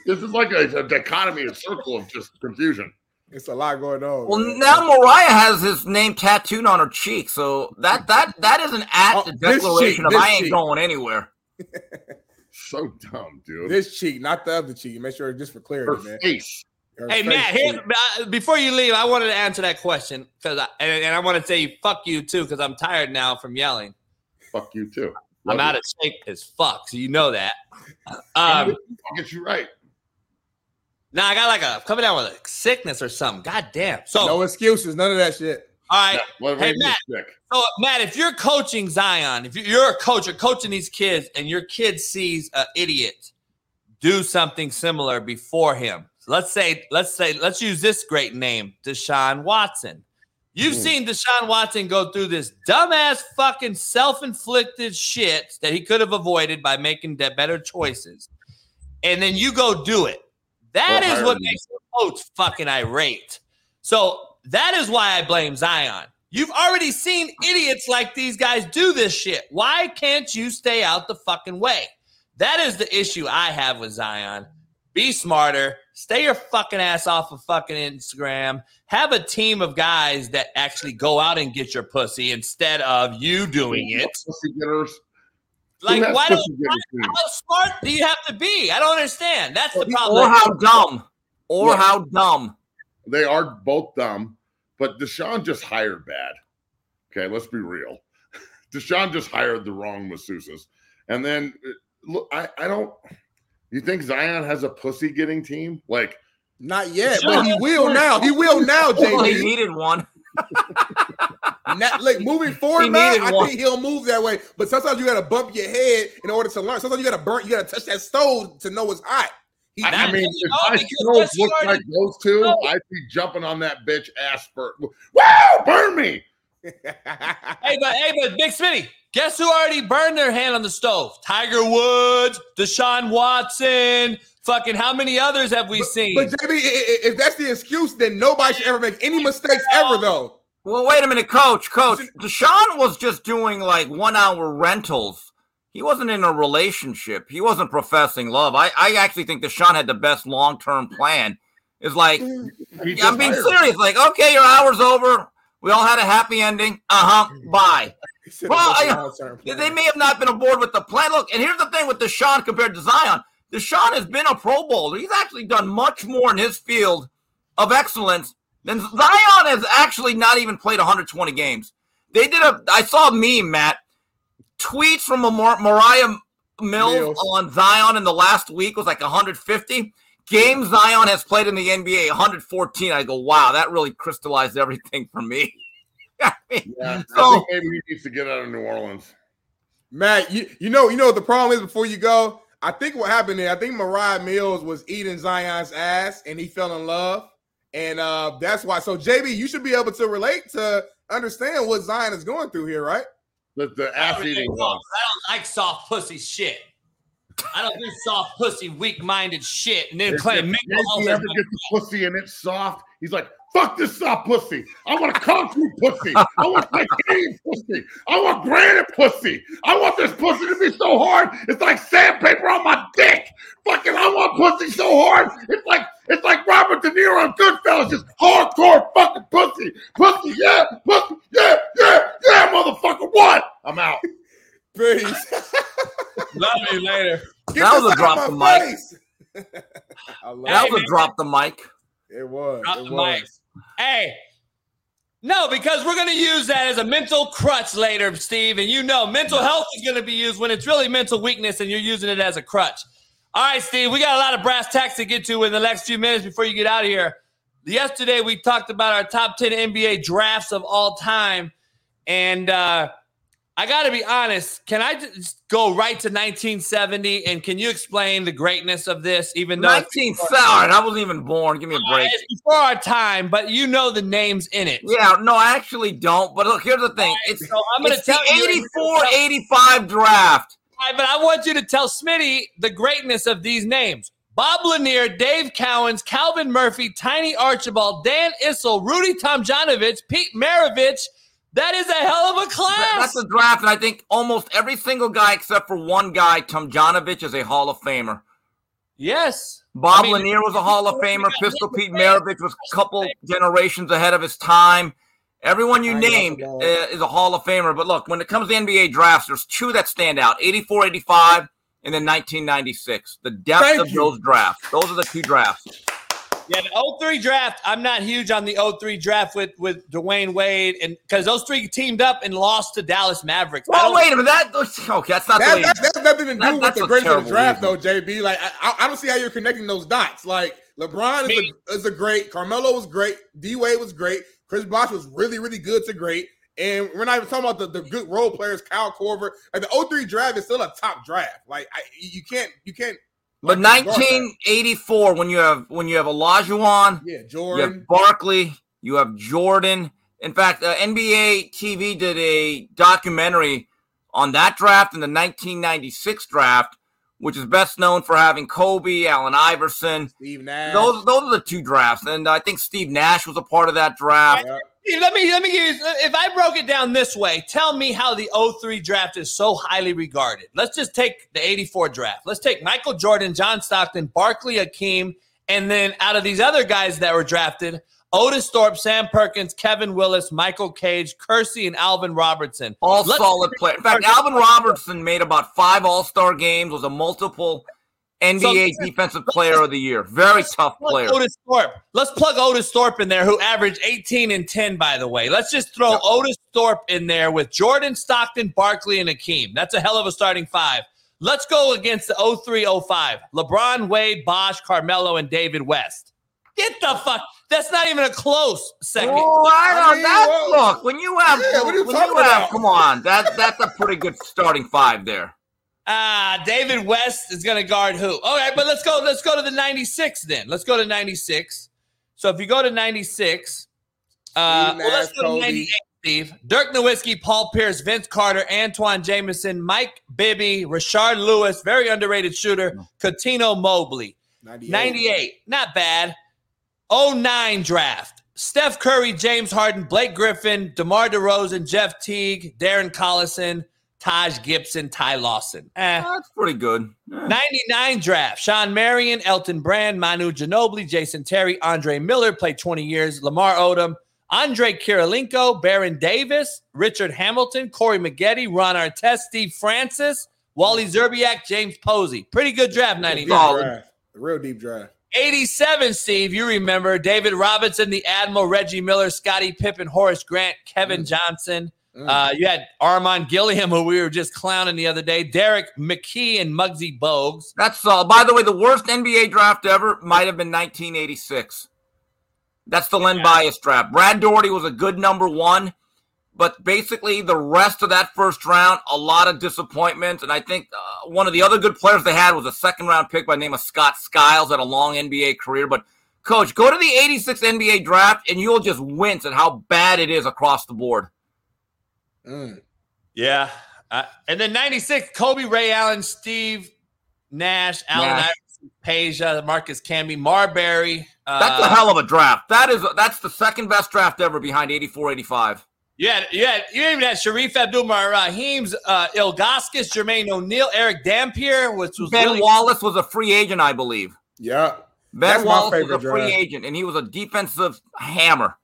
This is like a, a dichotomy, a circle of just confusion. It's a lot going on. Well, man. now Moriah has his name tattooed on her cheek, so that that that is an act, Oh, declaration cheek, of I ain't cheek. going anywhere. So dumb, dude. This cheek, not the other cheek. Make sure just for clarity, Her man. face. Her Hey Matt, here's, cheek. uh, before you leave, I wanted to answer that question because, I, and, and I want to say fuck you too because I'm tired now from yelling. Fuck you too. I'm Love out of shape as fuck, so you know that. I'll Um, I'll get you right. now I got like a coming down with a sickness or something. God damn. So no excuses, none of that shit. All right, hey Matt. So Matt, if you're coaching Zion, if you- you're a coach, you're coaching these kids, and your kid sees an idiot do something similar before him. So let's say, let's say, let's use this great name, Deshaun Watson. You've Hmm. seen Deshaun Watson go through this dumbass fucking self-inflicted shit that he could have avoided by making better choices. And then you go do it. That Well, is what makes the coach fucking irate. So that is why I blame Zion. You've already seen idiots like these guys do this shit. Why can't you stay out the fucking way? That is the issue I have with Zion. Be smarter. Stay your fucking ass off of fucking Instagram. Have a team of guys that actually go out and get your pussy instead of you doing it. Pussy getters. Like, why don't pussy getter teams? how smart do you have to be? I don't understand. That's the problem. Or how dumb. Or Look. how dumb. They are both dumb, but Deshaun just hired bad. Okay, let's be real. Deshaun just hired the wrong masseuses. And then uh, look, I, I don't you think Zion has a pussy getting team? Like Not yet, but he will now. He will now, Well, he needed one. Now, like moving forward, He man, I one. think he'll move that way. But sometimes you gotta bump your head in order to learn. Sometimes you gotta burn, you gotta touch that stove to know it's hot. He, I, I mean, if no, my because stove that's looked like those two, No. I'd be jumping on that bitch ass for Woo! Burn me! Hey, but hey, but Big Smitty, guess who already burned their hand on the stove? Tiger Woods, Deshaun Watson, fucking how many others have we seen? but JB, i- i- if that's the excuse, then nobody should ever make any mistakes ever, though. Well, wait a minute, coach. Coach, Deshaun was just doing like one hour rentals. He wasn't in a relationship. He wasn't professing love. I, I actually think Deshaun had the best long term plan. It's like, He I'm being hired- serious. Like, okay, your hour's over. We all had a happy ending. Uh huh. Bye. Well, it was a I- long-term plan. They may have not been aboard with the plan. Look, and here's the thing with Deshaun compared to Zion. Deshaun has been a Pro Bowler. He's actually done much more in his field of excellence than Zion has actually not even played 120 games. They did a. I saw a meme, Matt. Tweets from a Mar- Moriah Mills, Mills. on Zion in the last week was like 150. Games Zion has played in the NBA 114. I go, wow, that really crystallized everything for me. I mean, Yeah, I think maybe he needs to get out of New Orleans. Matt, you, you know you know what the problem is before you go. I think what happened there. I think Moriah Mills was eating Zion's ass, and he fell in love, and uh that's why. So JB, you should be able to relate to understand what Zion is going through here, right? The, the ass eating I don't like soft pussy shit. I don't do soft pussy, weak minded shit, and then If, claim if mental Yankee health. ever gets the pussy and it's soft, he's like, fuck this soft pussy. I want a concrete pussy. I want titanium pussy. I want granite pussy. I want this pussy to be so hard, it's like sandpaper on my dick. Fucking, I want pussy so hard, it's like it's like Robert De Niro on Goodfellas, just hardcore fucking pussy. Pussy, yeah, pussy, yeah, yeah, yeah, motherfucker. What? I'm out. Peace. Love you later. Get That was a drop the mic. I love that was a drop the mic. It was. Drop it the was. mic. Hey, no, because we're going to use that as a mental crutch later, Steve. And you know, mental health is going to be used when it's really mental weakness and you're using it as a crutch. All right, Steve, we got a lot of brass tacks to get to in the next few minutes before you get out of here. Yesterday, we talked about our top 10 NBA drafts of all time. And uh, I got to be honest, can I just go right to 1970? And can you explain the greatness of this, even though it's 19 All right, I wasn't even born. Give me a break. it's before our time, but you know the names in it. Yeah, no, I actually don't. But look, here's the thing. It's, So I'm going to the tell you 84 85 draft. Right, but I want you to tell Smitty the greatness of these names. Bob Lanier, Dave Cowens, Calvin Murphy, Tiny Archibald, Dan Issel, Rudy Tomjanovich, Pete Maravich. That is a hell of a class. That's a draft, and I think almost every single guy except for one guy, Tomjanovich, is a Hall of Famer. Yes. Bob I mean, Lanier was a Hall of Famer. Pistol Pete Maravich was a couple generations ahead of his time. Everyone you named uh, is a Hall of Famer. But look, when it comes to NBA drafts, there's two that stand out 84, 85, and then 1996. The depth Thank of you. those drafts. Those are the two drafts. Yeah, the 03 draft. I'm not huge on the 03 draft with with Dwyane Wade, and because those three teamed up and lost to Dallas Mavericks. I Well, wait a minute. That okay, that's not the That, way. that, that has nothing to do That- with the a greatness of the draft, reason. though, JB. Like, I, I- I don't see how you're connecting those dots. Like, LeBron is a, is a great. Carmelo was great. D Wade was great. Chris Bosh was really, really good to great. And we're not even talking about the, the good role players, Kyle Korver. Like the 03 draft is still a top draft. Like I, you can't, you can't. But like, ignore that. 1984, when you have when you have Olajuwon, Yeah, you have Jordan. Barkley, you have Jordan. In fact, uh, NBA TV did a documentary on that draft and the 1996 draft, which is best known for having Kobe, Allen Iverson. Steve Nash. Those those are the two drafts, and I think Steve Nash was a part of that draft. Hey, Let me let me give you. If I broke it down this way, tell me how the 03 draft is so highly regarded. Let's just take the 84 draft. Let's take Michael Jordan, John Stockton, Barkley, Akeem, and then out of these other guys that were drafted, Otis Thorpe, Sam Perkins, Kevin Willis, Michael Cage, Kersey, and Alvin Robertson. All Let's- solid players. In fact, Alvin Robertson made about five All Star games, was a multiple NBA Defensive Player of the Year. Very tough player. Otis Thorpe. Let's plug Otis Thorpe in there, who averaged 18 and 10, by the way. Let's just throw Otis Thorpe in there with Jordan, Stockton, Barkley, and Akeem. That's a hell of a starting five. Let's go against the 03 05. LeBron, Wade, Bosh, Carmelo, and David West. Get the fuck. That's not even a close second. Oh, I don't. I mean, that's well, look when you have. yeah, what are you when talking you have about? come on, that that's a pretty good starting five there. Ah, David West is going to guard who? All right, but let's go. Let's go to the 96 then. Let's go to 96. So if you go to 96, uh, well, let's go to 98, Steve. Dirk Nowitzki, Paul Pierce, Vince Carter, Antawn Jamison, Mike Bibby, Rashard Lewis, very underrated shooter, Cuttino Mobley. 98. 98, not bad. 09 draft. Steph Curry, James Harden, Blake Griffin, DeMar DeRozan, Jeff Teague, Darren Collison, Taj Gibson, Ty Lawson. Eh. That's pretty good. 99 draft. Shawn Marion, Elton Brand, Manu Ginobili, Jason Terry, Andre Miller played 20 years, Lamar Odom, Andre Kirilenko, Baron Davis, Richard Hamilton, Corey Maggette, Ron Artest, Steve Francis, Wally Szczerbiak, James Posey. Pretty good draft, 99. real deep draft. 87, Steve, you remember David Robinson, the Admiral, Reggie Miller, Scottie Pippen, Horace Grant, Kevin Johnson. Uh, you had Armon Gilliam, who we were just clowning the other day, Derrick McKey, and Muggsy Bogues. That's all. By the way, the worst NBA draft ever might have been 1986. That's the Len Bias draft. Brad Daugherty was a good number one, but basically the rest of that first round, a lot of disappointment. And I think uh, one of the other good players they had was a second round pick by the name of Scott Skiles, had a long NBA career. But coach, go to the 86 NBA draft and you'll just wince at how bad it is across the board. Mm. Yeah. Uh, and then 96, Kobe Ray Allen, Steve Nash, Allen Nash. Iverson, Peja, Marcus Camby, Marbury. Uh, That's a hell of a draft. That is that's the second best draft ever behind 84 85. Yeah, yeah. you even had Shareef Abdur-Rahims, uh, Ilgauskas, Jermaine O'Neal, Erick Dampier, which was Ben really Wallace was a free agent, I believe. Yeah. Ben That's my Wallace was a free draft. agent, and he was a defensive hammer.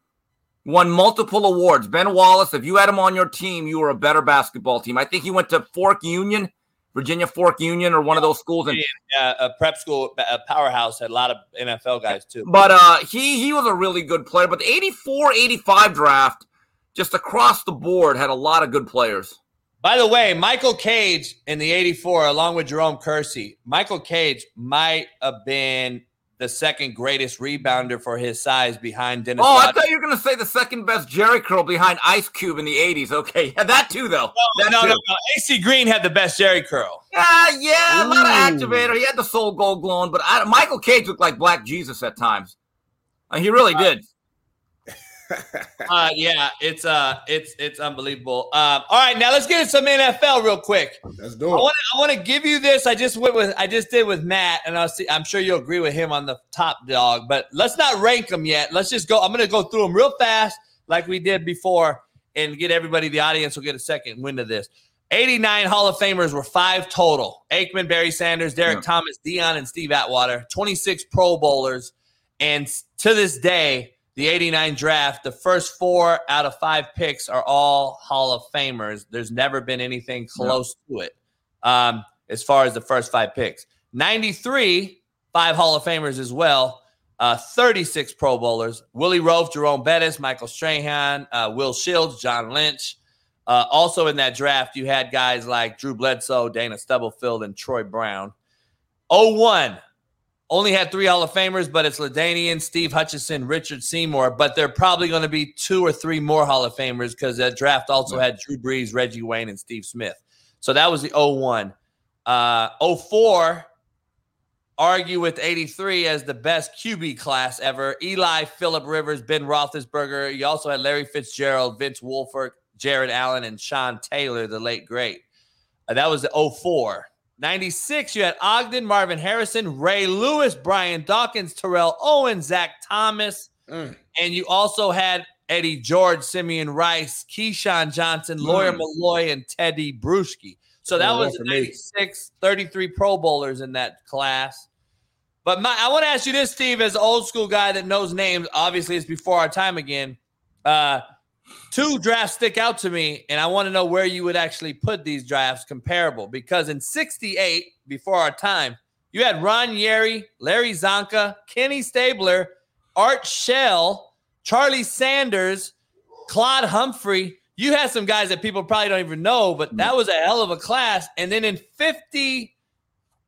Won multiple awards. Ben Wallace, if you had him on your team, you were a better basketball team. I think he went to Fork Union, Virginia Fork Union, or one of those schools. And uh, a prep school, a powerhouse, had a lot of NFL guys too. but uh, he he was a really good player. But the 84, 85 draft, just across the board, had a lot of good players. By the way, Michael Cage in the 84, along with Jerome Kersey, Michael Cage might have been the second greatest rebounder for his size behind Dennis Oh, I thought you were going to say the second best Jheri curl behind Ice Cube in the 80s. Okay, yeah, that too, though. No, That no, too. no, no. AC Green had the best Jheri curl. Ah, yeah, a lot of activator. He had the soul gold glowing, but I, Michael Cage looked like Black Jesus at times. Uh, he really did. Uh, yeah, it's uh, it's it's unbelievable. Um, all right, now let's get into some NFL real quick. Let's do I it. want to I want to give you this. I just went with I just did with Matt, and I'll see. I'm sure you'll agree with him on the top dog. But let's not rank them yet. Let's just go. I'm going to go through them real fast, like we did before, and get everybody. The audience will get a second wind of this. 89 Hall of Famers were five total: Aikman, Barry Sanders, Derrick Thomas, Deion, and Steve Atwater. 26 Pro Bowlers, and to this day, the 89 draft, the first four out of five picks are all Hall of Famers. There's never been anything close to it um, as far as the first five picks. 93, five Hall of Famers as well. Uh, 36 Pro Bowlers. Willie Roaf, Jerome Bettis, Michael Strahan, uh, Will Shields, John Lynch. Uh, also in that draft, you had guys like Drew Bledsoe, Dana Stubblefield, and Troy Brown. 01, only had three Hall of Famers, but it's LaDainian, Steve Hutchinson, Richard Seymour. But there are probably going to be two or three more Hall of Famers because that draft also had Drew Brees, Reggie Wayne, and Steve Smith. So that was the 01. Uh, 04, argue with 83 as the best QB class ever. Eli, Philip Rivers, Ben Roethlisberger. You also had Larry Fitzgerald, Vince Wilfork, Jared Allen, and Sean Taylor, the late great. Uh, that was the 04. 96, you had Ogden, Marvin Harrison, Ray Lewis, Brian Dawkins, Terrell Owens, Zach Thomas. And you also had Eddie George, Simeon Rice, Keyshawn Johnson, Lawyer Mm. Milloy, and Tedy Bruschi. So that Oh, was 96, 33 Pro Bowlers in that class. But my, I want to ask you this, Steve, as an old school guy that knows names, obviously it's before our time again. Uh, two drafts stick out to me, and I want to know where you would actually put these drafts comparable. Because in 68, before our time, you had Ron Yary, Larry Csonka, Kenny Stabler, Art Shell, Charlie Sanders, Claude Humphrey. You had some guys that people probably don't even know, but that was a hell of a class. And then in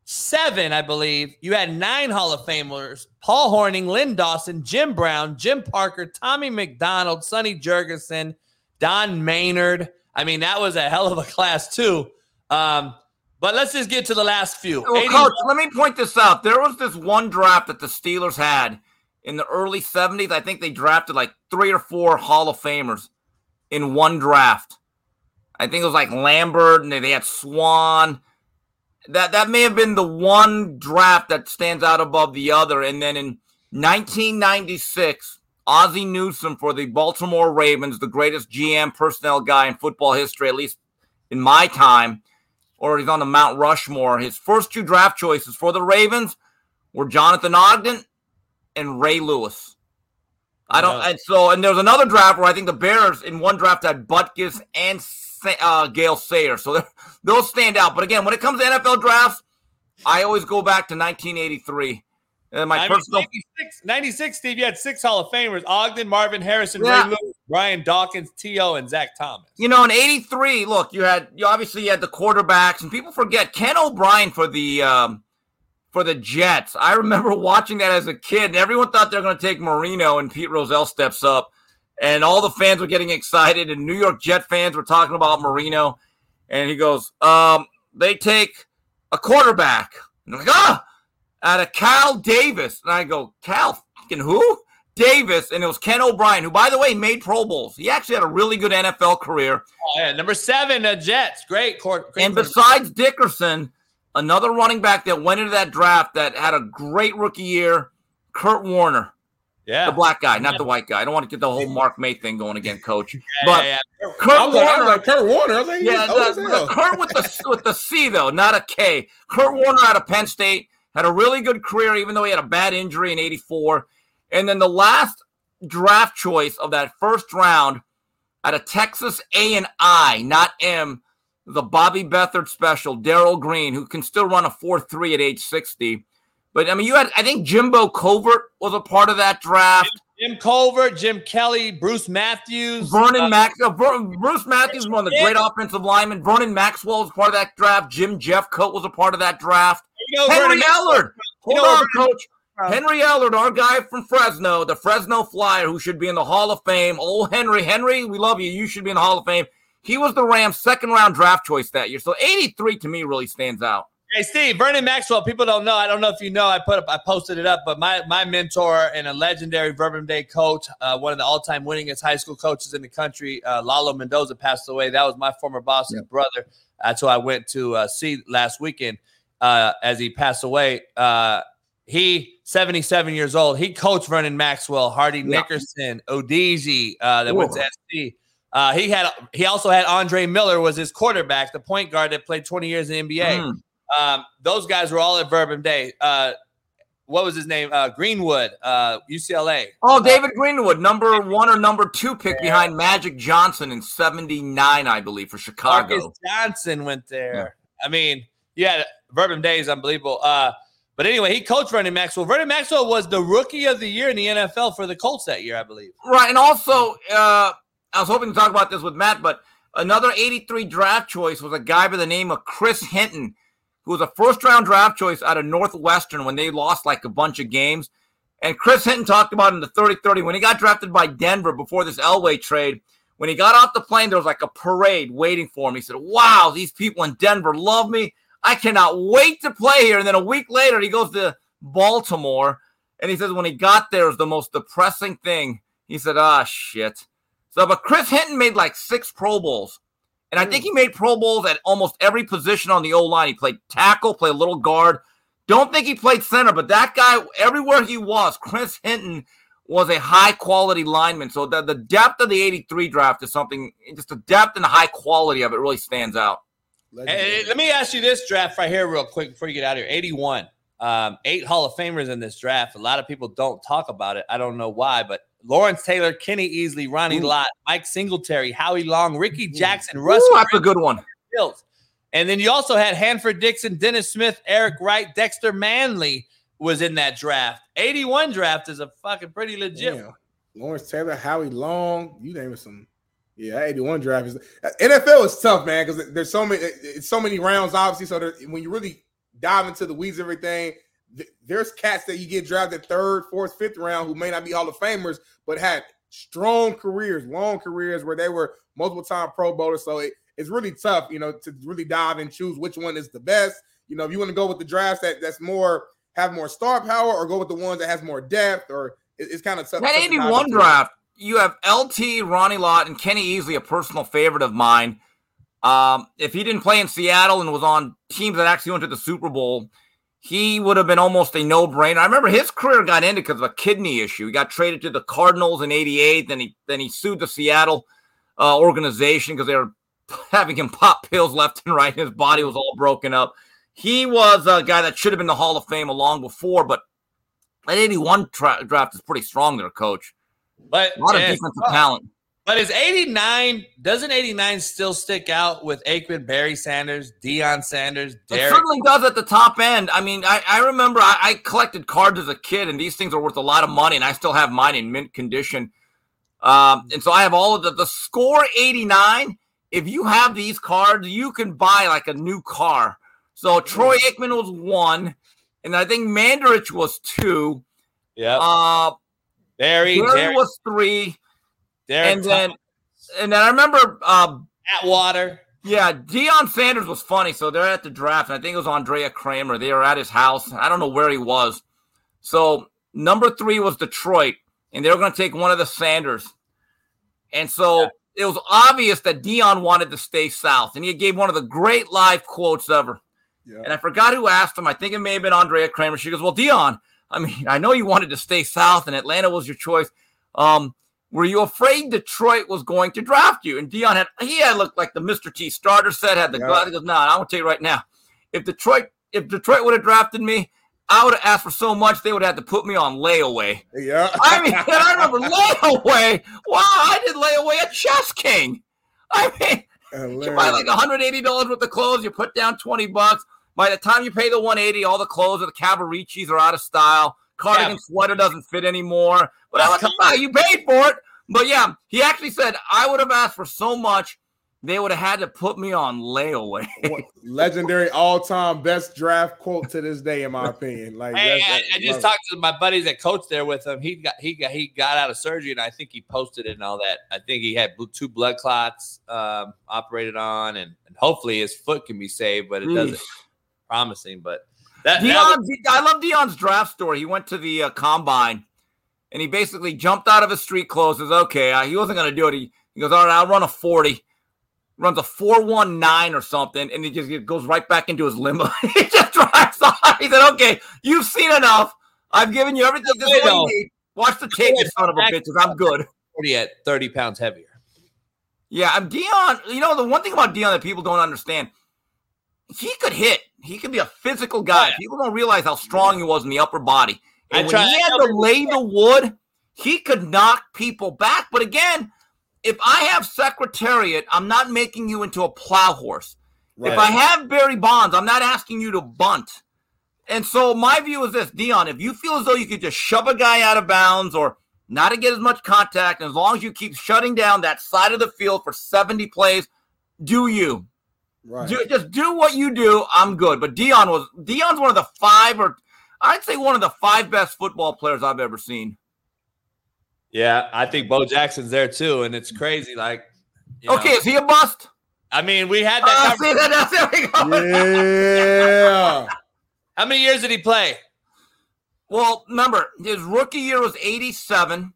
57, I believe, you had nine Hall of Famers Paul Hornung, Len Dawson, Jim Brown, Jim Parker, Tommy McDonald, Sonny Jurgensen, Don Maynard. I mean, that was a hell of a class, too. Um, but let's just get to the last few. Well, 80 coach, let me point this out. There was this one draft that the Steelers had in the early 70s. I think they drafted like three or four Hall of Famers in one draft. I think it was like Lambert and they had Swann. That that may have been the one draft that stands out above the other. And then in 1996, Ozzie Newsome for the Baltimore Ravens, the greatest GM personnel guy in football history, at least in my time, or he's on the Mount Rushmore. His first two draft choices for the Ravens were Jonathan Ogden and Ray Lewis. I don't, and so, and there was another draft where I think the Bears in one draft had Butkus and uh, Gale Sayer. So they'll stand out. But again, when it comes to NFL drafts, I always go back to 1983. And my I mean, personal 96, 96, Steve, you had six Hall of Famers Ogden, Marvin Harrison, Yeah. Ray Lewis, Brian Dawkins, T.O., and Zach Thomas. You know, in '83, look, you had you obviously you had the quarterbacks, and people forget Ken O'Brien for the um, for the Jets. I remember watching that as a kid, and everyone thought they were going to take Marino, and Pete Rozelle steps up, and all the fans were getting excited, and New York Jet fans were talking about Marino, and he goes, um, "They take a quarterback," and I'm like, "Ah!" Out of Cal Davis, and I go, "Cal fucking who?" Davis, and it was Ken O'Brien, who, by the way, made Pro Bowls. He actually had a really good NFL career. Oh, yeah. Number seven, the Jets. Great. Court, And besides Dickerson, another running back that went into that draft that had a great rookie year, Curt Warner. Yeah. The black guy, not the white guy. I don't want to get the whole Mark May thing going again, coach. Yeah, but yeah, yeah. Kurt I was like- I was Warner. like, Kurt Warner. I was like, yeah, he's old as the, the Curt with the with the C though, not a K. Curt Warner out of Penn State had a really good career, even though he had a bad injury in '84. And then the last draft choice of that first round out of Texas A and I, not M, the Bobby Beathard special, Darrell Green, who can still run a 4-3 at age 60. But I mean, you had I think Jimbo Covert was a part of that draft. Jim Culver, Jim Kelly, Bruce Matthews, Vernon uh, Maxwell, Bruce Matthews, was one of the great offensive linemen. Vernon Maxwell was part of that draft. Jim Jeffcoat was a part of that draft. You know Henry Maxwell- Ellard. you Hold know on, coach. Henry Ellard, our guy from Fresno, the Fresno Flyer, who should be in the Hall of Fame. Old Henry, Henry, we love you. You should be in the Hall of Fame. He was the Rams' second round draft choice that year. So 83 to me really stands out. Hey Steve, Vernon Maxwell. People don't know. I don't know if you know. I put up, I posted it up, but my my mentor and a legendary Verbum Dei coach, uh, one of the all time winningest high school coaches in the country, uh, Lalo Mendoza, passed away. That was my former boss's brother. That's who I went to uh, see last weekend uh, as he passed away. Uh, he 77 years old. He coached Vernon Maxwell, Hardy Yeah. Nickerson, Odigi, uh, that went to SC. Uh, he had he also had Andre Miller was his quarterback, the point guard that played 20 years in the NBA. Mm. Um, those guys were all at Verbum Dei. Uh, what was his name? Uh, Greenwood, uh, UCLA. Oh, David Greenwood, number one or number two pick behind Magic Johnson in '79, I believe, for Chicago. Marcus Johnson went there. I mean, yeah, Verbum Dei is unbelievable. Uh, but anyway, he coached Vernon Maxwell. Vernon Maxwell was the rookie of the year in the NFL for the Colts that year, I believe. Right, and also, uh, I was hoping to talk about this with Matt, but another '83 draft choice was a guy by the name of Chris Hinton, who was a first-round draft choice out of Northwestern when they lost like a bunch of games. And Chris Hinton talked about in the 30-30 when he got drafted by Denver before this Elway trade. When he got off the plane, there was like a parade waiting for him. He said, "Wow, these people in Denver love me. I cannot wait to play here." And then a week later, he goes to Baltimore, and he says when he got there, it was the most depressing thing. He said, "Ah, shit." So, but Chris Hinton made like six Pro Bowls, and I think hmm. he made Pro Bowls at almost every position on the O line. He played tackle, played a little guard. Don't think he played center, but that guy, everywhere he was, Chris Hinton was a high quality lineman. So the, the depth of the 83 draft is something, just the depth and the high quality of it really stands out. Hey, let me ask you this draft right here, real quick, before you get out of here. 81. Um, eight Hall of Famers in this draft. A lot of people don't talk about it. I don't know why, but Lawrence Taylor, Kenny Easley, Ronnie Ooh. Lott, Mike Singletary, Howie Long, Rickey Jackson, Russ. Ooh, that's a good one. And then you also had Hanford Dixon, Dennis Smith, Eric Wright, Dexter Manley was in that draft. 81 draft is a fucking pretty legit. Damn. Lawrence Taylor, Howie Long, you name it some. Yeah, 81 draft is NFL is tough, man, because there's so many, it's so many rounds, obviously. So there, when you really dive into the weeds, everything, there's cats that you get drafted third, fourth, fifth round who may not be Hall of Famers, but had strong careers, long careers where they were multiple time Pro Bowlers. So it, it's really tough, you know, to really dive and choose which one is the best. You know, if you want to go with the drafts that that's more have more star power, or go with the ones that has more depth, or it- it's kind of tough. That to 81 draft, you have LT, Ronnie Lott, and Kenny Easley, a personal favorite of mine. Um, if he didn't play in Seattle and was on teams that actually went to the Super Bowl, he would have been almost a no-brainer. I remember his career got ended because of a kidney issue. He got traded to the Cardinals in '88, then he then he sued the Seattle uh, organization because they were having him pop pills left and right. His body was all broken up. He was a guy that should have been the Hall of Fame a long before, but that 81 tra- draft is pretty strong there, coach. But A lot of defensive talent. But is 89, doesn't 89 still stick out with Aikman, Barry Sanders, Deion Sanders, It certainly does at the top end. I mean, I, I remember I, I collected cards as a kid, and these things are worth a lot of money, and I still have mine in mint condition. Um, and so I have all of the, the score 89. If you have these cards, you can buy like a new car. So Troy Aikman was one, and I think Mandarich was two. Yeah. Uh, Barry, Barry Derrick- was three. Derrick and then and then I remember uh Atwater. Yeah, Deion Sanders was funny. So they're at the draft, and I think it was Andrea Kremer. They were at his house. I don't know where he was. So number three was Detroit, and they were going to take one of the Sanders. And so it was obvious that Deion wanted to stay south, and he gave one of the great live quotes ever. And I forgot who asked him. I think it may have been Andrea Kremer. She goes, "Well, Deion, I mean, I know you wanted to stay south, and Atlanta was your choice. Um, were you afraid Detroit was going to draft you?" And Deion had he had looked like the Mr. T starter set, had the Yeah. glove. He goes, "No, nah, I'm gonna tell you right now. If Detroit if Detroit would have drafted me." I would have asked for so much they would have had to put me on layaway. Yeah. I mean, I remember layaway. Wow, I did layaway at Chess King. I mean, you buy like $180 worth of clothes, you put down 20 bucks. By the time you pay the 180, all the clothes of the Cavariccis are out of style. Cardigan sweater doesn't fit anymore. But I was like, you paid for it. But yeah, he actually said I would have asked for so much, they would have had to put me on layaway. legendary all-time best draft quote to this day, in my opinion. Like, Hey, that's- I, I just love talked to my buddies that coach there with him. He got he got he got out of surgery, and I think he posted it and all that. I think he had two blood clots um, operated on, and, and hopefully his foot can be saved, but it doesn't. promising. But that, that Deion, was- I love Deion's draft story. He went to the uh, combine and he basically jumped out of his street clothes. Says, okay, uh, he wasn't going to do it. He, he goes, all right, I'll run a 40. Runs a 419 or something, and he just goes right back into his limo. he just drives off. He said, okay, you've seen enough. I've given you everything. This you need. Watch the tape, you son of a bitches. I'm good. 40 at 30 pounds heavier. Yeah, I'm Deion. You know, the one thing about Deion that people don't understand, he could hit. He could be a physical guy. People don't realize how strong he was in the upper body. I when he had to lay the wood, he could knock people back. But again, if I have Secretariat, I'm not making you into a plow horse. Right. If I have Barry Bonds, I'm not asking you to bunt. And so my view is this, Deion, if you feel as though you could just shove a guy out of bounds or not to get as much contact, as long as you keep shutting down that side of the field for 70 plays, do you. Right. Do, just do what you do. I'm good. But Deion was Deion's one of the five or I'd say one of the five best football players I've ever seen. Yeah, I think Bo Jackson's there too, and it's crazy. Like, Okay, know. is he a bust? I mean, we had Uh, that. see, conversation. that- there we go. Yeah. How many years did he play? Well, remember, his rookie year was 87.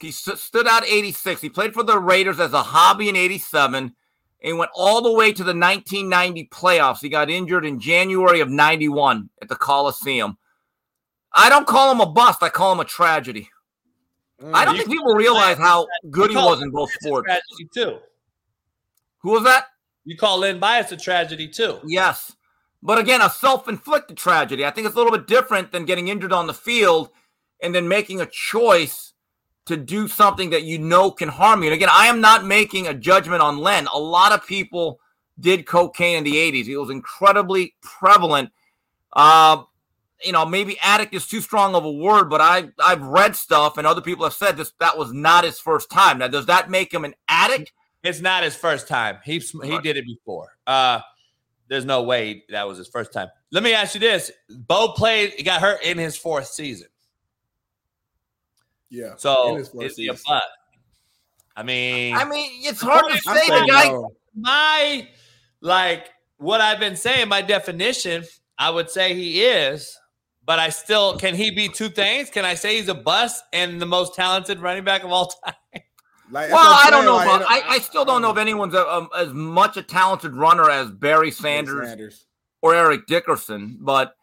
He st- stood out 86. He played for the Raiders as a hobby in 87 and went all the way to the 1990 playoffs. He got injured in January of 91 at the Coliseum. I don't call him a bust, I call him a tragedy. Mm. I don't You think people realize how good he was in both sports. tragedy too. Who was that? You call Len Bias a tragedy too. Yes. But again, a self inflicted tragedy. I think it's a little bit different than getting injured on the field and then making a choice to do something that you know can harm you. And again, I am not making a judgment on Len. A lot of people did cocaine in the 80s, it was incredibly prevalent. Uh, you know, maybe addict is too strong of a word, but I I've read stuff and other people have said this that was not his first time. Now, does that make him an addict? It's not his first time. He he did it before. Uh, there's no way that was his first time. Let me ask you this: Bo played, he got hurt in his fourth season. Yeah. So in his first is he a season. butt? I mean, I mean, it's hard to say. The guy, no. my like what I've been saying, my definition, I would say he is, but I still can he be two things? Can I say he's a bust and the most talented running back of all time? Like, Well, I'm don't know. like, About, I, I still don't know if anyone's a, um, as much a talented runner as Barry Sanders, Sanders. or Eric Dickerson. But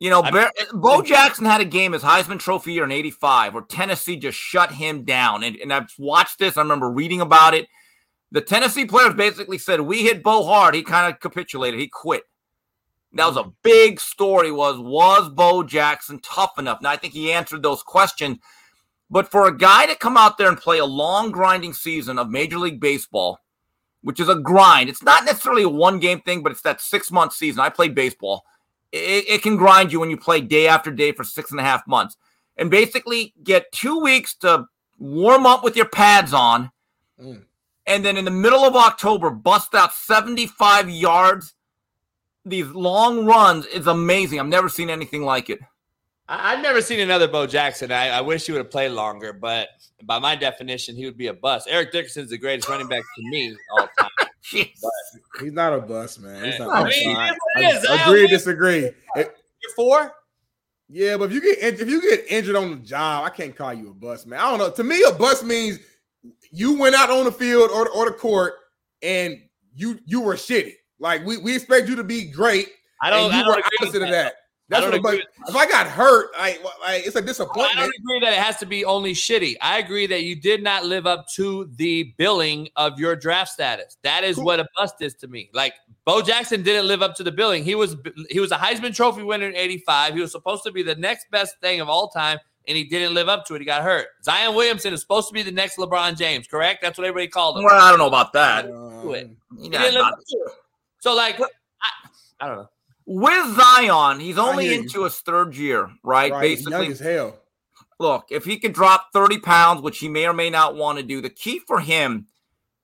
you know, I- Bar- Bo Jackson had a game his Heisman Trophy year in '85 where Tennessee just shut him down. And, and I've watched this. I remember reading about it. The Tennessee players basically said, "We hit Bo hard." He kind of capitulated. He quit. That was a mm. big story. Was was Bo Jackson tough enough? Now I think he answered those questions. But for a guy to come out there and play a long grinding season of Major League Baseball, which is a grind, it's not necessarily a one game thing, but it's that six month season. I played baseball. It, it can grind you when you play day after day for six and a half months and basically get two weeks to warm up with your pads on. Mm. And then in the middle of October, bust out 75 yards. These long runs is amazing. I've never seen anything like it. I've never seen another Bo Jackson. I, I wish he would have played longer, but by my definition, he would be a bust. Eric Dickerson's the greatest running back to me all. He's not a bust, man. He's not. I mean, sorry. it is I agree, disagree. Uh, you're four? yeah, but if you get if you get injured on the job, I can't call you a bust, man. I don't know. To me, a bust means you went out on the field or, or the court and you you were shitty. Like we, we expect you to be great. I don't- And you I don't were opposite of that. That. That's I what don't a agree if I got hurt, like, like it's a disappointment. I don't agree that it has to be only shitty. I agree that you did not live up to the billing of your draft status. That is what a bust is to me. Like Bo Jackson didn't live up to the billing. He was he was a Heisman Trophy winner in '85. He was supposed to be the next best thing of all time, and he didn't live up to it. He got hurt. Zion Williamson is supposed to be the next LeBron James, correct? That's what everybody called him. Well, I don't know about that. Do it. Um, he didn't live up to it. So like, I, I don't know. With Zion, he's only you. into his third year, right? Right, he's young Basically, as hell. look, if he could drop 30 pounds, which he may or may not want to do, the key for him,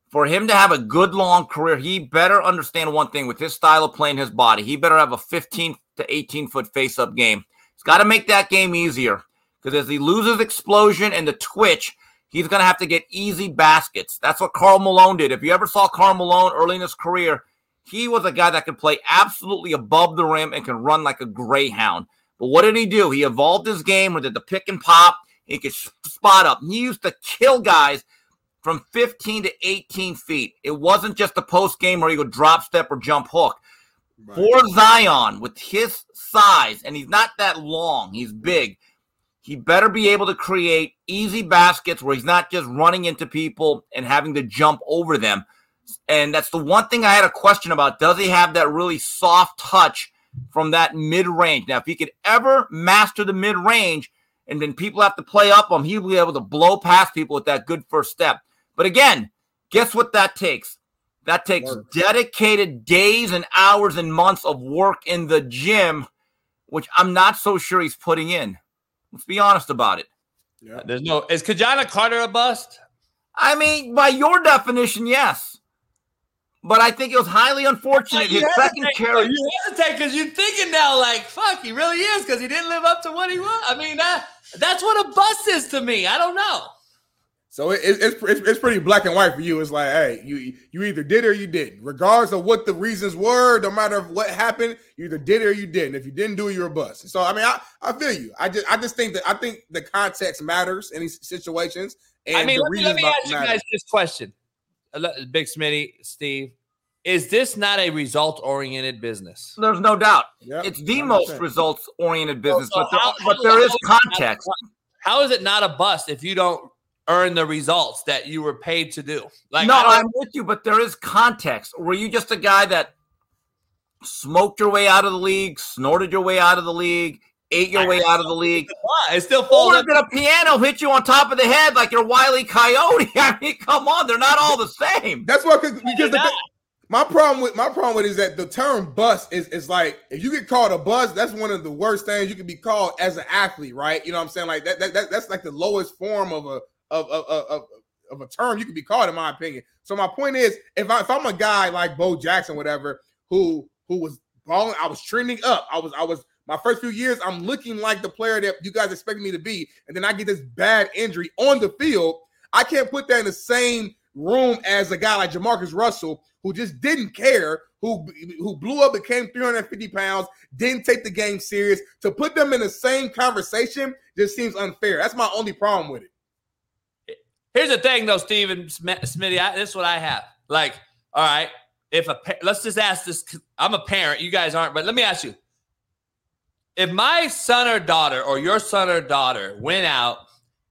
for him to have a good long career, he better understand one thing with his style of playing his body. He better have a 15 to 18 foot face up game. He's got to make that game easier because as he loses explosion and the twitch, he's going to have to get easy baskets. That's what Karl Malone did. If you ever saw Karl Malone early in his career, He was a guy that could play absolutely above the rim and can run like a greyhound. But what did he do? He evolved his game with the pick and pop. He could spot up. He used to kill guys from 15 to 18 feet. It wasn't just a post game where he would drop step or jump hook. For Zion, with his size, and he's not that long, he's big. He better be able to create easy baskets where he's not just running into people and having to jump over them. And that's the one thing I had a question about. Does he have that really soft touch from that mid range? Now, if he could ever master the mid range and then people have to play up him, he'll be able to blow past people with that good first step. But again, guess what that takes? That takes work. dedicated days and hours and months of work in the gym, which I'm not so sure he's putting in. Let's be honest about it. Yeah. There's no is Ki-Jana Carter a bust? I mean, by your definition, yes. But I think it was highly unfortunate. His second carry. You hesitate because you're thinking now, like, fuck, he really is because he didn't live up to what he was. I mean, that that's what a bust is to me. I don't know. So it, it, it's, it's it's pretty black and white for you. It's like, hey, you you either did or you didn't, regardless of what the reasons were. No matter what happened, you either did or you didn't. If you didn't do it, you're a bust. So I mean, I, I feel you. I just I just think that I think the context matters in these situations. And I mean, the let me, let me ask you guys this question, Big Smitty, Steve. Is this not a result oriented business? There's no doubt. Yep, it's the 100%. most results oriented business, so, so but, there, how, but there is context. How is it not a bust if you don't earn the results that you were paid to do. Like, no, I'm with you, but there is context. Were you just a guy that smoked your way out of the league, snorted your way out of the league, ate your I way out of the league? It still falls. Or did a piano hit you on top of the head like you're Wiley Coyote? I mean, come on, they're not all the same. That's why because the, my problem with my problem with is that the term bust is is like if you get called a bust, that's one of the worst things you can be called as an athlete, right? You know what I'm saying? Like that, that, that that's like the lowest form of a of, of, of, of a term you could be called, in my opinion. So my point is, if I if I'm a guy like Bo Jackson, whatever, who who was balling, I was trending up. I was I was my first few years, I'm looking like the player that you guys expect me to be, and then I get this bad injury on the field. I can't put that in the same room as a guy like JaMarcus Russell, who just didn't care, who who blew up, became 350 pounds, didn't take the game serious. To put them in the same conversation just seems unfair. That's my only problem with it. Here's the thing, though, Steven Smitty. I, this is what I have. Like, all right, if a let's just ask this. I'm a parent. You guys aren't, but let me ask you: If my son or daughter, or your son or daughter, went out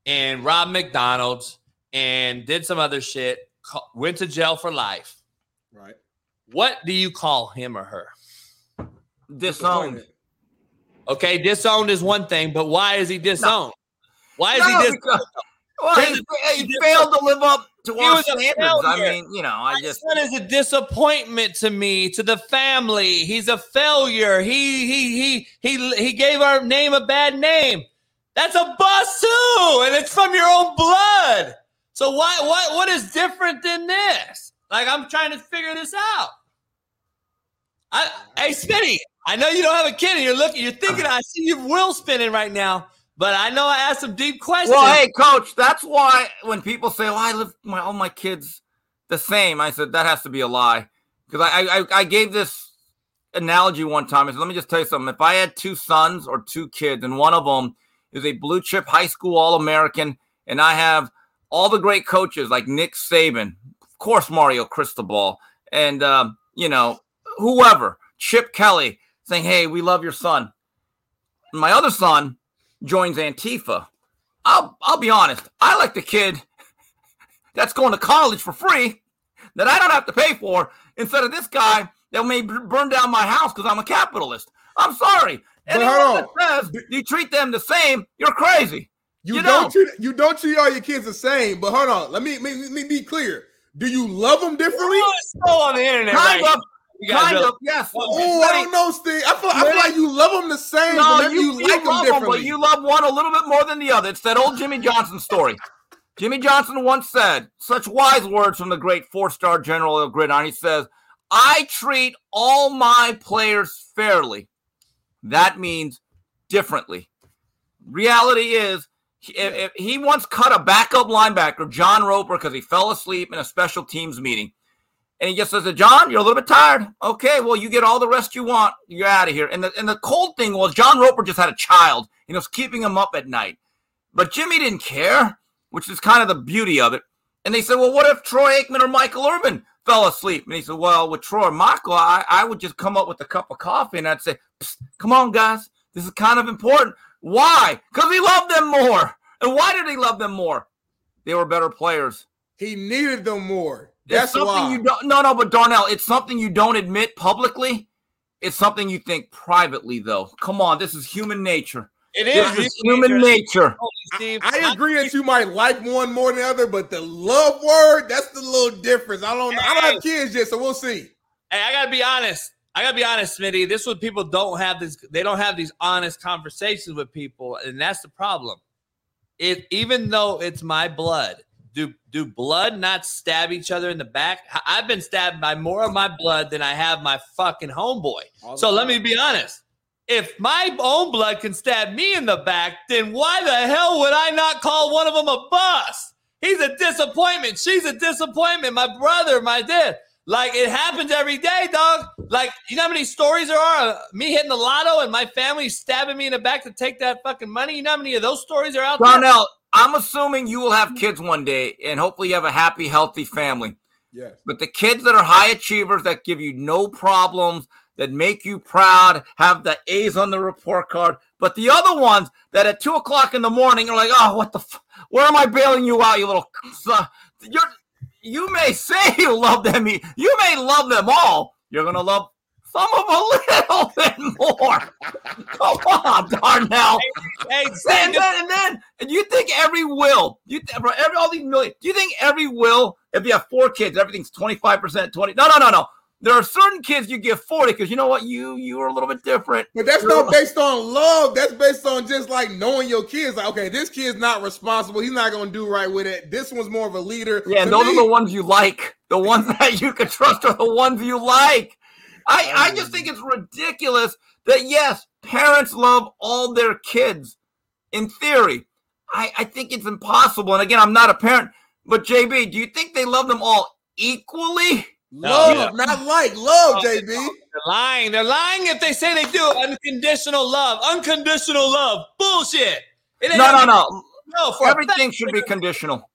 and robbed McDonald's and did some other shit, went to jail for life, right? What do you call him or her? Disowned. Okay, disowned is one thing, but why is he disowned? No. Why is no, he disowned? Because- well, he, he failed to live up to our standards. I mean, you know, I My just son is a disappointment to me, to the family. He's a failure. He he he he he gave our name a bad name. That's a bust too, and it's from your own blood. So why what what is different than this? Like I'm trying to figure this out. I hey Smitty, I know you don't have a kid and you're looking, you're thinking, uh-huh. I see you wheel spinning right now. But I know I asked some deep questions. Well, hey, coach, that's why when people say, "Oh, I live my all my kids the same," I said that has to be a lie because I, I I gave this analogy one time. I said, "Let me just tell you something. If I had two sons or two kids, and one of them is a blue chip high school All American, and I have all the great coaches like Nick Saban, of course Mario Cristobal, and uh, you know whoever, Chip Kelly, saying, "Hey, we love your son." my other son joins Antifa. I'll I'll be honest. I like the kid that's going to college for free that I don't have to pay for instead of this guy that may burn down my house because I'm a capitalist. I'm sorry. Anyone that says you treat them the same, you're crazy. You, you don't, don't treat you don't treat all your kids the same. But hold on, let me let me, let me be clear. Do you love them differently? Oh, on the internet, kind right? of. Kind of, yes. Oh, I don't know, Steve. I feel, I feel like you love them the same. No, you, you, like you them differently. but you love one a little bit more than the other. It's that old Jimmy Johnson story. Jimmy Johnson once said such wise words from the great four-star general of gridiron. He says, "I treat all my players fairly. That means differently. Reality is." If, if he once cut a backup linebacker, John Roper, because he fell asleep in a special teams meeting And he just says, John, you're a little bit tired. Okay, well, you get all the rest you want. You're out of here. And the and the cold thing was John Roper just had a child and was keeping him up at night. But Jimmy didn't care, which is kind of the beauty of it. And they said, Well, what if Troy Aikman or Michael Irvin fell asleep? And he said, Well, with Troy or Michael, I, I would just come up with a cup of coffee and I'd say, Come on, guys. This is kind of important. Why? Because he loved them more. And why did he love them more? They were better players. He needed them more. It's That's something why. you don't. No, no, but Darnell, it's something you don't admit publicly. It's something you think privately, though. Come on, this is human nature. It is, This is is human nature. Steve. I agree that you might like one more than the other, but the love word, that's the little difference. I don't I don't have kids yet, so we'll see. Hey, I gotta be honest. I gotta be honest, Smitty. This is what people don't have this. They don't have these honest conversations with people, and that's the problem. It even though it's my blood, do do blood not stab each other in the back? I- I've been stabbed by more of my blood than I have my fucking homeboy. So let me be honest. If my own blood can stab me in the back, then why the hell would I not call one of them a bust? He's a disappointment. She's a disappointment. My brother, my dad. Like it happens every day, dog. Like you know how many stories there are? Of me hitting the lotto and my family stabbing me in the back to take that fucking money. You know how many of those stories are out there? I'm assuming you will have kids one day, and hopefully you have a happy, healthy family. Yes. But the kids that are high achievers that give you no problems, that make you proud, have the A's on the report card. But the other ones that at two o'clock in the morning are like, oh, what the, f- where am I bailing you out, you little, you're, you may say you love them, you you may love them all. You're gonna love some of them a little bit more. Come on, Darnell. Hey, and then, and then, and you think every will, you th- bro, every all these million, do you think every will, if you have four kids, everything's twenty five percent, twenty? No, no, no, no. There are certain kids you give forty because you know what, you you are a little bit different. But that's You're- not based on love. That's based on just like knowing your kids. Like, okay, this kid's not responsible. He's not going to do right with it. This one's more of a leader. Yeah, and To those me- are the ones you like. The ones that you can trust are the ones you like. I, I just think it's ridiculous that yes, parents love all their kids. In theory, I, I think it's impossible. And again, I'm not a parent, but JB, do you think they love them all equally? love, not like love, oh, JB. They're lying. They're lying if they say they do. Unconditional love. Unconditional love. Bullshit. It ain't No, no, no. No, for Everything should be conditional.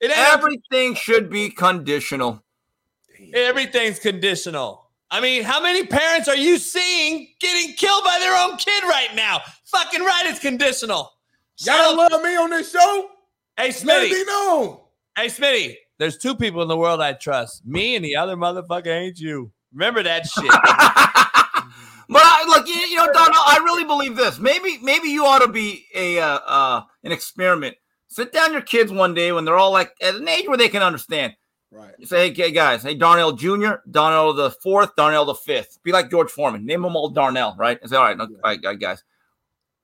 It ain't Everything should be conditional. Everything's conditional. I mean, how many parents are you seeing getting killed by their own kid right now? Fucking right, it's conditional. Y'all don't love me on this show? Hey, Let it Smitty. be known. Hey, Smitty. There's two people in the world I trust. Me and the other motherfucker ain't you. Remember that shit. But I, look, you, you know, Donald, I really believe this. Maybe, maybe you ought to be a uh, uh, an experiment. Sit down your kids one day when they're all like at an age where they can understand. Right. You say, hey, guys, hey, Darnell Jr., Darnell the fourth, Darnell the fifth. Be like George Foreman. Name them all Darnell, right? And say, all right, no, all right, all right, guys,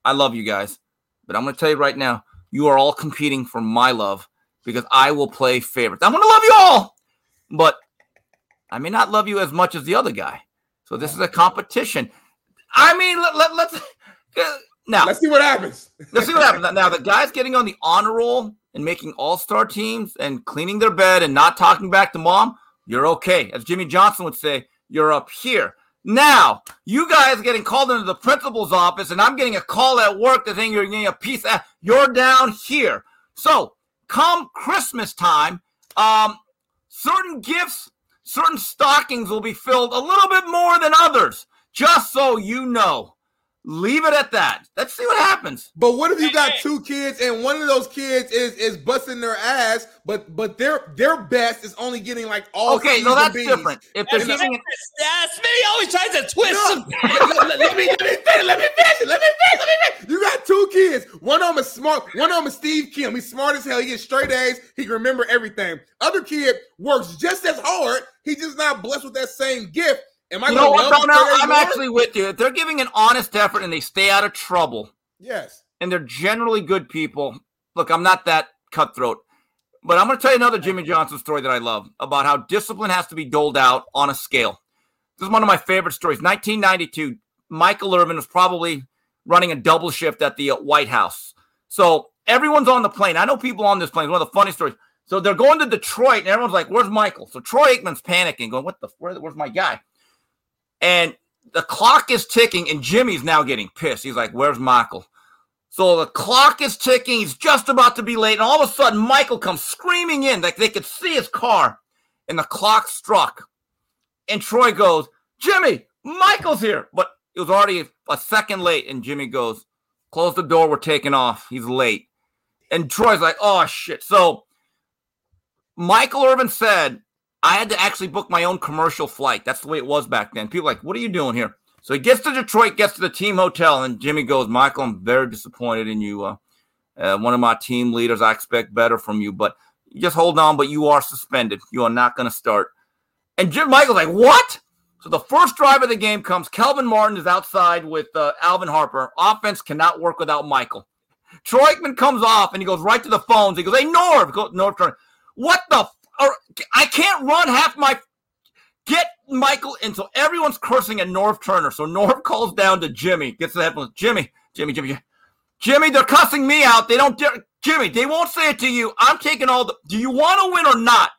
I love you guys, but I'm going to tell you right now, you are all competing for my love because I will play favorites. I'm going to love you all, but I may not love you as much as the other guy. So this is a competition. I mean, let, let, let's now let's see what happens. Let's see what happens. Now the guys getting on the honor roll and making all-star teams and cleaning their bed and not talking back to mom, you're okay. As Jimmy Johnson would say, you're up here. Now, you guys getting called into the principal's office, and I'm getting a call at work that saying you're getting a piece. Of, you're down here. So, come Christmas time, um, certain gifts, certain stockings will be filled a little bit more than others. Just so you know. Leave it at that. Let's see what happens. But what if you got two kids and one of those kids is is busting their ass, but but their their best is only getting like all Okay, no, that's B's. different. If they're And the- giving it, Yeah, always tries to twist No, let, let- let me let me finish. Let me finish. Let me finish. Let me finish. You got two kids. One of them is smart. One of them is Steve Kim. He's smart as hell. He gets straight A's. He can remember everything. Other kid works just as hard. He's just not blessed with that same gift. Am I you gonna know what, love him Darnell? I'm more? actually with you. If they're giving an honest effort and they stay out of trouble, yes. and they're generally good people. Look, I'm not that cutthroat, but I'm going to tell you another Jimmy Johnson story that I love about how discipline has to be doled out on a scale. This is one of my favorite stories. 1992, Michael Irvin was probably running a double shift at the uh, White House. So everyone's on the plane. I know people on this plane. It's One of the funny stories. So they're going to Detroit, and everyone's like, "Where's Michael?" So Troy Aikman's panicking, going, "What the? Where, where's my guy?" And the clock is ticking, and Jimmy's now getting pissed. He's like, "Where's Michael?" So the clock is ticking. He's just about to be late, and all of a sudden, Michael comes screaming in, like they could see his car, and the clock struck. And Troy goes, "Jimmy, Michael's here," but it was already a second late, and Jimmy goes, "Close the door. We're taking off. He's late." And Troy's like, "Oh shit!" So Michael Irvin said, I had to actually book my own commercial flight. That's the way it was back then. People like, what are you doing here? So he gets to Detroit, gets to the team hotel, and Jimmy goes, Michael, I'm very disappointed in you. Uh, uh, one of my team leaders, I expect better from you, but just hold on. But you are suspended. You are not going to start. And Jim Michael's like, what? So the first drive of the game comes. Kelvin Martin is outside with uh, Alvin Harper. Offense cannot work without Michael. Troy Aikman comes off and he goes right to the phones. He goes, "Hey Norv, go, Norv Turner, what the? Or, I can't run half my. Get Michael." And so everyone's cursing at Norv Turner. So Norv calls down to Jimmy, gets the headphones. Jimmy, Jimmy, Jimmy, Jimmy, they're cussing me out. They don't dare. Jimmy, they won't say it to you. I'm taking all the. Do you want to win or not?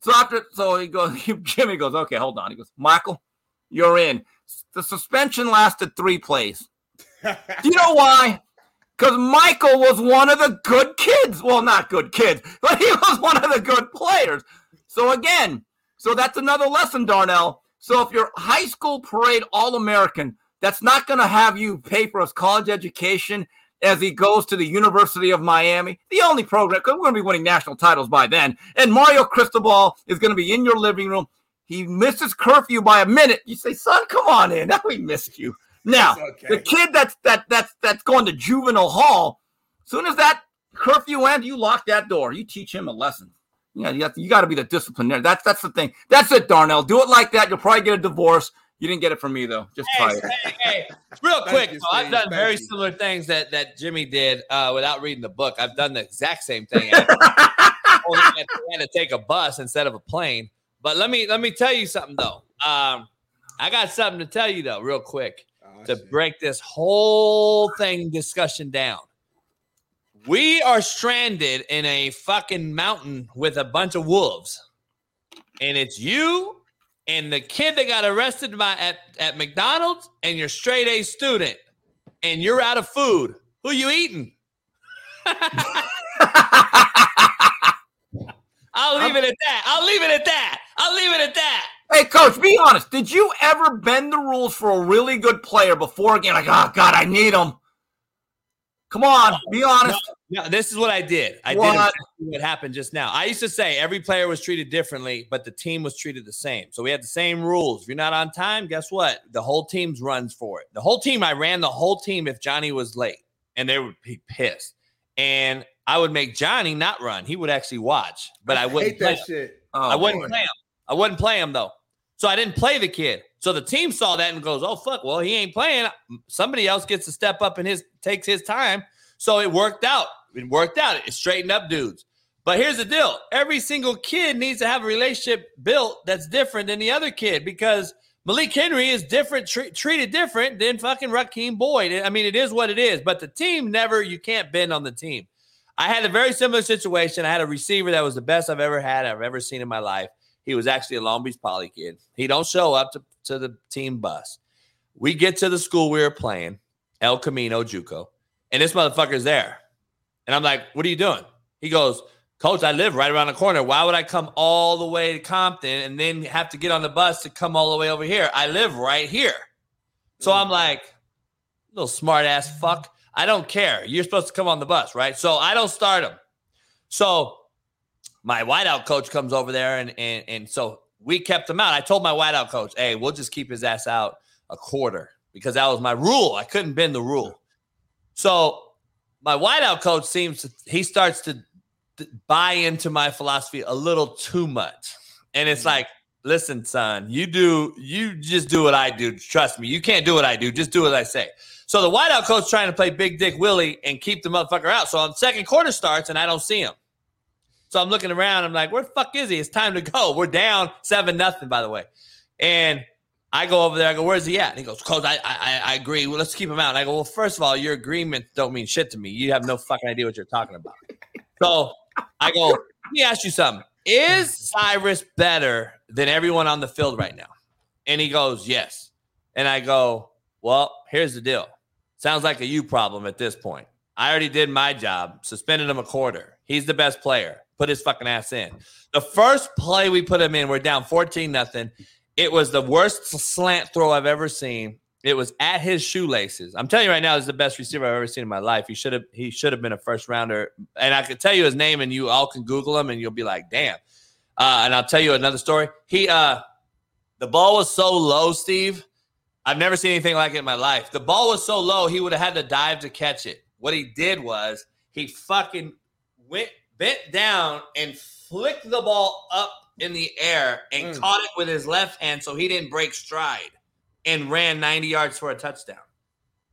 So after, so he goes. Jimmy goes, okay, hold on. He goes, Michael, you're in. The suspension lasted three plays. Do you know why? Because Michael was one of the good kids. Well, not good kids, but he was one of the good players. So again, so that's another lesson, Darnell. So if you're high school parade All American, that's not going to have you pay for his college education as he goes to the University of Miami, the only program, because we're going to be winning national titles by then. And Mario Cristobal is going to be in your living room. He misses curfew by a minute. You say, son, come on in. Now we missed you. Now, okay. the kid that's that that's that's going to juvenile hall, soon as that curfew ends, you lock that door. You teach him a lesson. Yeah, you, have to- you got to be the disciplinarian. That's that's the thing. That's it, Darnell. Do it like that. You'll probably get a divorce. You didn't get it from me though. Just try it. Hey, hey, real quick, you, though, I've done Thank very you. similar things that that Jimmy did uh, without reading the book. I've done the exact same thing. I only had, had to take a bus instead of a plane. But let me let me tell you something though. Um, I got something to tell you though, real quick, To break this whole thing discussion down. We are stranded in a fucking mountain with a bunch of wolves, and it's you and the kid that got arrested by at, at McDonald's and your straight A student, and you're out of food. Who you eating? I'll leave it at that. I'll leave it at that. I'll leave it at that. Hey, coach, be honest. Did you ever bend the rules for a really good player before a game? Like, oh God, I need him. Come on, be honest. No, this is what I did. I What? did exactly what happened just now. I used to say every player was treated differently, but the team was treated the same. So we had the same rules. If you're not on time, guess what? The whole team's runs for it. The whole team, I ran the whole team if Johnny was late, and they would be pissed. And I would make Johnny not run. He would actually watch, but I, wouldn't hate play that him. shit. Oh, I wouldn't boy. play him. I wouldn't play him though. So I didn't play the kid. So the team saw that and goes, "Oh fuck! Well, he ain't playing. Somebody else gets to step up and his takes his time." So it worked out. It worked out. It straightened up dudes. But here's the deal: every single kid needs to have a relationship built that's different than the other kid because Malik Henry is different, tre- treated different than fucking Raheem Boyd. I mean, it is what it is. But the team never. You can't bend on the team. I had a very similar situation. I had a receiver that was the best I've ever had, I've ever seen in my life. He was actually a Long Beach Poly kid. He don't show up to, to the team bus. We get to the school we were playing, El Camino Juco, and this motherfucker's there. And I'm like, what are you doing? He goes, Coach, I live right around the corner. Why would I come all the way to Compton and then have to get on the bus to come all the way over here? I live right here. So mm. I'm like, little smart ass fuck. I don't care. You're supposed to come on the bus, right? So I don't start him. So my wideout coach comes over there and and and so we kept him out. I told my wideout coach, hey, we'll just keep his ass out a quarter because that was my rule. I couldn't bend the rule. So my wideout coach seems to he starts to buy into my philosophy a little too much. And it's mm-hmm. like, listen, son, you do you just do what I do. Trust me, you can't do what I do. Just do what I say. So the wideout coach trying to play Big Dick Willie and keep the motherfucker out. So on second quarter starts and I don't see him. So I'm looking around. I'm like, where the fuck is he? It's time to go. We're down seven nothing, by the way. And I go over there. I go, where's he at? And he goes, coach, I, I I agree. Well, let's keep him out. And I go, well, first of all, your agreements don't mean shit to me. You have no fucking idea what you're talking about. So I go, let me ask you something. Is Cyrus better than everyone on the field right now? And he goes, Yes. And I go, Well, here's the deal. Sounds like a you problem at this point. I already did my job, suspended him a quarter. He's the best player. Put his fucking ass in. The first play we put him in, we're down 14 nothing. It was the worst slant throw I've ever seen. It was at his shoelaces. I'm telling you right now, this is the best receiver I've ever seen in my life. He should have he should have been a first rounder. And I could tell you his name, and you all can Google him, and you'll be like, damn. Uh, and I'll tell you another story. He uh the ball was so low, Steve. I've never seen anything like it in my life. The ball was so low, he would have had to dive to catch it. What he did was he fucking went bent down and flicked the ball up in the air and Mm. caught it with his left hand so he didn't break stride and ran 90 yards for a touchdown.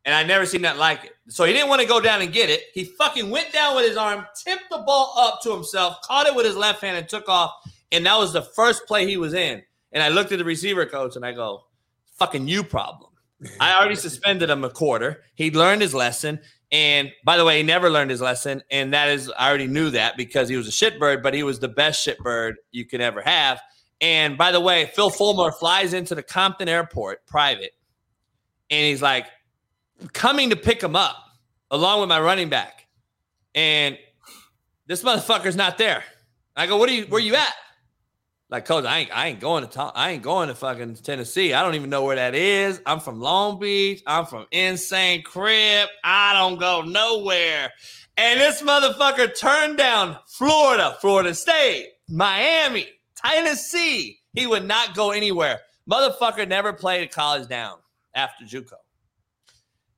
And I never seen that like it. So he didn't want to go down and get it. He fucking went down with his arm, tipped the ball up to himself, caught it with his left hand, and took off. And that was the first play he was in. And I looked at the receiver coach and I go, fucking you problem. I already suspended him a quarter. He learned his lesson. And by the way, he never learned his lesson. And that is, I already knew that because he was a shitbird, but he was the best shitbird you could ever have. And by the way, Phil Fulmer flies into the Compton airport private. And he's like, coming to pick him up along with my running back. And this motherfucker's not there. I go, what are you, where you at? Like, coach, I ain't, I ain't going to talk. I ain't going to fucking Tennessee. I don't even know where that is. I'm from Long Beach. I'm from Insane Crip. I don't go nowhere. And this motherfucker turned down Florida, Florida State, Miami, Tennessee. He would not go anywhere. Motherfucker never played college down after JUCO.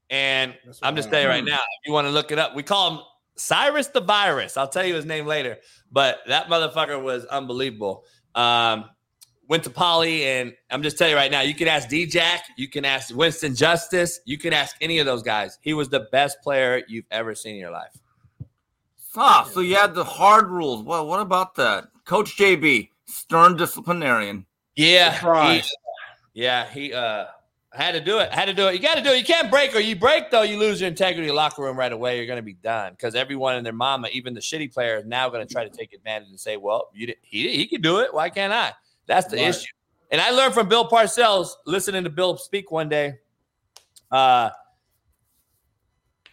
And I'm just saying right hmm. now, if you want to look it up, we call him Cyrus the Virus. I'll tell you his name later. But that motherfucker was unbelievable. Um, went to Poly, and I'm just telling you right now, you can ask D Jack, you can ask Winston Justice, you can ask any of those guys. He was the best player you've ever seen in your life. Ah, so you had the hard rules. Well, what about that? Coach JB, stern disciplinarian. Yeah. Surprise. He, yeah, he uh had to do it. Had to do it. You got to do it. You can't break or you break though, you lose your integrity locker room right away. You're going to be done because everyone and their mama, even the shitty player, is now going to try to take advantage and say, "Well, you did, he he can do it. Why can't I?" That's the Right. issue. And I learned from Bill Parcells listening to Bill speak one day. Uh,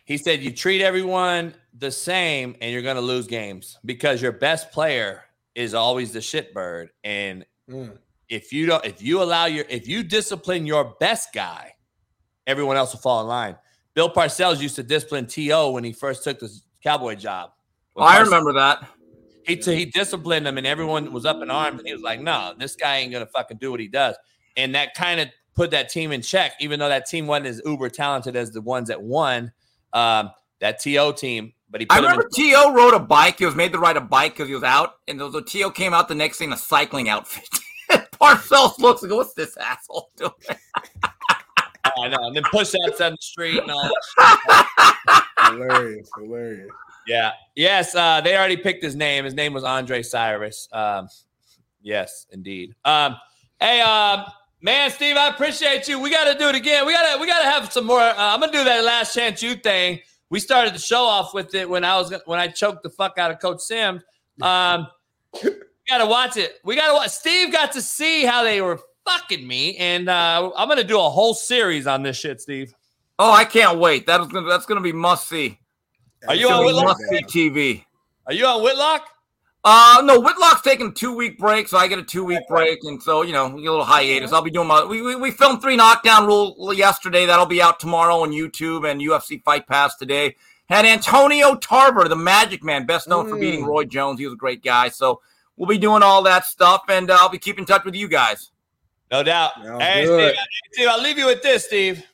he said, "You treat everyone the same, and you're going to lose games because your best player is always the shitbird, and Mm. If you don't if you allow your if you discipline your best guy everyone else will fall in line bill parcells used to discipline T.O. when he first took the cowboy job Well, I remember that. he, he disciplined him and everyone was up in arms and he was like no this guy ain't gonna fucking do what he does and that kind of put that team in check even though that team wasn't as uber talented as the ones that won um, that T.O. team but he put I him in- remember T.O. rode a bike. He was made to ride a bike because he was out. And the, the T.O. came out the next thing a cycling outfit. Parcells looks and goes, What's this asshole doing? I know, and then push ups on the street and all that. hilarious, hilarious. Yeah. Yes. Uh, they already picked his name. His name was Andre Cyrus. Um, yes, indeed. Um, hey, um, man, Steve, I appreciate you. We got to do it again. We got to we got to have some more. Uh, I'm gonna do that last chance you thing. We started the show off with it when I was when I choked the fuck out of Coach Sims. Um, we got to watch it. We got to watch. Steve got to see how they were fucking me, and uh, I'm gonna do a whole series on this shit, Steve. Oh, I can't wait. That was gonna, that's going to be must see. Are you on Whitlock? Must see TV. Are you on Whitlock? Uh, no, Whitlock's taking a two week break, so I get a two week break, and so you know, a little hiatus. I'll be doing my. We, we, we filmed three knockdown rule yesterday. That'll be out tomorrow on YouTube and UFC Fight Pass today. Had Antonio Tarver, the Magic Man, best known for beating Roy Jones. He was a great guy. So we'll be doing all that stuff, and uh, I'll be keeping in touch with you guys. No doubt. Hey, good. Steve, Steve, I'll leave you with this, Steve.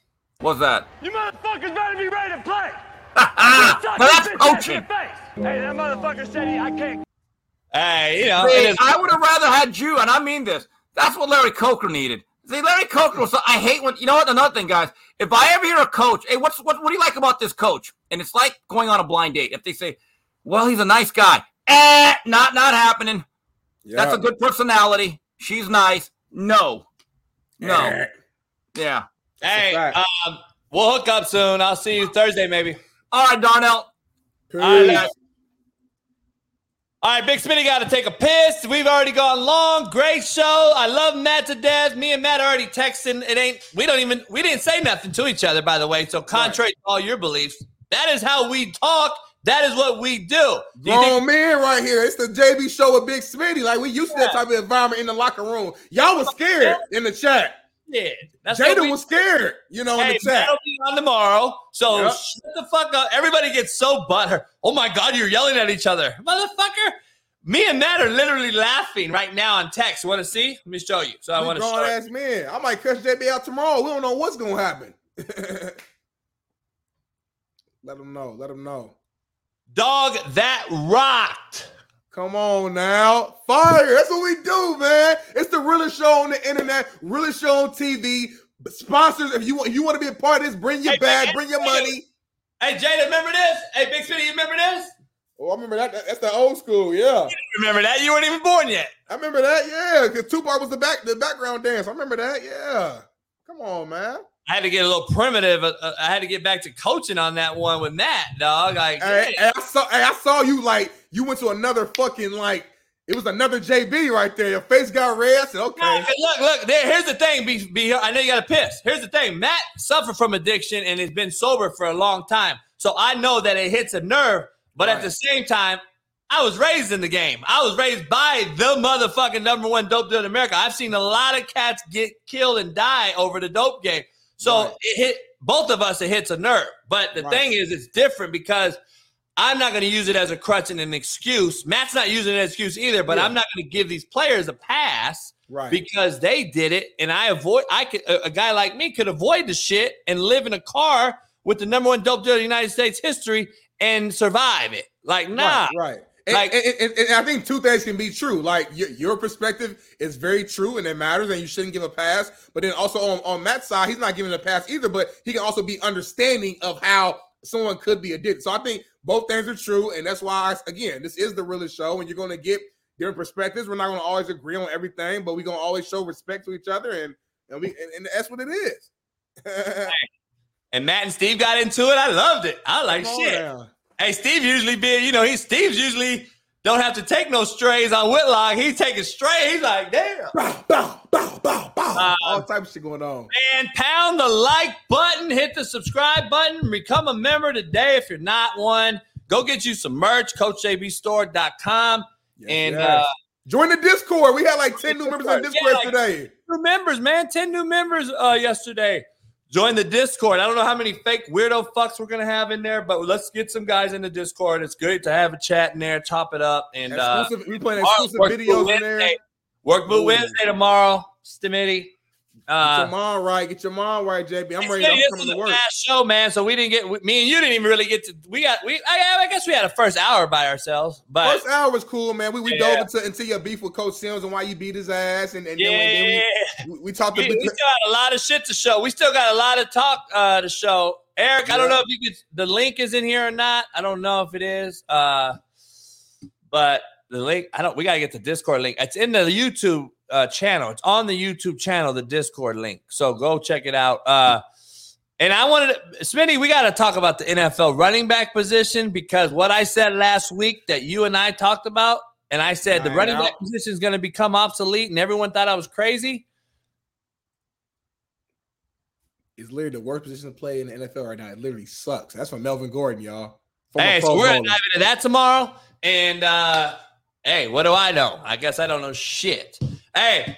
What's that? You motherfuckers better be ready to play. Now that's coaching. Hey, that motherfucker said he, I can't. Hey, you know, See, it is- I would have rather had you, and I mean this. That's what Larry Coker needed. See, Larry Coker was. I hate when you know what. Another thing, guys. If I ever hear a coach, hey, what's what? What do you like about this coach? And it's like going on a blind date. If they say, "Well, he's a nice guy," eh, not not happening. That's a good personality. She's nice. No, no, yeah. Hey, um, we'll hook up soon. I'll see you Thursday, maybe. All right, Darnell. All right, guys. All right, Big Smitty got to take a piss. We've already gone long. Great show. I love Matt to death. Me and Matt are already texting. It ain't. We don't even. We didn't say nothing to each other, by the way. So contrary to all your beliefs, that is how we talk. That is what we do. Do Grown think- man right here. It's the JB show with Big Smitty. Like we used to that type of environment in the locker room. Y'all was scared in the chat. Yeah, that's Jada we- was scared, you know, in the chat. Matt'll be on tomorrow. So Yep. shut the fuck up. Everybody gets so butthurt. Oh my god, you're yelling at each other, motherfucker. Me and Matt are literally laughing right now on text. Want to see? Let me show you. So I want to grown show. ass man. I might cuss JB out tomorrow. We don't know what's gonna happen. Let him know. Let him know. Dog that rocked. Come on now. Fire. That's what we do, man. It's the realest show on the internet, realest show on TV. Sponsors, if you want you want to be a part of this, bring your bag, bring your money. Hey Jada, remember this? Hey Big Smitty, you remember this? Oh, I remember that. That- That's the old school, yeah. Remember that? You weren't even born yet. I remember that, yeah. Because Tupac was the back the background dance. I remember that, yeah. Come on, man. I had to get a little primitive. Uh, uh, I had to get back to coaching on that one with Matt, dog. Like, Hey, I saw I saw you like you went to another fucking like it was another JB right there. Your face got red. I said, okay. Look, look. There, here's the thing. Be, be, I know you got to piss. Here's the thing. Matt suffered from addiction and has been sober for a long time, so I know that it hits a nerve. But at the same time, I was raised in the game. I was raised by the motherfucking number one dope dealer in America. I've seen a lot of cats get killed and die over the dope game. So it hit both of us. It hits a nerve. But the Right. thing is, it's different because I'm not going to use it as a crutch and an excuse. Matt's not using it as an excuse either. But Yeah. I'm not going to give these players a pass Right. because they did it, and I avoid. I could a, a guy like me could avoid the shit and live in a car with the number one dope dealer in United States history and survive it. Like nah, Right, right. And, Like- and, and- and I think two things can be true. Like your, your perspective is very true and it matters, and you shouldn't give a pass. But then also on, on Matt's side, he's not giving a pass either, but he can also be understanding of how someone could be addicted. So I think both things are true, and that's why, I, again, this is the realest show, and you're going to get different perspectives. We're not going to always agree on everything, but we're going to always show respect to each other, and and we and, and that's what it is. And Matt and Steve got into it. I loved it. I like Come shit. Hey, Steve usually be, you know, he Steve's usually don't have to take no strays on Whitlock. He's taking strays. He's like, damn. Uh, All types of shit going on. And pound the like button, hit the subscribe button, become a member today if you're not one. Go get you some merch, CoachJBStore.com. and yes. uh, Join the Discord. We had like 10 new members in Yeah, Discord like- today. new members, man. 10 new members uh, yesterday. Join the Discord. I don't know how many fake weirdo fucks we're gonna have in there, but let's get some guys in the Discord. It's great to have a chat in there, chop it up, and uh, we playing tomorrow, exclusive videos in there. Work Boot Wednesday tomorrow, Smitty. Get Uh, your mom right. Get your mom right, JB. I'm ready. Yeah, I'm this coming was to work. fast show, man. So we didn't get me and you didn't even really get to. We got we. I, I guess we had a first hour by ourselves, but First hour was cool, man. We, we Yeah. dove into, into your beef with Coach Sims and why you beat his ass, and, and yeah, then, we, then we, we, we talked. we, we still got a lot of shit to show. We still got a lot of talk uh, to show. Eric, I don't know if you could. The link is in here or not. I don't know if it is. Uh, but the link, I don't. We gotta get the Discord link. It's in the YouTube uh, channel. It's on the YouTube channel. The Discord link. So go check it out. Uh, and I wanted, to, Smitty, we got to talk about the NFL running back position because what I said last week that you and I talked about, and I said the running out. back position is going to become obsolete, and everyone thought I was crazy. It's literally the worst position to play in the NFL right now. It literally sucks. That's from Melvin Gordon, y'all. Hey, so we're gonna dive into that tomorrow. And uh hey, what do I know? I guess I don't know shit. Hey,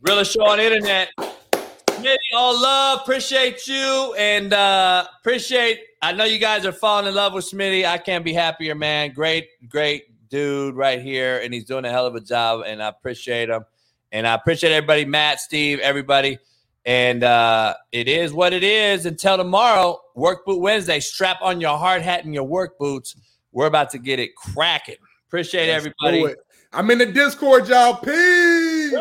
realest show on internet. Smitty, all love, appreciate you, and uh appreciate. I know you guys are falling in love with Smitty. I can't be happier, man. Great, great dude right here, and he's doing a hell of a job, and I appreciate him. And I appreciate everybody, Matt, Steve, everybody. And uh, it is what it is. Until tomorrow, Work Boot Wednesday. Strap on your hard hat and your work boots. We're about to get it cracking. Appreciate Let's everybody. I'm in the Discord, y'all. Peace.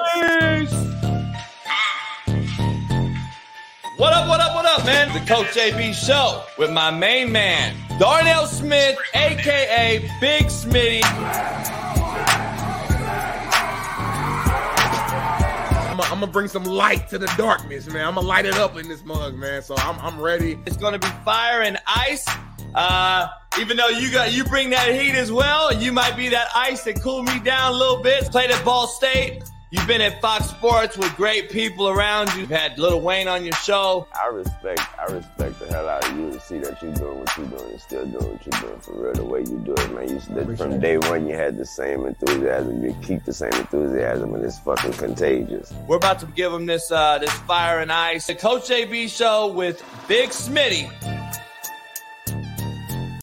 What up, what up, what up, man? The Coach JB Show with my main man, Darnell Smith, aka Big Smitty. I'm gonna bring some light to the darkness, man. I'm gonna light it up in this mug, man. So I'm, I'm ready. It's gonna be fire and ice. Uh, Even though you got you bring that heat as well, you might be that ice that cool me down a little bit. Played at Ball State. You've been at Fox Sports with great people around you. You've had Lil Wayne on your show. I respect, I respect the hell out of you to see that you're doing what you're doing and still doing what you're doing for real. The way you do it, man. You said from day one you had the same enthusiasm. You keep the same enthusiasm, and it's fucking contagious. We're about to give them this uh, this fire and ice. The Coach JB show with Big Smitty